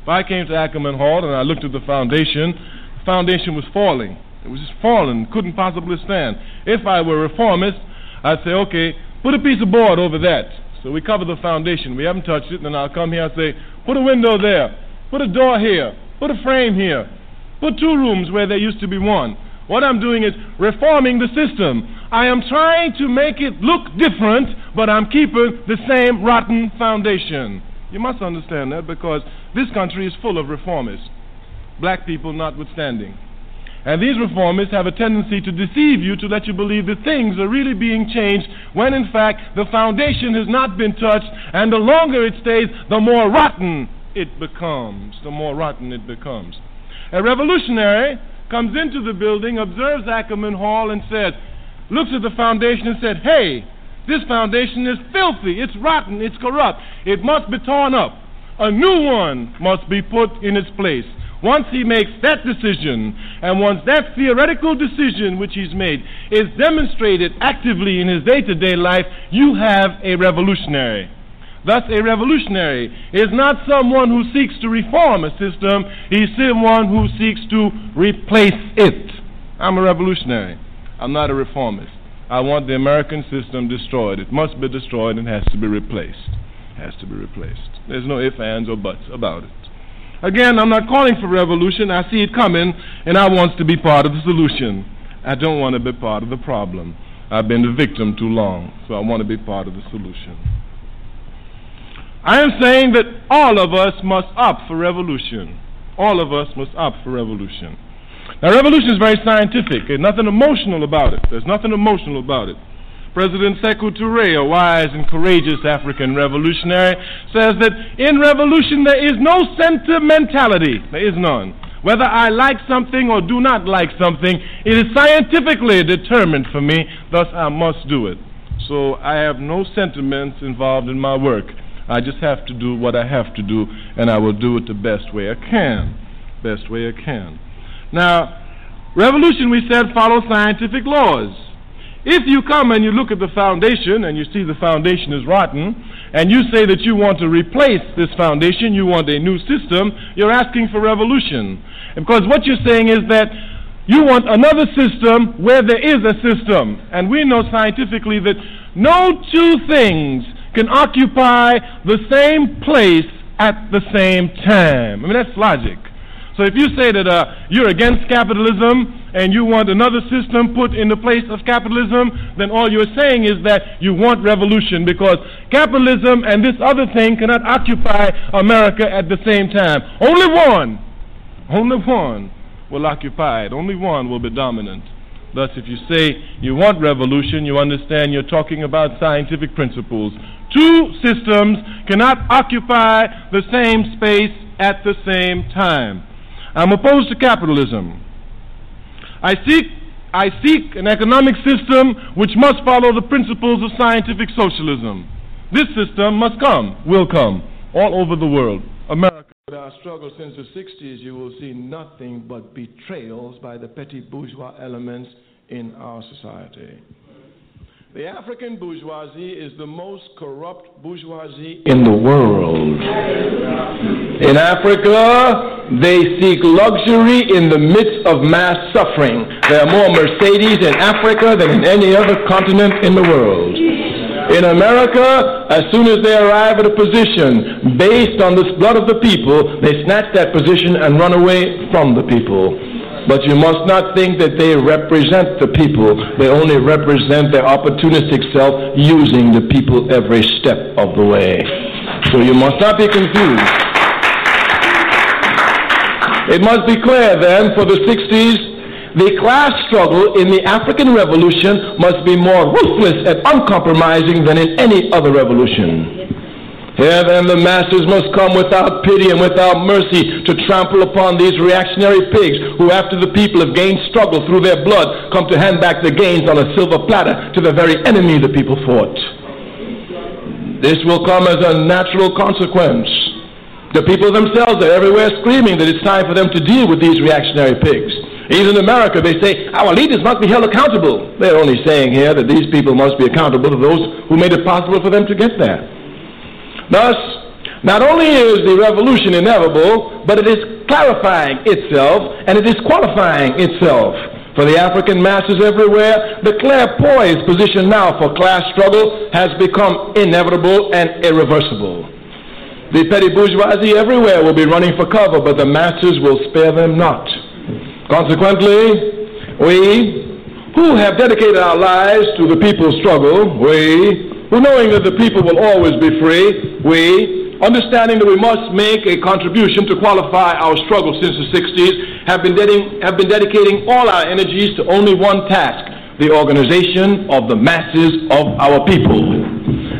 If I came to Ackerman Hall and I looked at the foundation, the foundation was falling. It was just falling, couldn't possibly stand. If I were a reformist, I'd say, okay, put a piece of board over that. So we cover the foundation. We haven't touched it. Then I'll come here and say, put a window there, put a door here, put a frame here, put two rooms where there used to be one. What I'm doing is reforming the system. I am trying to make it look different, but I'm keeping the same rotten foundation. You must understand that because this country is full of reformists, black people notwithstanding. And these reformists have a tendency to deceive you to let you believe that things are really being changed when in fact the foundation has not been touched, and the longer it stays, the more rotten it becomes. The more rotten it becomes. A revolutionary comes into the building, observes Ackerman Hall, and says, looks at the foundation and said, Hey, this foundation is filthy, it's rotten, it's corrupt. It must be torn up. A new one must be put in its place. Once he makes that decision, and once that theoretical decision which he's made is demonstrated actively in his day to day life, you have a revolutionary. Thus, a revolutionary is not someone who seeks to reform a system, he's someone who seeks to replace it. I'm a revolutionary. I'm not a reformist. I want the American system destroyed. It must be destroyed and has to be replaced. Has to be replaced. There's no ifs, ands, or buts about it. Again, I'm not calling for revolution. I see it coming, and I want to be part of the solution. I don't want to be part of the problem. I've been the victim too long, so I want to be part of the solution. I am saying that all of us must opt for revolution. All of us must opt for revolution. Now, revolution is very scientific. There's nothing emotional about it. There's nothing emotional about it. President Sekou Touré, a wise and courageous African revolutionary, says that in revolution there is no sentimentality. There is none. Whether I like something or do not like something, it is scientifically determined for me, thus I must do it. So I have no sentiments involved in my work. I just have to do what I have to do, and I will do it the best way I can. Best way I can. Now, revolution, we said, follows scientific laws. If you come and you look at the foundation and you see the foundation is rotten, and you say that you want to replace this foundation, you want a new system, you're asking for revolution. Because what you're saying is that you want another system where there is a system. And we know scientifically that no two things can occupy the same place at the same time. I mean, that's logic. So if you say that uh, you're against capitalism and you want another system put in the place of capitalism, then all you're saying is that you want revolution because capitalism and this other thing cannot occupy America at the same time. Only one, only one will occupy it. Only one will be dominant. Thus, if you say you want revolution, you understand you're talking about scientific principles. Two systems cannot occupy the same space at the same time. I'm opposed to capitalism. I seek, I seek an economic system which must follow the principles of scientific socialism. This system must come, will come, all over the world. America. With our struggle since the 60s, you will see nothing but betrayals by the petty bourgeois elements in our society. The African bourgeoisie is the most corrupt bourgeoisie in the world. In Africa, they seek luxury in the midst of mass suffering. There are more Mercedes in Africa than in any other continent in the world. In America, as soon as they arrive at a position based on the blood of the people, they snatch that position and run away from the people. But you must not think that they represent the people. They only represent their opportunistic self using the people every step of the way. So you must not be confused. It must be clear then for the 60s, the class struggle in the African Revolution must be more ruthless and uncompromising than in any other revolution. Here then the masters must come without pity and without mercy to trample upon these reactionary pigs who after the people have gained struggle through their blood come to hand back the gains on a silver platter to the very enemy the people fought. This will come as a natural consequence. The people themselves are everywhere screaming that it's time for them to deal with these reactionary pigs. Even in America, they say our leaders must be held accountable. They're only saying here that these people must be accountable to those who made it possible for them to get there. Thus, Not only is the revolution inevitable, but it is clarifying itself and it is qualifying itself. For the African masses everywhere, the clairpoised position now for class struggle has become inevitable and irreversible. The petty bourgeoisie everywhere will be running for cover, but the masses will spare them not. Consequently, we who have dedicated our lives to the people's struggle, we who knowing that the people will always be free, we understanding that we must make a contribution to qualify our struggle since the 60s, have been, have been dedicating all our energies to only one task the organization of the masses of our people.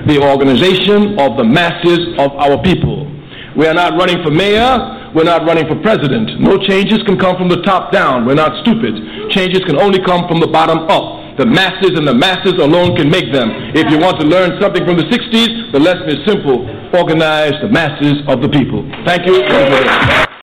The organization of the masses of our people. We are not running for mayor. We're not running for president. No changes can come from the top down. We're not stupid. Changes can only come from the bottom up. The masses and the masses alone can make them. If you want to learn something from the 60s, the lesson is simple. Organize the masses of the people. Thank you.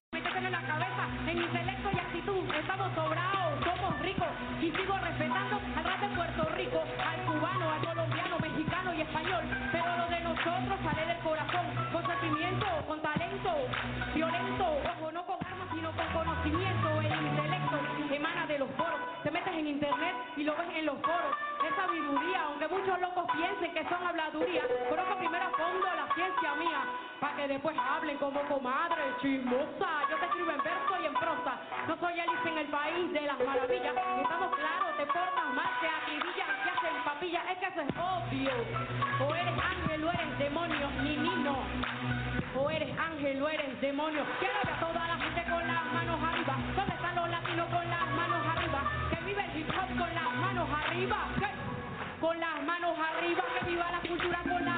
Piensen que son habladuría. Conozco primero a fondo la ciencia mía, para que después hablen como comadre chismosa. Yo te escribo en verso y en prosa. No soy Alice en el país de las maravillas. Estamos claros, te portas mal, te acribillan, te hacen papilla. Es que eso es obvio. O eres ángel o eres demonio, ni ni no. O eres ángel o eres demonio. Quiero ver a toda la gente con las manos arriba. ¿Dónde están los latinos con las manos arriba? Que vive el hip hop con las manos arriba. Con las manos arriba. Que viva la cultura con las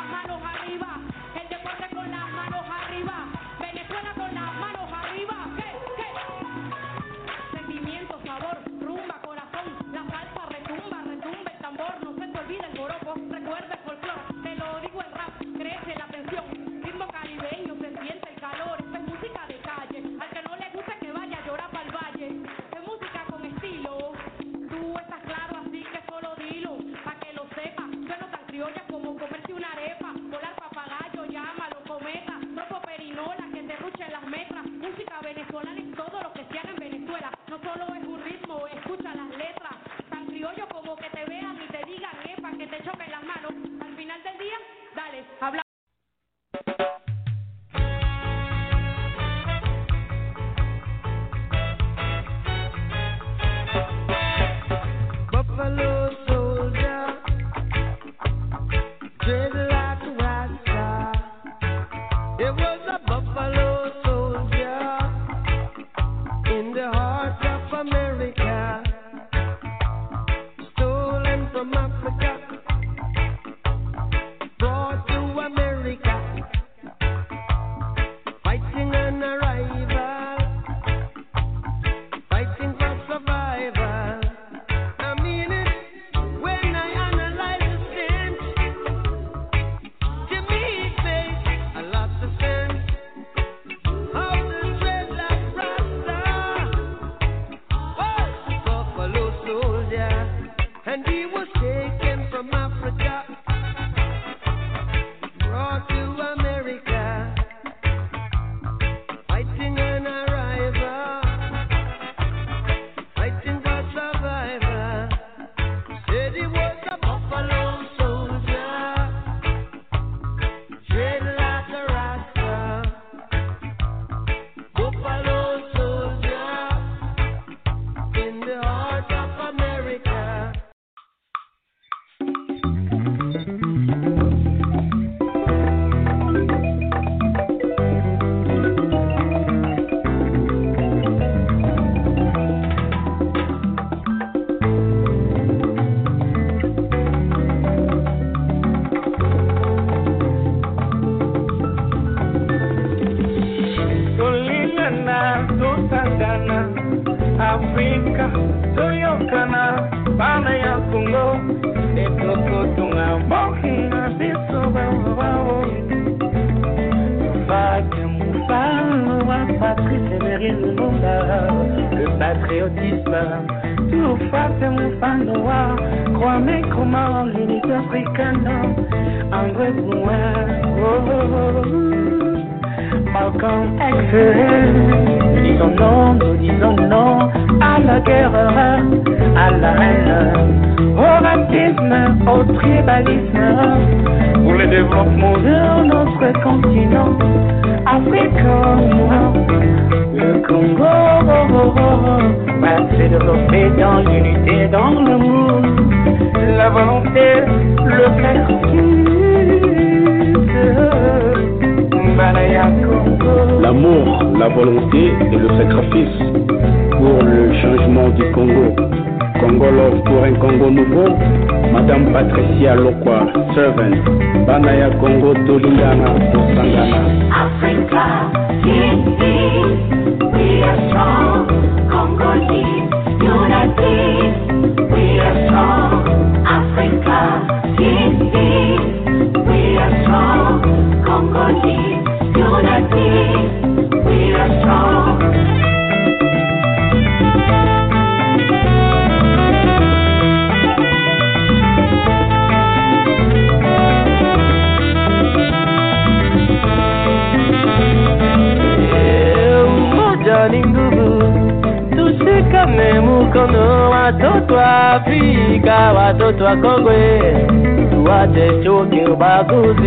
habla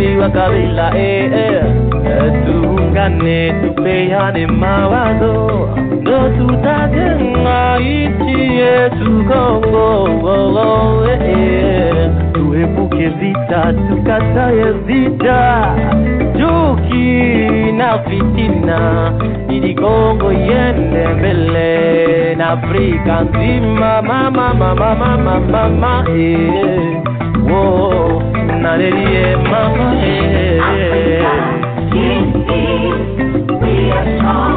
wapenzi wa kabila eh, eh. Tuungane, tupeane mawazo, ndo tutajenga nchi yetu Kongo Tu eh, eh. Tuepuke vita, tukataye vita, Juki na fitina, ili Kongo iende mbele na Afrika nzima. Mama, mama, mama, mama, eh. Whoa na de die mama. Yeah. We are strong.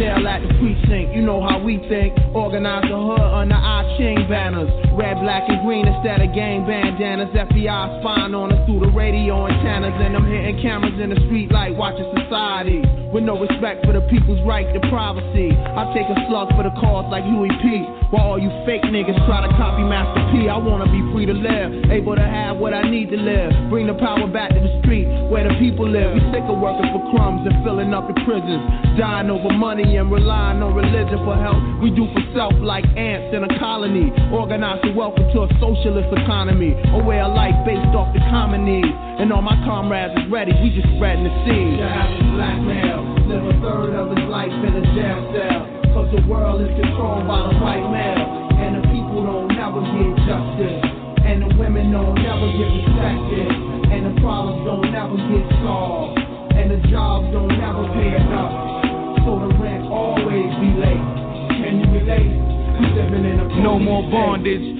Cocktail at the You know how we think. Organize the hood under our chain banners. Red, black, and green instead of gang bandanas. FBI spying on us through the radio antennas. And I'm hitting cameras in the street like watching society. With no respect for the people's right to privacy. I take a slug for the cause like Huey P. While all you fake niggas try to copy Master P. I wanna be free to live. Able to have what I need to live. Bring the power back to the street where the people live. We sick of working for crumbs and filling up the prisons. Dying over money and relying on religion for help. We do for self like ants in a colony. Organize the welcome to a socialist economy. A way of life based off the common needs. And all my comrades is ready. We just spreading the seed. The average black male live a third of his life in a jail cell. Cause the world is controlled by the white male. And the people don't never get justice. And the women don't never get respected. And the problems don't never get solved. And the jobs don't never pay enough. So the rent always be late. Can you relate? We living in a No more bondage,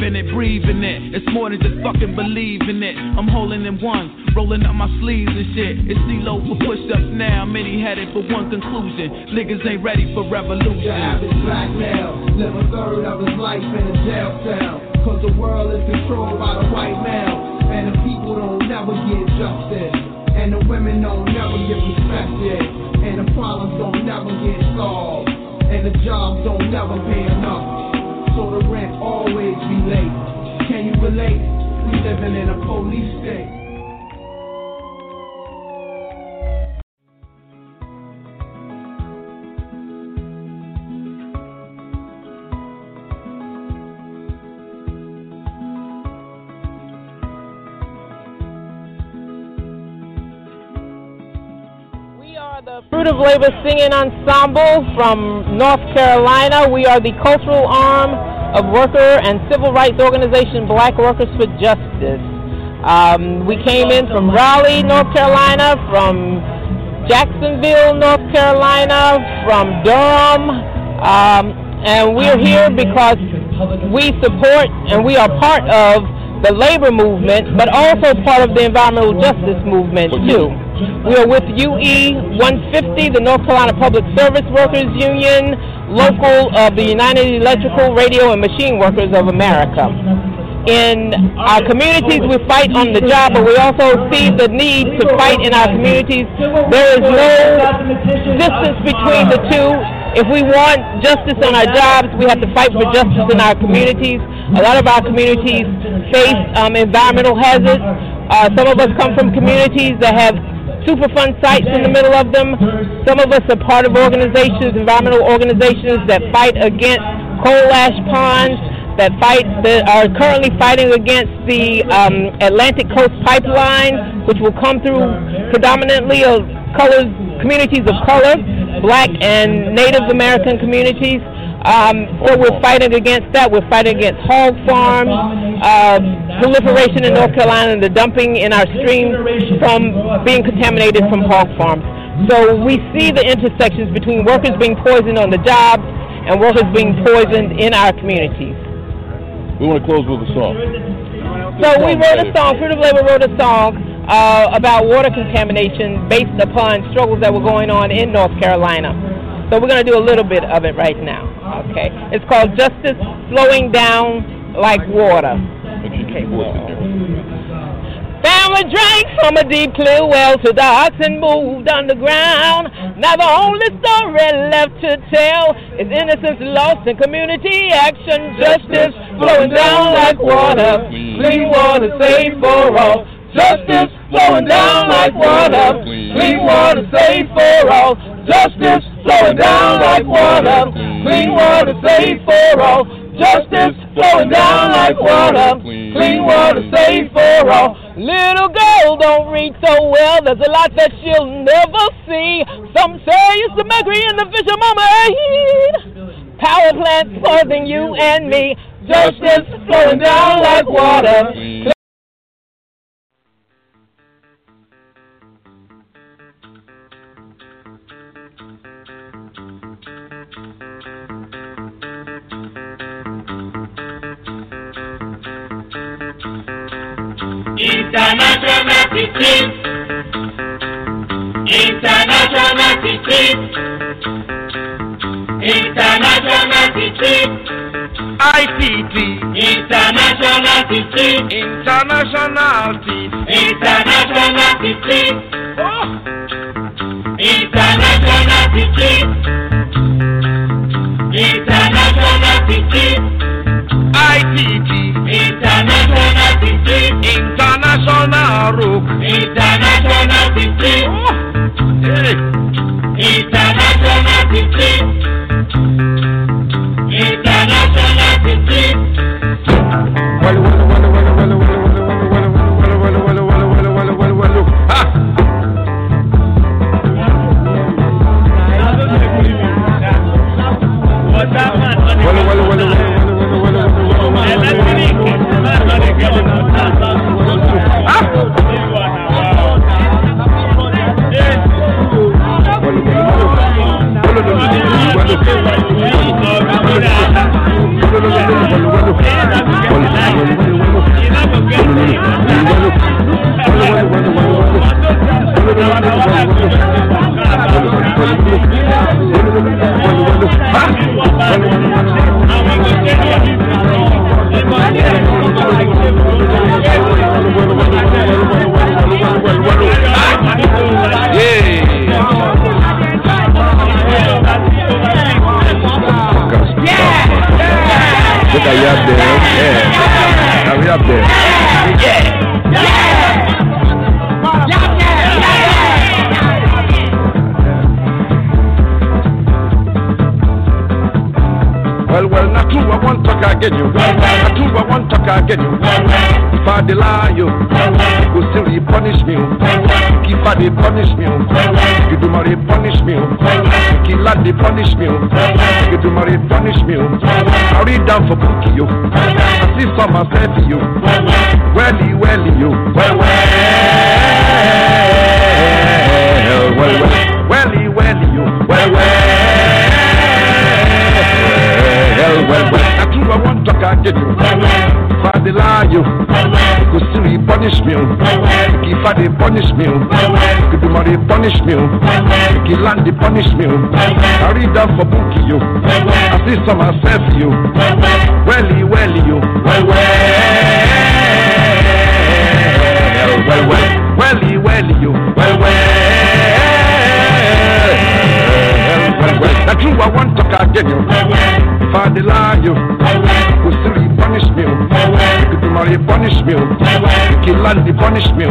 in it, breathe in it. It's more than just fucking believing it. I'm holding in ones, rolling up my sleeves and shit. It's CeeLo for push ups now. Many headed for one conclusion. Niggas ain't ready for revolution. The average black male live a third of his life in a jail cell. Cause the world is controlled by the white male. And the people don't never get justice. And the women don't never get respected. And the problems don't never get solved. And the jobs don't never pay enough. So the rent always be late. Can you relate? We living in a police state. Fruit of Labor Singing Ensemble from North Carolina. We are the cultural arm of worker and civil rights organization Black Workers for Justice. Um, we came in from Raleigh, North Carolina, from Jacksonville, North Carolina, from Durham, um, and we're here because we support and we are part of the labor movement, but also part of the environmental justice movement too. We are with UE 150, the North Carolina Public Service Workers Union, local of the United Electrical, Radio, and Machine Workers of America. In our communities, we fight on the job, but we also see the need to fight in our communities. There is no distance between the two. If we want justice on our jobs, we have to fight for justice in our communities. A lot of our communities face um, environmental hazards. Uh, some of us come from communities that have Superfund sites in the middle of them. Some of us are part of organizations, environmental organizations that fight against coal ash ponds, that fight that are currently fighting against the um, Atlantic Coast Pipeline, which will come through predominantly of colors, communities of color, black and Native American communities. Um, so we're fighting against that. We're fighting against hog farms, uh, proliferation in North Carolina, and the dumping in our streams from being contaminated from hog farms. So we see the intersections between workers being poisoned on the job and workers being poisoned in our communities. We want to close with a song. So we wrote a song, Fruit of Labor wrote a song uh, about water contamination based upon struggles that were going on in North Carolina. So we're going to do a little bit of it right now. Okay. It's called Justice Flowing Down Like Water. Okay. Family drank from a deep clear well to the oxen moved underground. Now the only story left to tell is innocence lost in community action. Justice flowing down like water. Clean water safe for all. Justice flowing down like water. Clean water safe for all. Justice flowing down like water. Clean water safe for all. Justice flowing down like water. Clean water safe for all. Little girl don't read so well. There's a lot that she'll never see. Some say it's the mercury in the fish of mama. Power plants poisoning you and me. Justice flowing down like water. International Secret. International Secret. International Secret. International Secret. International International International rook. International teaching. Oh. Hey. International teaching. Up there. Yeah. Now we up there. Well, well, not true, I want to again you. Not true, I want to again you. If I lie you, you go still punish me. If I they punish me, you do not they punish me. Kill and they punish me. You do not they punish me. I read down for book you. I see some myself you. Welly, welly you. Well, well, well, well, welly, welly you. Well, well. Well, well, well, I true, I want to get you. If I dey lie go still punish me. I dey punish me, if you money punish me, you land they punish me. I read that for book you. I see some myself you. Welly, welly you. Well, well, well, well, welly, welly you. Well, well. Well, well, that's true. I want to get you. If I lie you, go still he punish me. You money punish me, land they punish me.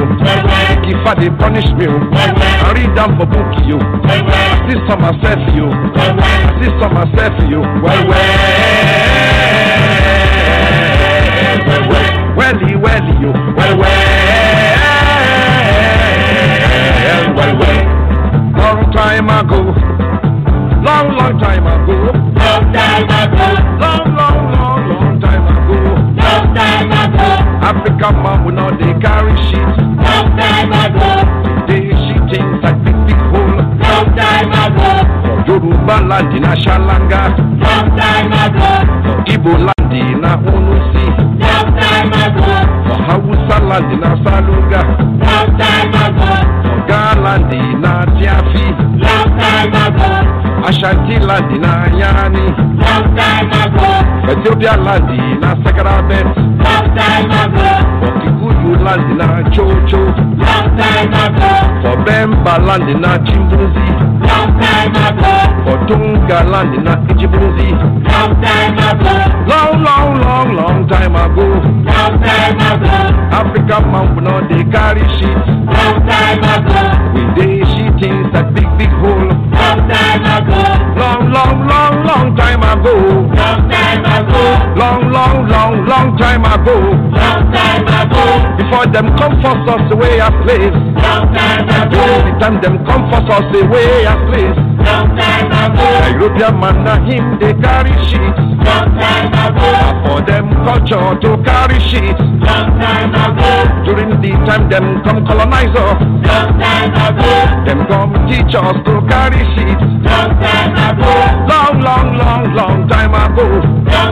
If I punish me, I read down for book you. I see some myself you. I see some myself you. Well, well, well, well, welly, welly you. Well, well, well, well. Long time ago. Long, long time ago. Long time ago. Long, African man will not they carry sheets. Long time ago. They sheet things like big, big hole. Long time ago. Yoruba land in a Shalanga. Long time ago. Igbo land in a Unusi. Long time ago. Hausa land in. Long time Ashanti land in a Yani. Long time Ethiopia land na Sakarabet. Long time ago. For Kikuyu land na Chocho. Long time ago. For Bemba land na Chimbuzi. Long time ago. For Tonga land na Ichibunzi. Long time ago. Long, long, long, long time ago. Long time ago. African man we know they carry shit. Long time ago. We dey shit inside big, big hole. Long time ago. Long, long, long, long time ago. Long time ago. Long, long, long, long time ago. Long time ago. Before them come force us away a place. Long time ago. The time them come force us away a place. Sometimes I man na him they carry shit. For them culture to carry shit. During the time them come colonize us. Sometimes Them come teach us to carry shit. Long, long, long, long time ago.